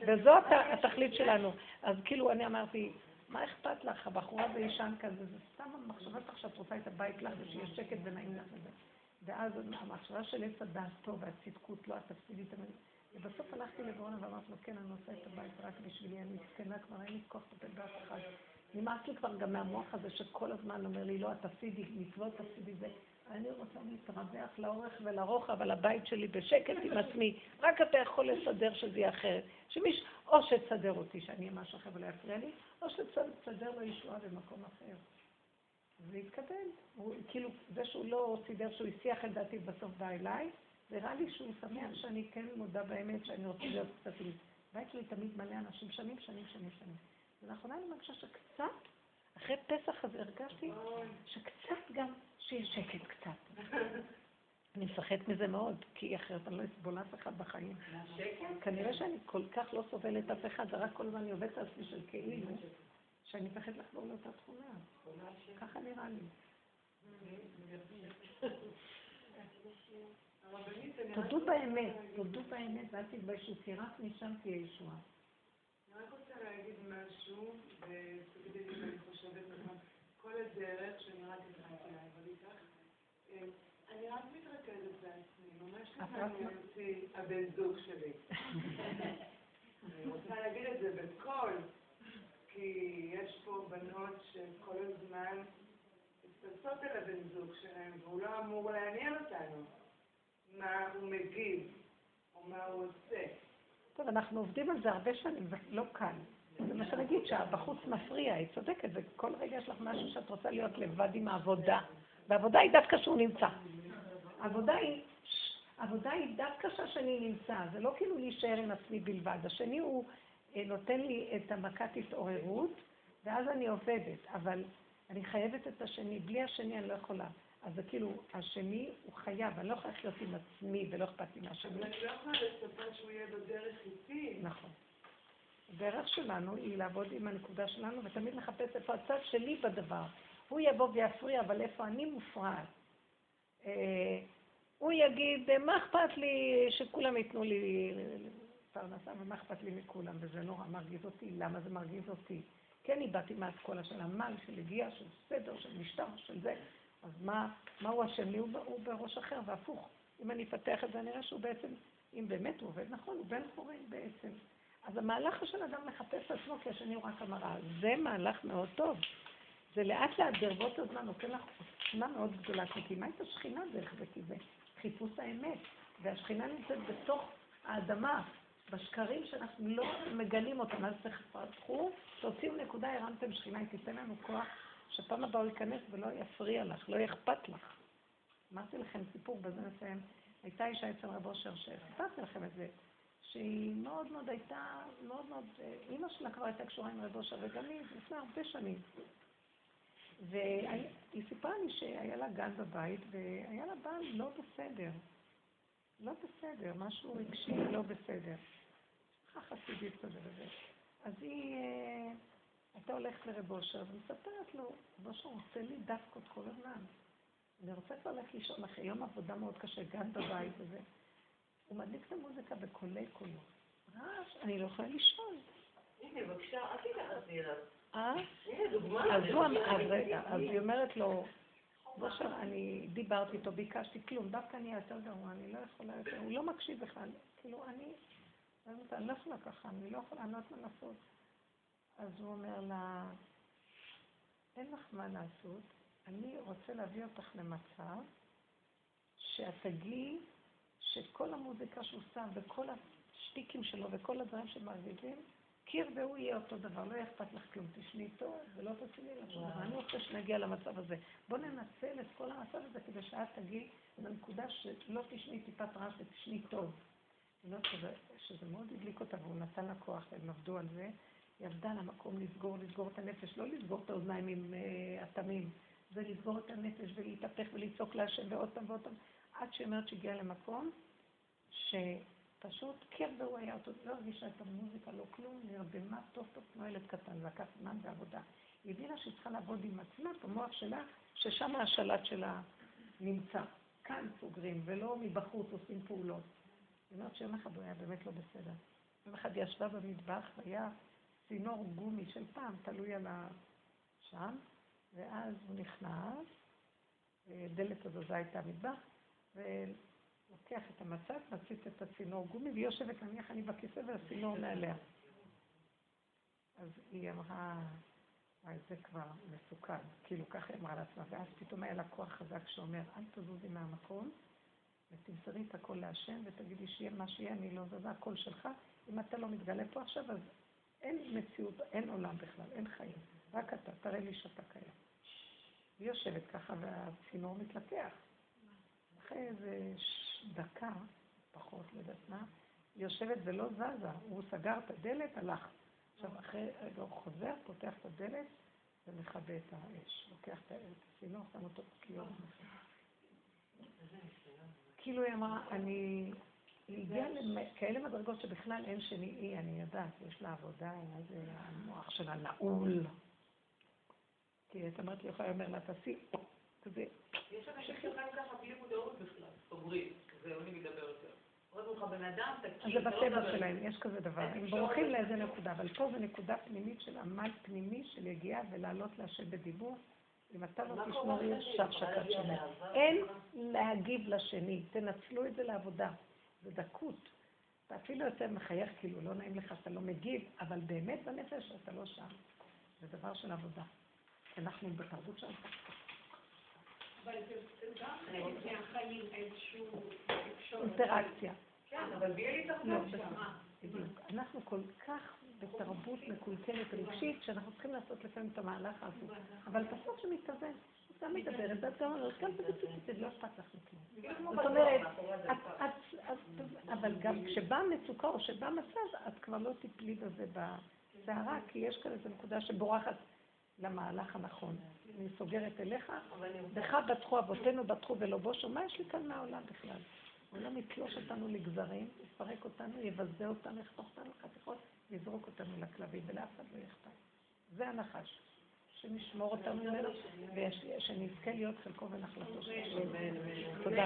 וזו הת- התכלית שלנו. אז כאילו אני אמרתי, מה אכפת לך, הבחורה זה ישן כזה, זה סתם המחשבה שלך שאת רוצה את הבית לך ושיהיה שקט ונעים לך וזה. ואז המחשבה של עץ הדעת טוב והצדקות, לא את תפסידי. ובסוף הלכתי לבורנה ואמרתי לו, כן, אני עושה את הבית רק בשבילי, אני מסכנה כבר, אין לי כוח לטפל באף אחד. נמאס לי כבר גם מהמוח הזה שכל הזמן אומר לי, לא, את תפסידי מצוות, תפסידי זה. אני רוצה להתרווח לאורך ולרוחב על הבית שלי בשקט עם עצמי. רק אתה יכול לסדר שזה יהיה אחרת. שמיש, או שתסדר אותי, שאני אהיה משהו אחר ולא יפריע לי, או שתסדר לו ישועה במקום אחר. זה התקבל. הוא, כאילו, זה שהוא לא סידר, שהוא הסיח את דעתי בסוף בא אליי, נראה לי שהוא שמח שאני כן מודה באמת שאני רוצה להיות קצת עם... בית שלי תמיד מלא אנשים, שנים, שנים, שנים, שנים. ולאחרונה אני מרגישה שקצת, אחרי פסח הזה הרגשתי שקצת גם, שיהיה שקט קצת. אני מפחדת מזה מאוד, כי אחרת אני לא אסבול אף אחד בחיים. כנראה שאני כל כך לא סובלת אף אחד, זה רק כל הזמן אני עובדת על עצמי של כאילו, שאני מפחדת לחזור לאותה תכונה. ככה נראה לי. תודו באמת, תודו באמת, ואל תתביישו, כי רק משם תהיה ישועה. אני רק רוצה להגיד משהו, ותגידי לי אם אני חושבת נכון. כל הדרך שאני רק התחלתי לעבוד איתך, אני רק מתרכזת בעצמי, ממש ככה אני אותי הבן זוג שלי. [LAUGHS] אני רוצה להגיד את זה בקול, כי יש פה בנות שכל הזמן מתכנסות על הבן זוג שלהם, והוא לא אמור לעניין אותנו. מה הוא מגיב, או מה הוא עושה. טוב, אנחנו עובדים על זה הרבה שנים, זה לא קל. זה מה שנגיד, שהבחוץ מפריע, היא צודקת, זה כל רגע יש לך משהו שאת רוצה להיות לבד עם העבודה. והעבודה היא דווקא שהוא נמצא. עבודה היא, עבודה היא דווקא שהשני נמצא, זה לא כאילו להישאר עם עצמי בלבד. השני הוא נותן לי את המכת התעוררות, ואז אני עובדת, אבל אני חייבת את השני, בלי השני אני לא יכולה. אז זה כאילו, השני הוא חייב, אני לא יכולה לחיות עם עצמי ולא אכפת לי מהשני. אבל אני לא יכולה לצפות שהוא יהיה בדרך איתי. נכון. הדרך שלנו היא לעבוד עם הנקודה שלנו ותמיד לחפש איפה הצד שלי בדבר. הוא יבוא ויפריע, אבל איפה אני מופרעת. אה, הוא יגיד, מה אכפת לי שכולם ייתנו לי פרנסה, ומה אכפת לי מכולם, וזה נורא מרגיז אותי. למה זה מרגיז אותי? כן איבדתי מהאסכולה של עמל, של הגיע, של סדר, של משטר, של זה. אז מה, מה הוא אשם לי? הוא, הוא בראש אחר, והפוך. אם אני אפתח את זה, אני אראה שהוא בעצם, אם באמת הוא עובד נכון, הוא בן חורין בעצם. אז המהלך של אדם לחפש עצמו, כי השני הוא רק המראה. זה מהלך מאוד טוב. זה לאט לאט ברבות הזמן נותן לך עוצמה מאוד גדולה, כי מקימה את השכינה דרך זה, כי זה חיפוש האמת. והשכינה נמצאת בתוך האדמה, בשקרים שאנחנו לא מגלים אותם. אז תפתחו, תוציאו נקודה, הרמתם שכינה, היא תיתן לנו כוח שפעם הבאה הוא ייכנס ולא יפריע לך, לא יאכפת לך. אמרתי לכם סיפור, בזה נסיים. הייתה אישה אצל רב אושר, שסיפרתי לכם את זה, שהיא מאוד מאוד הייתה, מאוד מאוד, אימא שלה כבר הייתה קשורה עם רב אושר, וגם היא לפני הרבה שנים. והיא סיפרה לי שהיה לה גן בבית, והיה לה בעל לא בסדר. לא בסדר, משהו רגשי לא בסדר. חסידית כזה וזה. אז היא אה, הייתה הולכת לרב אושר ומספרת לו, רב אושר עושה לי דווקות כל הזמן. אני רוצה כבר ללכת לישון אחרי יום עבודה מאוד קשה, גן בבית וזה. הוא מדליק את המוזיקה בקולי קולות. רעש, אני לא יכולה לישון. הנה, בבקשה, אל תתייחסי אליו. אה? הנה, דוגמה. אז רגע, אז היא אומרת לו, עכשיו אני דיברתי איתו, ביקשתי כלום, דווקא אני יותר גרוע, אני לא יכולה יותר, הוא לא מקשיב בכלל, כאילו אני, אני לא יכולה ככה, אני לא יכולה, אני לא יכולה לעשות. אז הוא אומר לה, אין לך מה לעשות, אני רוצה להביא אותך למצב שאת תגיעי שכל המוזיקה שהוא שם וכל השטיקים שלו וכל הדברים שמרגיזים, קיר והוא יהיה אותו דבר, לא יהיה אכפת לך כלום, תשני טוב ולא תצילי לך שום דבר. אני רוצה שנגיע למצב הזה. בוא ננצל את כל המצב הזה כדי שאת תגיעי לנקודה שלא תשני טיפת רעש ותשני טוב. לא שזה, שזה מאוד הדליק אותה והוא נתן לה כוח, הם עבדו על זה. היא עבדה על המקום לסגור, לסגור את הנפש, לא לסגור את האוזניים עם אטמים, זה לסגור את הנפש ולהתהפך ולצעוק להשם ועוד פעם ועוד פעם, עד שהיא אומרת שהגיעה למקום שפשוט קר והוא היה אותו, לא הרגישה את המוזיקה, לא כלום, נרדמה טוב טוב כמו ילד קטן, לקח זמן ועבודה. היא הבינה שהיא צריכה לעבוד עם עצמה, במוח שלה, ששם השלט שלה נמצא. כאן סוגרים, ולא מבחוץ עושים פעולות. היא אומרת שיום אחד הוא היה באמת לא בסדר. יום אחד היא ישבה במטבח, והיה צינור גומי של פעם, תלוי על ה... שם, ואז הוא נכנס, דלת הזזה הייתה מטבח, ולוקח את המצב, מציץ את הצינור גומי, והיא יושבת, נניח אני בכיסא והצינור מעליה. אז היא אמרה, וואי, זה כבר מסוכן, כאילו ככה היא אמרה לעצמה, ואז פתאום היה לה כוח חזק שאומר, אל תזוזי מהמקום, ותמסרי את הכל להשם, ותגידי שיהיה מה שיהיה, אני לא זזה, הכל שלך. אם אתה לא מתגלה פה עכשיו, אז אין מציאות, אין עולם בכלל, אין חיים. רק אתה, תראה לי שאתה קיים. היא יושבת ככה והצינור מתלקח. אחרי איזה דקה, פחות, לא יודעת מה, היא יושבת ולא זזה. הוא סגר את הדלת, הלך. עכשיו, אחרי רגע הוא חוזר, פותח את הדלת ומכבה את האש. לוקח את הצינור, שם אותו בכיור. כאילו היא אמרה, אני... היא הגיעה לכאלה מדרגות שבכלל אין שני אי, אני יודעת, יש לה עבודה, זה המוח שלה נעול. כי את אמרת לי, יכולה לומר לה, תעשי, כזה. יש אנשים שחיים ככה בלי מודעות בכלל, סוגרים, זהו, אני מדבר יותר. אדם, תקשיב, זה בטבע שלהם, יש כזה דבר. הם בורחים לאיזה נקודה, אבל פה זו נקודה פנימית של עמל פנימי של יגיעה ולעלות להשם בדיבור. אם אתה לא תשמור ישר שקת שומר. אין להגיב לשני, תנצלו את זה לעבודה. זה דקות. אתה אפילו יותר מחייך, כאילו, לא נעים לך, אתה לא מגיב, אבל באמת בנפש אתה לא שם. זה דבר של עבודה. אנחנו בתרבות שלנו. אבל זה גם חלק מהחיים איזשהו... אינטראקציה. כן, אבל בלי לא, להתאכזב שם. בדיוק. אנחנו כל כך בתרבות מקולקלת רגשית, שאנחנו צריכים לעשות לפעמים את המהלך ההפוך. אבל בסוף זה מתאזן. את גם מדברת, ואת גם אומרת, גם בדיוק, לא אכפת לך מכלום. זאת אומרת, אבל גם כשבאה מצוקה או שבא מצב, את כבר לא תיפלי בזה בסערה, כי יש כאן איזו נקודה שבורחת למהלך הנכון. אני סוגרת אליך, בך בטחו אבותינו, בטחו ולא בושו, מה יש לי כאן מהעולם בכלל? העולם יתלוש אותנו לגזרים, יפרק אותנו, יבזה אותנו, יחתוך אותנו לחתיכות, יזרוק אותנו לכלבים, ולאף אחד לא אכפת. זה הנחש. שנשמור אותנו ממנו, ושנזכה להיות חלקו ונחלתו של השם. תודה.